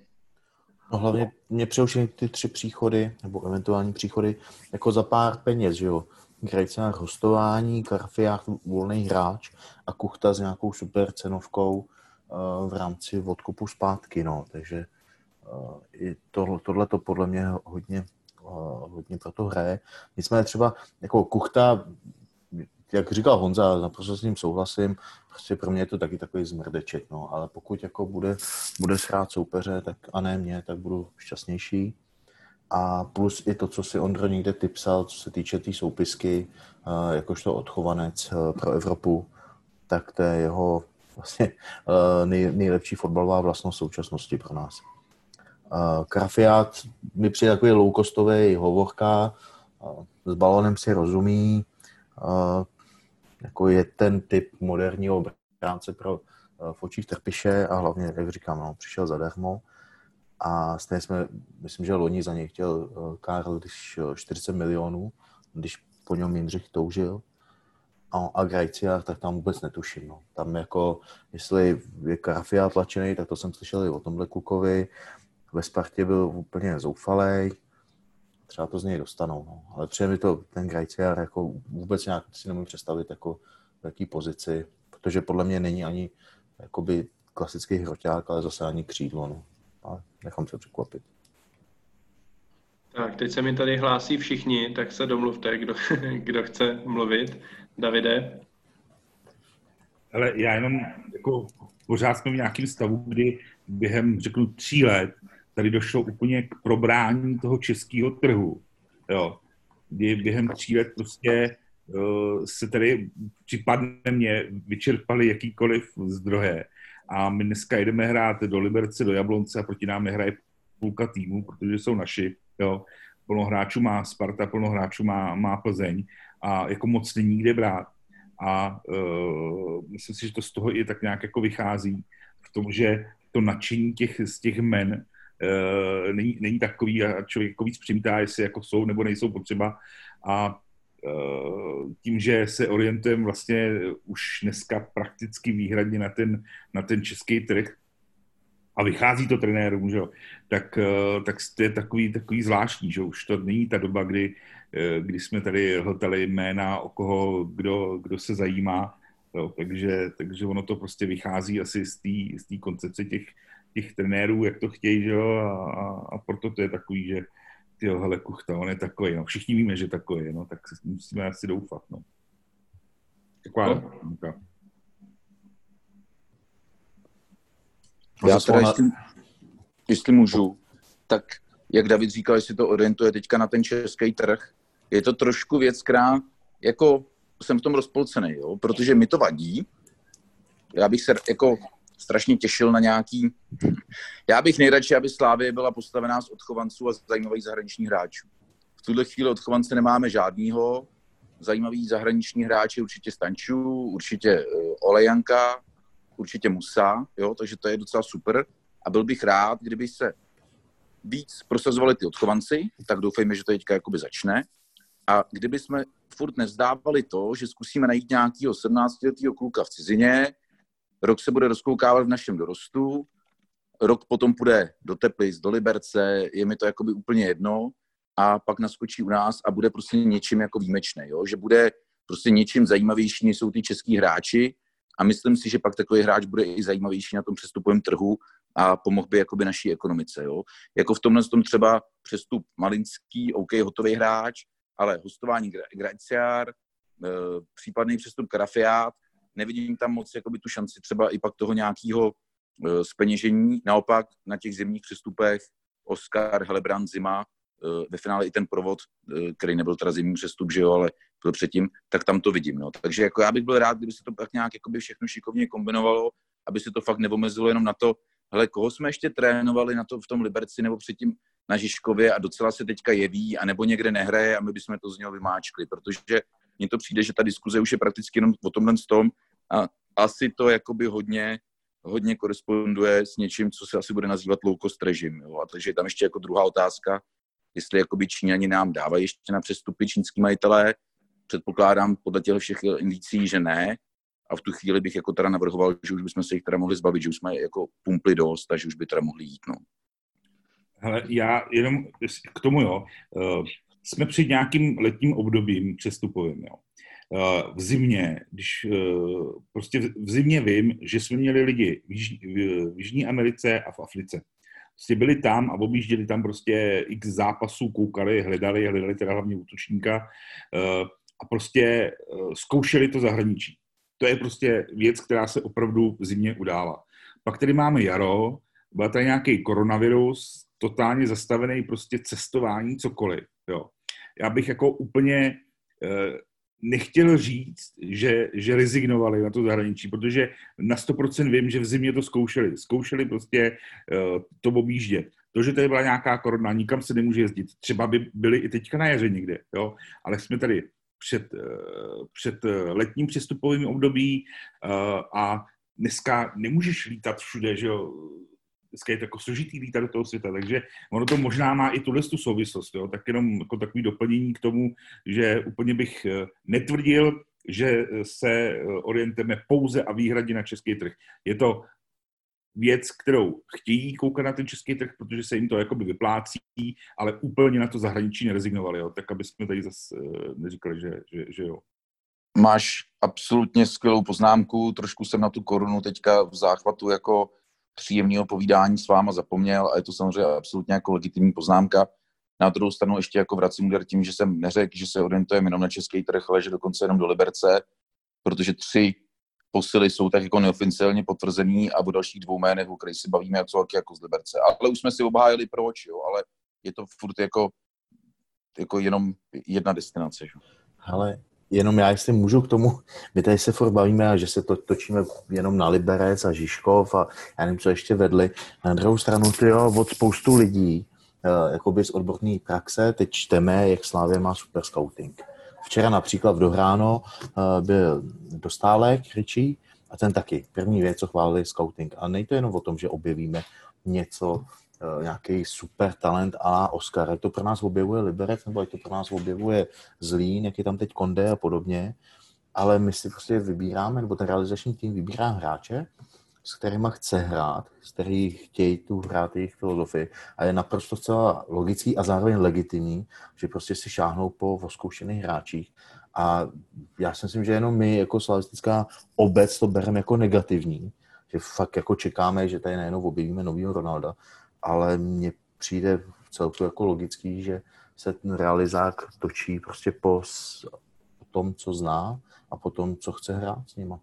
Speaker 4: No hlavně mě přeušily ty tři příchody, nebo eventuální příchody, jako za pár peněz, že jo. Grejcák hostování, Karfiák volný hráč a Kuchta s nějakou super cenovkou uh, v rámci odkupu zpátky, no. Takže uh, i tohle, to podle mě hodně, uh, hodně pro to hraje. Nicméně třeba jako Kuchta, jak říkal Honza, naprosto s ním souhlasím, prostě pro mě je to taky takový zmrdeček, no, ale pokud jako bude, bude srát soupeře, tak a ne mě, tak budu šťastnější. A plus i to, co si Ondro někde typsal, co se týče té tý soupisky, uh, jakožto odchovanec uh, pro Evropu, tak to je jeho vlastně uh, nej, nejlepší fotbalová vlastnost současnosti pro nás. Krafiat mi přijde takový loukostový hovorka, s balonem si rozumí, jako je ten typ moderního bránce pro uh, v očích Trpiše a hlavně, jak říkám, no, přišel zadarmo. A stejně jsme, myslím, že loni za něj chtěl uh, Karl když 40 milionů, když po něm Jindřich toužil. A, a Grajcia, tak tam vůbec netuším. No. Tam jako, jestli je Krafia tlačený, tak to jsem slyšel i o tomhle Kukovi. Ve Spartě byl úplně zoufalý. Třeba to z něj dostanou. No. Ale přijde mi to ten Grajciar jako vůbec nějak si nemůžu představit jako v jaký pozici, protože podle mě není ani jakoby klasický hroťák, ale zase ani křídlo. No. Ale nechám se překvapit.
Speaker 1: Tak, teď se mi tady hlásí všichni, tak se domluvte, kdo, kdo chce mluvit. Davide?
Speaker 3: Ale já jenom, jako pořád jsme v nějakém stavu, kdy během, řeknu, tří let tady došlo úplně k probrání toho českého trhu. Jo. Kdy během tří let prostě uh, se tady připadne mě vyčerpali jakýkoliv zdroje. A my dneska jdeme hrát do Liberce, do Jablonce a proti nám nehraje půlka týmu, protože jsou naši. Jo. Plno hráčů má Sparta, plno hráčů má, má Plzeň a jako moc není kde brát. A uh, myslím si, že to z toho i tak nějak jako vychází v tom, že to nadšení těch, z těch men uh, není, není takový a člověk jako víc přimítá, jestli jako jsou nebo nejsou potřeba a uh, tím, že se orientujeme vlastně už dneska prakticky výhradně na ten, na ten český trh, a vychází to trenérům, že jo, tak, tak to je takový, takový zvláštní, že už to není ta doba, kdy Eh, kdy jsme tady hltali jména, o koho, kdo, kdo se zajímá. Jo, takže, takže ono to prostě vychází asi z té koncepce těch, těch trenérů, jak to chtějí, že jo, a, a, proto to je takový, že ty hele, kuchta, on je takový, no, všichni víme, že takový, no, tak musíme asi doufat, no. Taková no.
Speaker 2: Já teda, jestli, jestli můžu, tak jak David říkal, jestli to orientuje teďka na ten český trh, je to trošku věc, která jako jsem v tom rozpolcený, jo? protože mi to vadí. Já bych se jako strašně těšil na nějaký... Já bych nejradši, aby Slávě byla postavená z odchovanců a zajímavých zahraničních hráčů. V tuhle chvíli odchovance nemáme žádnýho. Zajímavý zahraniční hráči určitě Stančů, určitě uh, Olejanka, určitě Musa, jo? takže to je docela super. A byl bych rád, kdyby se víc prosazovali ty odchovanci, tak doufejme, že to teďka jakoby začne. A kdyby jsme furt nevzdávali to, že zkusíme najít nějakého 17-letého kluka v cizině, rok se bude rozkoukávat v našem dorostu, rok potom půjde do Teplic, do Liberce, je mi to jakoby úplně jedno a pak naskočí u nás a bude prostě něčím jako výjimečný, jo? že bude prostě něčím zajímavější, než jsou ty český hráči, a myslím si, že pak takový hráč bude i zajímavější na tom přestupovém trhu a pomohl by jakoby naší ekonomice. Jo. Jako v tomhle tom třeba přestup Malinský, OK, hotový hráč, ale hostování Graciar, eh, případný přestup Karafiát, nevidím tam moc jakoby tu šanci třeba i pak toho nějakého speněžení. Eh, Naopak na těch zimních přestupech Oscar, Helebrand, Zima, eh, ve finále i ten provod, který nebyl teda zimní přestup, že jo, ale byl předtím, tak tam to vidím. No. Takže jako já bych byl rád, kdyby se to tak nějak jakoby všechno šikovně kombinovalo, aby se to fakt nevomezilo jenom na to, hele, koho jsme ještě trénovali na to v tom Liberci nebo předtím na Žižkově a docela se teďka jeví, a nebo někde nehraje a my bychom to z něho vymáčkli, protože mně to přijde, že ta diskuze už je prakticky jenom o tomhle tom a asi to jakoby hodně, hodně koresponduje s něčím, co se asi bude nazývat low cost režim. Jo? A takže je tam ještě jako druhá otázka, jestli jakoby Číňani nám dávají ještě na přestupy čínský majitelé. Předpokládám podle těch všech indicí, že ne. A v tu chvíli bych jako teda navrhoval, že už bychom se jich teda mohli zbavit, že už jsme jako pumpli dost a že už by teda mohli jít. No.
Speaker 3: Hele, já jenom k tomu, jo. Jsme před nějakým letním obdobím přestupovým, jo. Uh, v zimě, když uh, prostě v zimě vím, že jsme měli lidi v, Již, v Jižní Americe a v Africe. Prostě byli tam a objížděli tam prostě x zápasů, koukali, hledali, hledali teda hlavně útočníka a prostě zkoušeli to zahraničí. To je prostě věc, která se opravdu v zimě udála. Pak tady máme jaro, byl tady nějaký koronavirus, totálně zastavený prostě cestování, cokoliv. Jo. Já bych jako úplně eh, nechtěl říct, že, že rezignovali na to zahraničí, protože na 100% vím, že v zimě to zkoušeli. Zkoušeli prostě eh, to objíždět. To, že tady byla nějaká korona, nikam se nemůže jezdit. Třeba by byli i teďka na jaře někde, jo? ale jsme tady před, eh, před letním přestupovým období a dneska nemůžeš lítat všude, že jo? To jako složitý lítat do toho světa, takže ono to možná má i tuhle tu souvislost, jo? tak jenom jako takový doplnění k tomu, že úplně bych eh, netvrdil, že se eh, orientujeme pouze a výhradně na český trh. Je to věc, kterou chtějí koukat na ten český trh, protože se jim to jakoby vyplácí, ale úplně na to zahraničí nerezignovali, jo? tak aby jsme tady zase eh, neříkali, že, že, že jo.
Speaker 2: Máš absolutně skvělou poznámku, trošku jsem na tu korunu teďka v záchvatu jako příjemného povídání s váma zapomněl a je to samozřejmě absolutně jako legitimní poznámka. Na druhou stranu ještě jako vracím úder tím, že jsem neřekl, že se orientujeme jenom na český trh, ale že dokonce jenom do Liberce, protože tři posily jsou tak jako neoficiálně potvrzený a o dalších dvou jménech, o kterých si bavíme, jak jsou jako z Liberce. Ale už jsme si obhájili proč, jo, ale je to furt jako, jako jenom jedna destinace. Že?
Speaker 4: Ale jenom já, jestli můžu k tomu, my tady se furt bavíme, že se to točíme jenom na Liberec a Žižkov a já nevím, co ještě vedli. Na druhou stranu, ty jo, od spoustu lidí, eh, jakoby z odborné praxe, teď čteme, jak Slávě má super scouting. Včera například v Dohráno eh, byl Dostálek, Richie, a ten taky. První věc, co chválili scouting. A nejde to jenom o tom, že objevíme něco, nějaký super talent a Oscar. Jak to pro nás objevuje Liberec, nebo jak to pro nás objevuje Zlín, jak je tam teď Konde a podobně. Ale my si prostě vybíráme, nebo ten realizační tým vybírá hráče, s kterými chce hrát, s který chtějí tu hrát jejich filozofii. A je naprosto zcela logický a zároveň legitimní, že prostě si šáhnou po oskoušených hráčích. A já si myslím, že jenom my jako slavistická obec to bereme jako negativní, že fakt jako čekáme, že tady najednou objevíme novýho Ronalda, ale mně přijde v celku jako logický, že se ten realizák točí prostě po, po tom, co zná a po tom, co chce hrát s nima.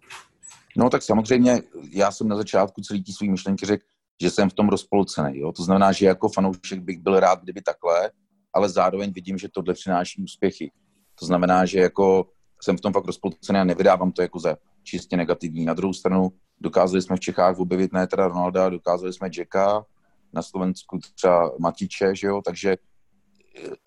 Speaker 2: No tak samozřejmě, já jsem na začátku celý tí svý myšlenky řekl, že jsem v tom rozpolcený. Jo? To znamená, že jako fanoušek bych byl rád, kdyby takhle, ale zároveň vidím, že tohle přináší úspěchy. To znamená, že jako jsem v tom fakt rozpolcený a nevydávám to jako za čistě negativní. Na druhou stranu dokázali jsme v Čechách objevit ne teda Ronalda, dokázali jsme Jacka, na Slovensku třeba Matiče, že jo, takže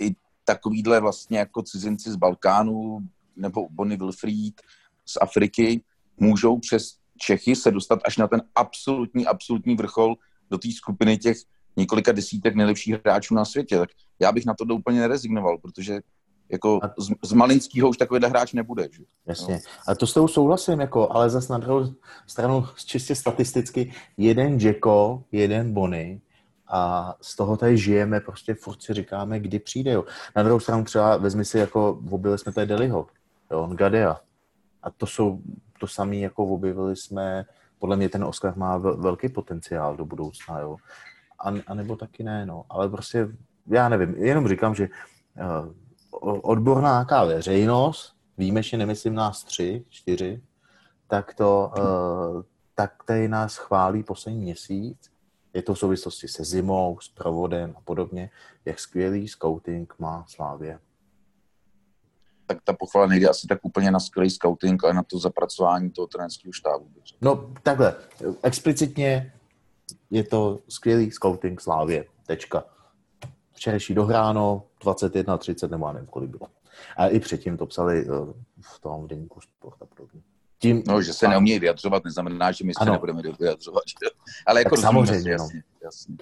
Speaker 2: i takovýhle vlastně jako cizinci z Balkánu nebo Bonnie Wilfried z Afriky můžou přes Čechy se dostat až na ten absolutní, absolutní vrchol do té skupiny těch několika desítek nejlepších hráčů na světě. Tak já bych na to úplně nerezignoval, protože jako z, z Malinského už takovýhle hráč nebude. Že?
Speaker 4: Jasně. No. A to s tou souhlasím, jako, ale zase na druhou stranu čistě statisticky jeden Jacko, jeden Bonny a z toho tady žijeme, prostě furt si říkáme, kdy přijde. Jo. Na druhou stranu třeba vezmi si, jako objeli jsme tady Deliho, jo, Gadea. A to jsou to samé, jako objevili jsme, podle mě ten Oscar má velký potenciál do budoucna, jo. A, a nebo taky ne, no. Ale prostě, já nevím, jenom říkám, že uh, odborná nějaká veřejnost, výjimečně nemyslím nás tři, čtyři, tak to, uh, tak tady nás chválí poslední měsíc. Je to v souvislosti se zimou, s provodem a podobně, jak skvělý scouting má Slávě
Speaker 2: tak ta pochvala nejde asi tak úplně na skvělý scouting, ale na to zapracování toho trenerského štábu.
Speaker 4: No takhle, explicitně je to skvělý scouting Slávě, tečka. Včerejší dohráno, 21-30 nebo nevím, kolik bylo. A i předtím to psali eh, v tom denníku sport a podobně.
Speaker 2: Tím, no, že se neumějí vyjadřovat, neznamená, že my se nebudeme vyjadřovat. Ale jako
Speaker 4: samozřejmě, jasně, no. jasně.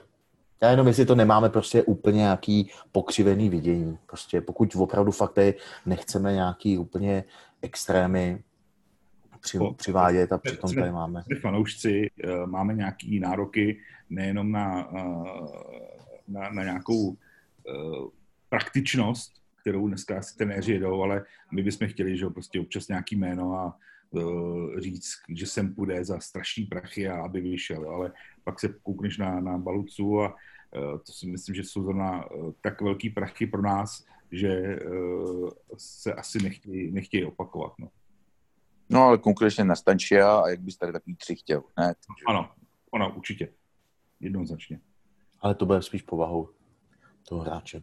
Speaker 4: Já jenom jestli to nemáme prostě úplně nějaký pokřivený vidění. Prostě pokud opravdu fakt tady nechceme nějaký úplně extrémy při, po, přivádět a přitom tady máme.
Speaker 3: My fanoušci uh, máme nějaký nároky nejenom na, uh, na, na nějakou uh, praktičnost, kterou dneska asi trenéři jedou, ale my bychom chtěli, že prostě občas nějaký jméno a říct, že sem půjde za strašný prachy a aby vyšel, ale pak se koukneš na, na Balucu a uh, to si myslím, že jsou zrovna uh, tak velký prachy pro nás, že uh, se asi nechtějí, nechtějí opakovat. No.
Speaker 2: no ale konkrétně na Stančia a jak bys tady takový tři chtěl, ne?
Speaker 3: Ano, ano, určitě. Jednoznačně.
Speaker 4: Ale to bude spíš povahou toho hráče.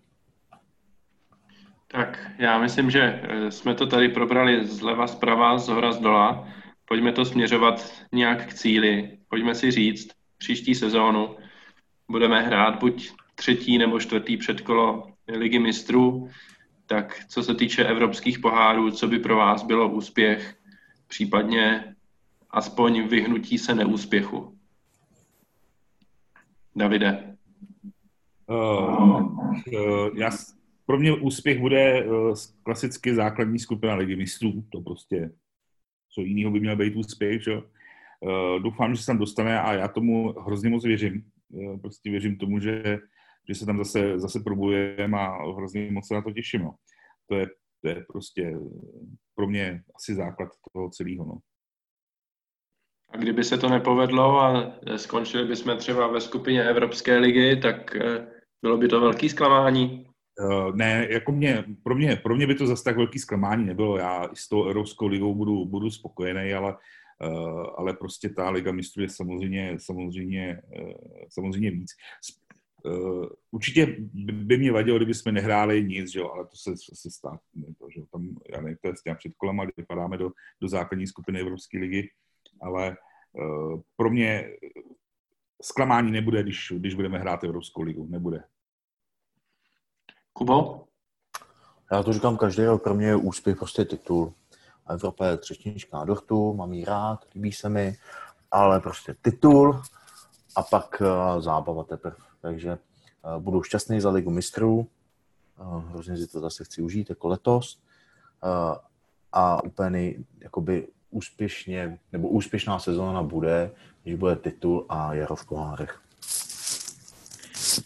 Speaker 1: Tak já myslím, že jsme to tady probrali zleva, zprava, z hora, z dola. Pojďme to směřovat nějak k cíli. Pojďme si říct, příští sezónu budeme hrát buď třetí nebo čtvrtý předkolo ligy mistrů, tak co se týče evropských pohárů, co by pro vás bylo úspěch, případně aspoň vyhnutí se neúspěchu. Davide. Uh,
Speaker 3: uh, já, pro mě úspěch bude uh, klasicky základní skupina ligy mistrů, to prostě co jiného by měl být úspěch, že? Uh, doufám, že se tam dostane a já tomu hrozně moc věřím. Uh, prostě věřím tomu, že, že se tam zase, zase probujeme a hrozně moc se na to těším. No. To, je, to je prostě pro mě asi základ toho celého. No.
Speaker 1: A kdyby se to nepovedlo a skončili bychom třeba ve skupině Evropské ligy, tak bylo by to velký zklamání?
Speaker 3: Uh, ne, jako mě, pro, mě, pro mě by to zase tak velký zklamání nebylo. Já s tou Evropskou ligou budu, budu spokojený, ale, uh, ale prostě ta Liga mistrů je samozřejmě, samozřejmě, uh, samozřejmě víc. Určitě by mě vadilo, kdyby jsme nehráli nic, že jo, ale to se asi stát. To, že tam, já nevím, to je s těmi před kolama, kdy padáme do, do základní skupiny Evropské ligy, ale pro mě zklamání nebude, když, když budeme hrát Evropskou ligu. Nebude.
Speaker 1: Kubo?
Speaker 4: Já to říkám každý rok, pro mě je úspěch prostě titul. Evropa je třešnička na dortu, mám jí rád, líbí se mi, ale prostě titul a pak uh, zábava teprve. Takže uh, budu šťastný za ligu mistrů, uh, hrozně si to zase chci užít jako letos a úplně jakoby úspěšně, nebo úspěšná sezóna bude, když bude titul a jaro v pohárech.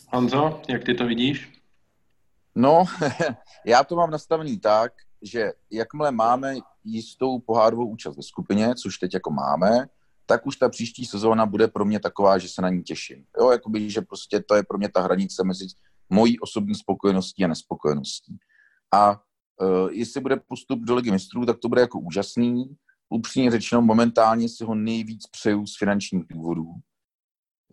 Speaker 1: Honzo, jak ty to vidíš?
Speaker 2: No, já to mám nastavený tak, že jakmile máme jistou pohárovou účast ve skupině, což teď jako máme, tak už ta příští sezóna bude pro mě taková, že se na ní těším. Jo, jakoby, že prostě to je pro mě ta hranice mezi mojí osobní spokojeností a nespokojeností. A uh, jestli bude postup do ligy mistrů, tak to bude jako úžasný. Upřímně řečeno, momentálně si ho nejvíc přeju z finančních důvodů.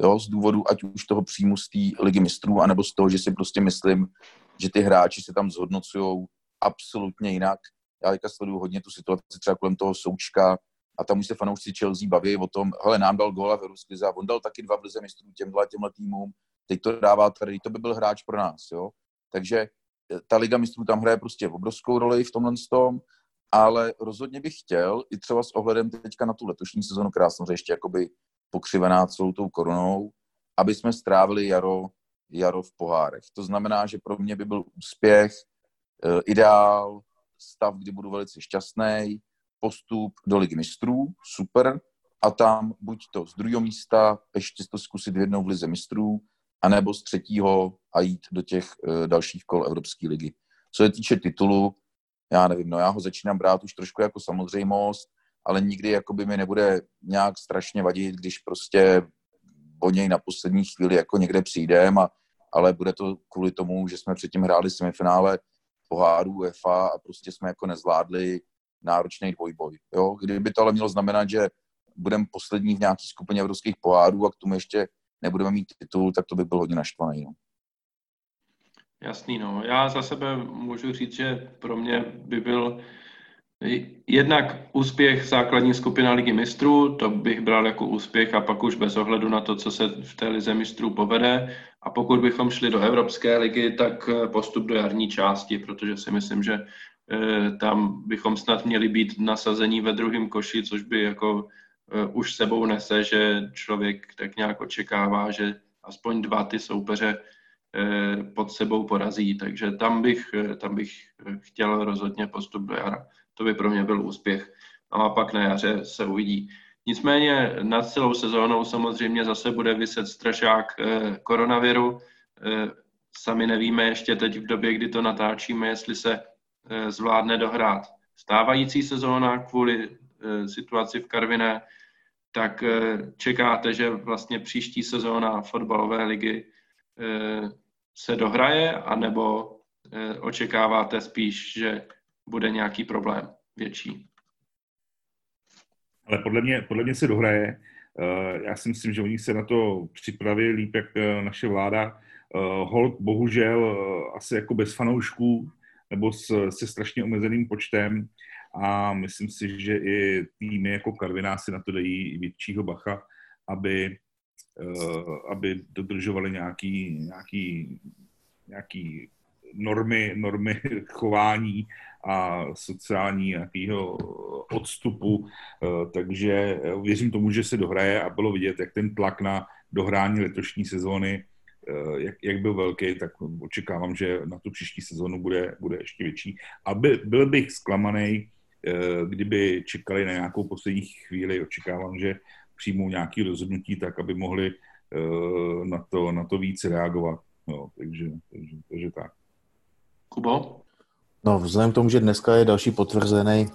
Speaker 2: Jo, z důvodu ať už toho příjmu z té ligy mistrů, anebo z toho, že si prostě myslím, že ty hráči se tam zhodnocují absolutně jinak. Já teďka sleduju hodně tu situaci třeba kolem toho Součka a tam už se fanoušci Chelsea baví o tom, hele, nám dal góla v Evropské a on dal taky dva v lize mistrů těmhle, těmhle týmům, teď to dává tady, to by byl hráč pro nás, jo. Takže eh, ta Liga mistrů tam hraje prostě obrovskou roli v tomhle tom, ale rozhodně bych chtěl, i třeba s ohledem teďka na tu letošní sezonu, která samozřejmě ještě jakoby pokřivená celou tou korunou, aby jsme strávili jaro jaro v pohárech. To znamená, že pro mě by byl úspěch, eh, ideál, stav, kdy budu velice šťastný, postup do ligy mistrů, super, a tam buď to z druhého místa ještě to zkusit jednou v lize mistrů, anebo z třetího a jít do těch uh, dalších kol Evropské ligy. Co se týče titulu, já nevím, no já ho začínám brát už trošku jako samozřejmost, ale nikdy jakoby mi nebude nějak strašně vadit, když prostě o něj na poslední chvíli jako někde přijdem, a, ale bude to kvůli tomu, že jsme předtím hráli semifinále poháru UEFA a prostě jsme jako nezvládli náročný dvojboj. Jo? Kdyby to ale mělo znamenat, že budeme poslední v nějaké skupině evropských pohárů a k tomu ještě nebudeme mít titul, tak to by byl hodně naštvaný. No.
Speaker 1: Jasný, no. Já za sebe můžu říct, že pro mě by byl jednak úspěch základní skupina Ligy mistrů, to bych bral jako úspěch a pak už bez ohledu na to, co se v té lize mistrů povede. A pokud bychom šli do Evropské ligy, tak postup do jarní části, protože si myslím, že eh, tam bychom snad měli být nasazení ve druhém koši, což by jako eh, už sebou nese, že člověk tak nějak očekává, že aspoň dva ty soupeře Eh, pod sebou porazí, takže tam bych, eh, tam bych eh, chtěl rozhodně postup do jara. To by pro mě byl úspěch. A pak na jaře se uvidí. Nicméně nad celou sezónou samozřejmě zase bude vyset strašák koronaviru. Sami nevíme ještě teď v době, kdy to natáčíme, jestli se zvládne dohrát stávající sezóna kvůli situaci v Karviné, tak čekáte, že vlastně příští sezóna fotbalové ligy Eh, se dohraje, anebo eh, očekáváte spíš, že bude nějaký problém větší?
Speaker 3: Ale podle mě, podle mě se dohraje. Eh, já si myslím, že oni se na to připravili líp, jak naše vláda. Hold bohužel asi jako bez fanoušků nebo s, se strašně omezeným počtem a myslím si, že i týmy jako Karviná si na to dají většího bacha, aby Eh, aby dodržovali nějaký, nějaký, nějaký normy, normy chování a sociální nějakého odstupu, eh, takže věřím tomu, že se dohraje a bylo vidět, jak ten tlak na dohrání letošní sezóny, eh, jak, jak byl velký, tak očekávám, že na tu příští sezónu bude, bude ještě větší. A by, byl bych zklamaný, kdyby čekali na nějakou poslední chvíli, očekávám, že přijmou nějaké rozhodnutí tak, aby mohli na, to, na to víc reagovat. No, takže, takže, takže tak.
Speaker 1: Kubo?
Speaker 4: No, vzhledem k tomu, že dneska je další potvrzený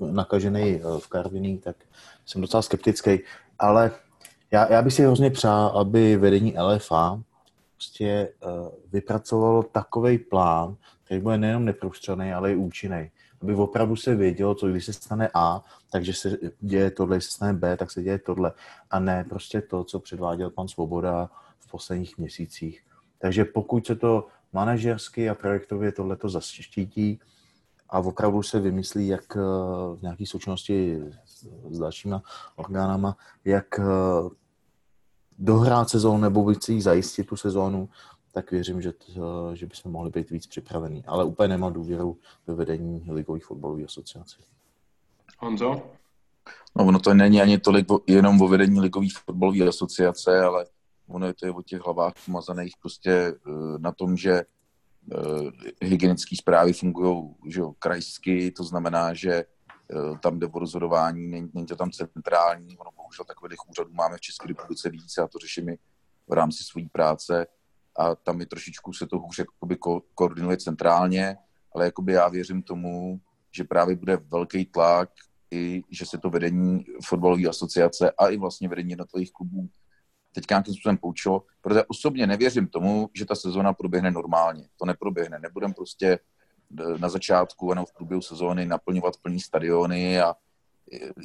Speaker 4: uh, nakažený uh, v Karviní, tak jsem docela skeptický. Ale já, já bych si hrozně přál, aby vedení LFA prostě uh, vypracovalo takový plán, který bude nejenom neprůstřelný, ale i účinný aby opravdu se vědělo, co když se stane A, takže se děje tohle, když se stane B, tak se děje tohle. A ne prostě to, co předváděl pan Svoboda v posledních měsících. Takže pokud se to manažersky a projektově tohleto zaštítí a opravdu se vymyslí, jak eh, v nějaké součinnosti s dalšíma orgánama, jak eh, dohrát sezónu nebo víc zajistit tu sezónu, tak věřím, že, to, že bychom mohli být víc připravení. Ale úplně nemám důvěru ve vedení ligových fotbalových asociací.
Speaker 1: Honzo?
Speaker 2: No, ono to není ani tolik o, jenom o vedení ligových fotbalové asociace, ale ono je to o těch hlavách pomazaných prostě eh, na tom, že eh, hygienické zprávy fungují že krajsky, to znamená, že eh, tam jde o rozhodování, není, není to tam centrální, ono bohužel takových úřadů máme v České republice víc, a to řeším i v rámci své práce, a tam je trošičku se to hůř ko- koordinuje centrálně, ale jakoby já věřím tomu, že právě bude velký tlak i, že se to vedení fotbalové asociace a i vlastně vedení jednotlivých klubů teď nějakým způsobem poučilo, protože osobně nevěřím tomu, že ta sezóna proběhne normálně. To neproběhne. Nebudem prostě na začátku nebo v průběhu sezóny naplňovat plný stadiony a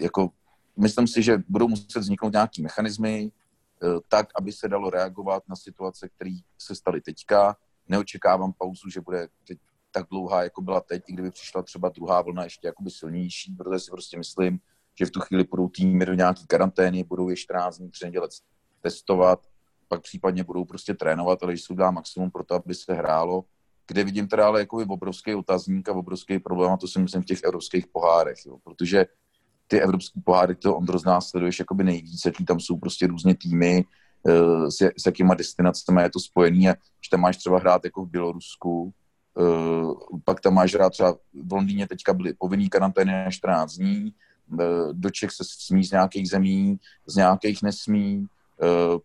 Speaker 2: jako myslím si, že budou muset vzniknout nějaký mechanismy, Eh, tak, aby se dalo reagovat na situace, které se staly teďka. Neočekávám pauzu, že bude teď tak dlouhá, jako byla teď, i kdyby přišla třeba druhá vlna ještě jakoby silnější, protože si prostě myslím, že v tu chvíli budou týmy do nějaké karantény, budou je 14 dní tři testovat, pak případně budou prostě trénovat, ale se udělá maximum pro to, aby se hrálo. Kde vidím teda ale jako obrovský otazník a obrovský problém, a to si myslím v těch evropských pohárech, jo, protože ty evropské poháry, to Ondro z nás sleduješ jakoby nejvíce, jaký tam jsou prostě různě týmy, uh, s, s jakýma destinacemi je to spojený a že tam máš třeba hrát jako v Bělorusku, uh, pak tam máš hrát třeba v Londýně teďka byly povinný karantény na 14 dní, uh, do Čech se smí z nějakých zemí, z nějakých nesmí,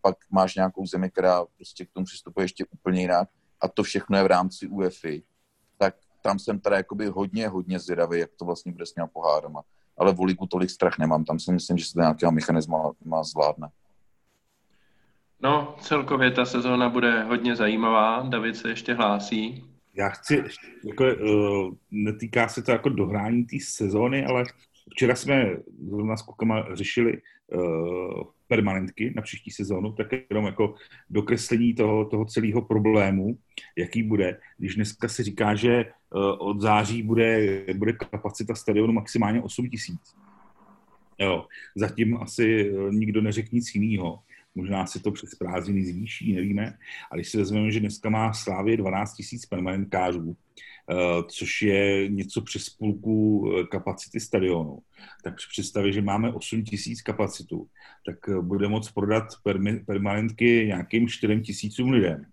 Speaker 2: pak máš nějakou zemi, která prostě k tomu přistupuje ještě úplně jinak a to všechno je v rámci UEFI, tak tam jsem teda jakoby hodně, hodně zvědavý, jak to vlastně bude s těma pohárama. Ale o ligu tolik strach nemám, tam si myslím, že se to nějakého mechanisma má zvládne.
Speaker 1: No, celkově ta sezóna bude hodně zajímavá. David se ještě hlásí.
Speaker 3: Já chci, jako, uh, netýká se to jako dohrání té sezóny, ale včera jsme zrovna s klukama řešili uh, permanentky na příští sezónu, tak jenom jako dokreslení toho, toho celého problému, jaký bude, když dneska se říká, že uh, od září bude, bude kapacita stadionu maximálně 8 tisíc. Jo, zatím asi nikdo neřekl nic jiného. Možná se to přes prázdniny zvýší, nevíme. A když si vezmeme, že dneska má Slávě 12 000 permanentkářů, eh, což je něco přes půlku eh, kapacity stadionu, tak při představě, že máme 8 000 kapacitu, tak eh, bude moct prodat permanentky nějakým 4 tisícům lidem.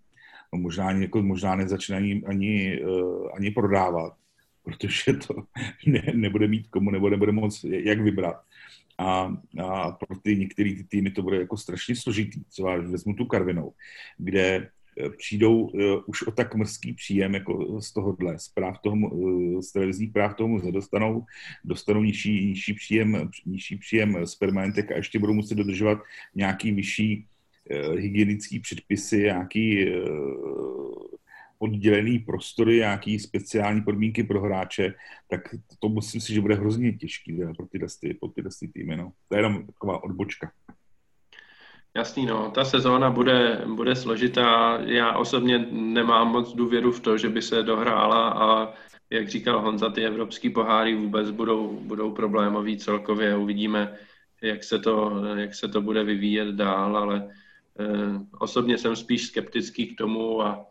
Speaker 3: No možná, jako, možná nezačne ani, ani, ani prodávat, protože to ne, nebude mít komu, nebo nebude moc jak vybrat a, a pro ty některé ty týmy to bude jako strašně složitý. Třeba vezmu tu Karvinou, kde přijdou uh, už o tak mrzký příjem jako z tohohle, z, práv toho, uh, z televizních práv toho muze dostanou, dostanou nižší, nižší, příjem, nižší příjem z permanentek a ještě budou muset dodržovat nějaký vyšší hygienický předpisy, nějaký oddělený prostory, nějaký speciální podmínky pro hráče, tak to musím si, že bude hrozně těžký pro tyhle, pro tyhle týmy. No. To je jenom taková odbočka.
Speaker 1: Jasný, no. Ta sezóna bude, bude složitá. Já osobně nemám moc důvěru v to, že by se dohrála a jak říkal Honza, ty evropský poháry vůbec budou, budou problémový celkově. Uvidíme, jak se to, jak se to bude vyvíjet dál, ale eh, osobně jsem spíš skeptický k tomu a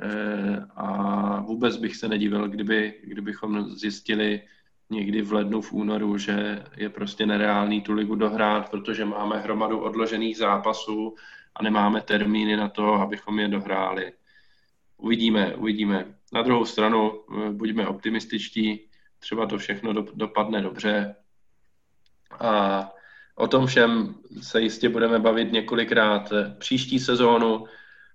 Speaker 1: Eh, a vůbec bych se nedivil, kdyby, kdybychom zjistili někdy v lednu, v únoru, že je prostě nereálný tu ligu dohrát, protože máme hromadu odložených zápasů a nemáme termíny na to, abychom je dohráli. Uvidíme, uvidíme. Na druhou stranu, eh, buďme optimističtí, třeba to všechno dopadne dobře. A o tom všem se jistě budeme bavit několikrát příští sezónu.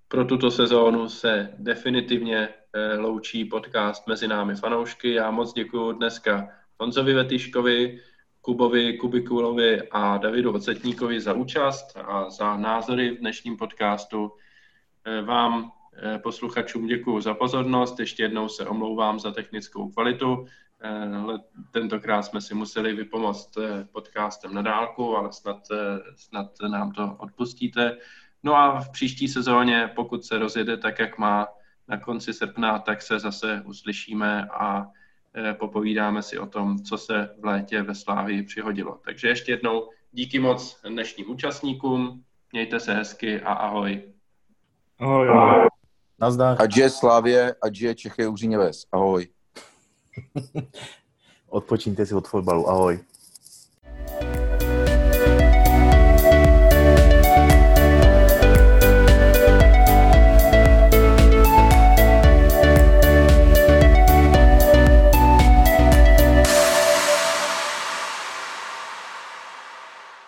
Speaker 1: Pro tuto sezónu se definitivně eh, loučí podcast mezi námi fanoušky. Já moc děkuji dneska Honzovi Vetiškovi, Kubovi Kubikulovi a Davidu Ocetníkovi za účast a za názory v dnešním podcastu. Eh, vám, eh, posluchačům, děkuji za pozornost. Ještě jednou se omlouvám za technickou kvalitu. Tentokrát jsme si museli vypomoct podcastem na dálku, ale snad, snad nám to odpustíte. No a v příští sezóně, pokud se rozjede tak, jak má na konci srpna, tak se zase uslyšíme a popovídáme si o tom, co se v létě ve Slávii přihodilo. Takže ještě jednou díky moc dnešním účastníkům, mějte se hezky a ahoj.
Speaker 3: Ahoj, ahoj.
Speaker 2: Nazdar. Adže Slávě, adže Čechy Uříněves. Ahoj.
Speaker 4: Odpočíňte si od fotbalu. Ahoj.